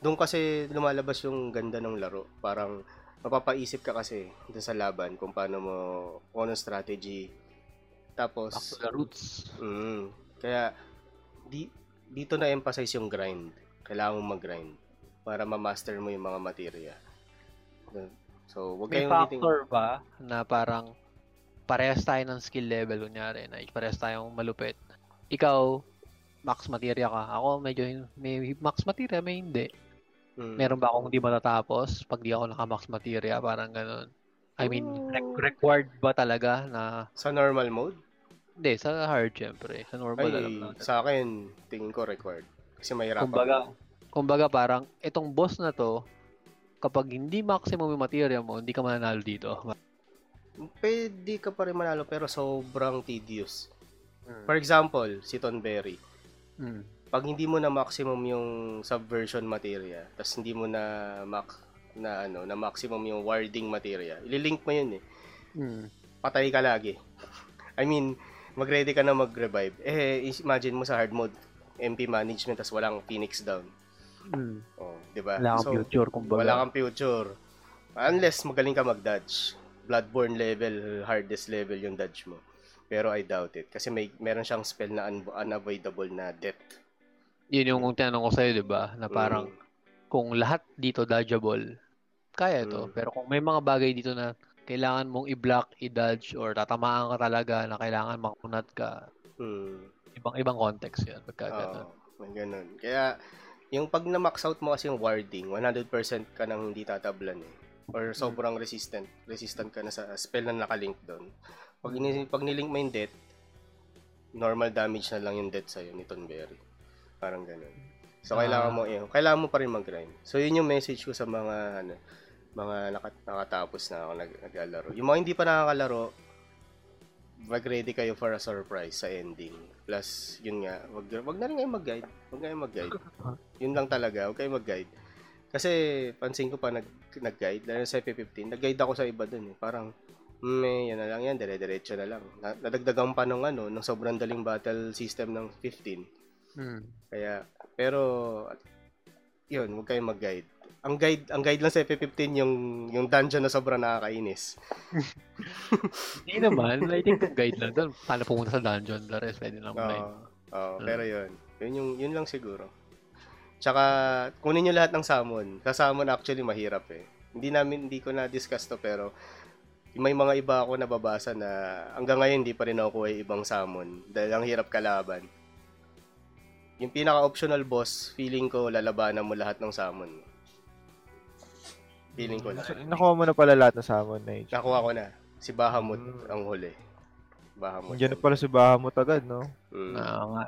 Speaker 3: doon kasi lumalabas yung ganda ng laro. Parang mapapaisip ka kasi doon sa laban kung paano mo, kung anong strategy. Tapos,
Speaker 1: Back to the roots.
Speaker 3: mm, kaya di, dito na emphasize yung grind. Kailangan mong mag-grind para ma-master mo yung mga materia. So, wag
Speaker 1: May
Speaker 3: kayong titing-
Speaker 1: factor ba na parang parehas tayo ng skill level kunyari na parehas tayong malupit. Ikaw, max materia ka. Ako medyo may max materia, may hindi.
Speaker 3: Mm.
Speaker 1: Meron ba akong hindi matatapos pag di ako naka-max materia? Parang ganun. I mean,
Speaker 3: Oh.
Speaker 1: rec- required ba talaga na...
Speaker 3: Sa normal mode?
Speaker 1: Hindi, sa hard syempre. Sa normal alam
Speaker 3: Ay,
Speaker 1: natin.
Speaker 3: sa akin, tingin ko required. Kasi mahirapan.
Speaker 1: Kumbaga, kumbaga parang itong boss na to, kapag hindi maximum yung materia mo, hindi ka mananalo dito.
Speaker 3: Pwede ka pa rin manalo pero sobrang tedious.
Speaker 1: Hmm.
Speaker 3: For example, si Tonberry.
Speaker 1: Mm.
Speaker 3: Pag hindi mo na maximum yung subversion materia, tapos hindi mo na max na ano, na maximum yung warding materia, ililink mo yun eh.
Speaker 1: Mm.
Speaker 3: Patay ka lagi. I mean, mag-ready ka na mag-revive. Eh, imagine mo sa hard mode, MP management, tapos walang Phoenix down.
Speaker 1: Mm.
Speaker 3: Oh, di ba?
Speaker 1: Wala kang
Speaker 3: So,
Speaker 1: future, kumbaga.
Speaker 3: Wala kang future. Unless magaling ka mag-dodge. Bloodborne level, hardest level yung dodge mo. Pero I doubt it. Kasi may meron siyang spell na un- unavoidable na death.
Speaker 1: Yun yung tinanong ko sa'yo, di ba? Na parang,
Speaker 3: Mm.
Speaker 1: kung lahat dito dodgeable, kaya to.
Speaker 3: Mm.
Speaker 1: Pero kung may mga bagay dito na kailangan mong i-block, i-dodge, or tatamaan ka talaga na kailangan makunat ka,
Speaker 3: Hmm.
Speaker 1: Ibang-ibang context yun. Pagka
Speaker 3: Oo,
Speaker 1: ganun.
Speaker 3: Kaya, yung pag na-max out mo kasi yung warding, 100% ka nang hindi tatablan eh. Or sobrang resistant. Resistant ka na sa spell na nakalink doon. Pag, ini- pag nilink mo yung death, normal damage na lang yung death sa'yo ni Tonberry. Parang ganun. So, kailangan
Speaker 1: Ah.
Speaker 3: mo, yun, kailangan mo pa rin mag-grind. So, yun yung message ko sa mga, ano, mga nakat- nakatapos na ako nag naglalaro. Yung mga hindi pa nakakalaro, mag-ready kayo for a surprise sa ending. Plus, yun nga, wag, wag na rin kayo mag-guide. Wag kayo mag-guide. Yun lang talaga, wag kayo mag-guide. Kasi, pansin ko pa nag, nag-guide, lalo sa FP15, nag-guide ako sa iba dun eh. Parang, may, yan na lang yan, dire-diretso na lang. Na- Nadagdagan pa nung ano, nung sobrang daling battle system ng 15.
Speaker 1: Hmm.
Speaker 3: Kaya, pero, yun, huwag kayong mag-guide. Ang guide, ang guide lang sa FP15 yung yung dungeon na sobrang nakakainis.
Speaker 1: Hindi naman. I think guide lang doon. Paano pumunta sa dungeon. The rest, pwede lang
Speaker 3: Oo.
Speaker 1: blind.
Speaker 3: Oo,
Speaker 1: Mm.
Speaker 3: pero yun. Yun yung yun lang siguro. Tsaka kunin niyo lahat ng summon. Sa summon actually mahirap eh. Hindi namin hindi ko na discuss to pero may mga iba ako nababasa na hanggang ngayon hindi pa rin nakukuha yung ibang summon dahil ang hirap kalaban. Yung pinaka-optional boss, feeling ko lalabanan mo lahat ng summon. mo. Feeling ko lang.
Speaker 2: Nakuha mo na pala lahat ng summon na age.
Speaker 3: Nakuha ko na. Si Bahamut
Speaker 2: Mm.
Speaker 3: ang huli. Bahamut.
Speaker 2: Nandiyan na pala si Bahamut agad, no?
Speaker 3: Mm.
Speaker 1: Na nga.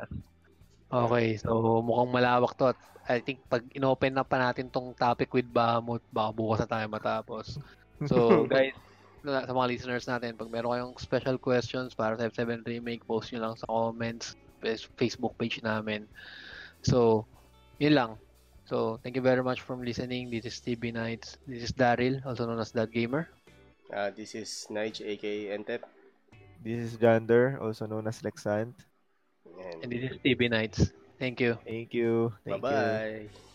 Speaker 1: Okay, so mukhang malawak to. At I think pag inopen na pa natin tong topic with Bahamut, baka bukas na tayo matapos. So guys, na- sa mga listeners natin, pag meron kayong special questions para sa F7 Remake, post nyo lang sa comments, face- Facebook page namin. So, yun lang. So, thank you very much for listening. This is TB Nights. This is Daryl, also known as That Gamer.
Speaker 3: Ah, this is Nige aka Entep.
Speaker 2: This is Jander, also known as Lexant.
Speaker 3: Yan.
Speaker 1: And this is TB Nights. Thank you.
Speaker 2: Thank you. Thank you.
Speaker 3: Bye-bye.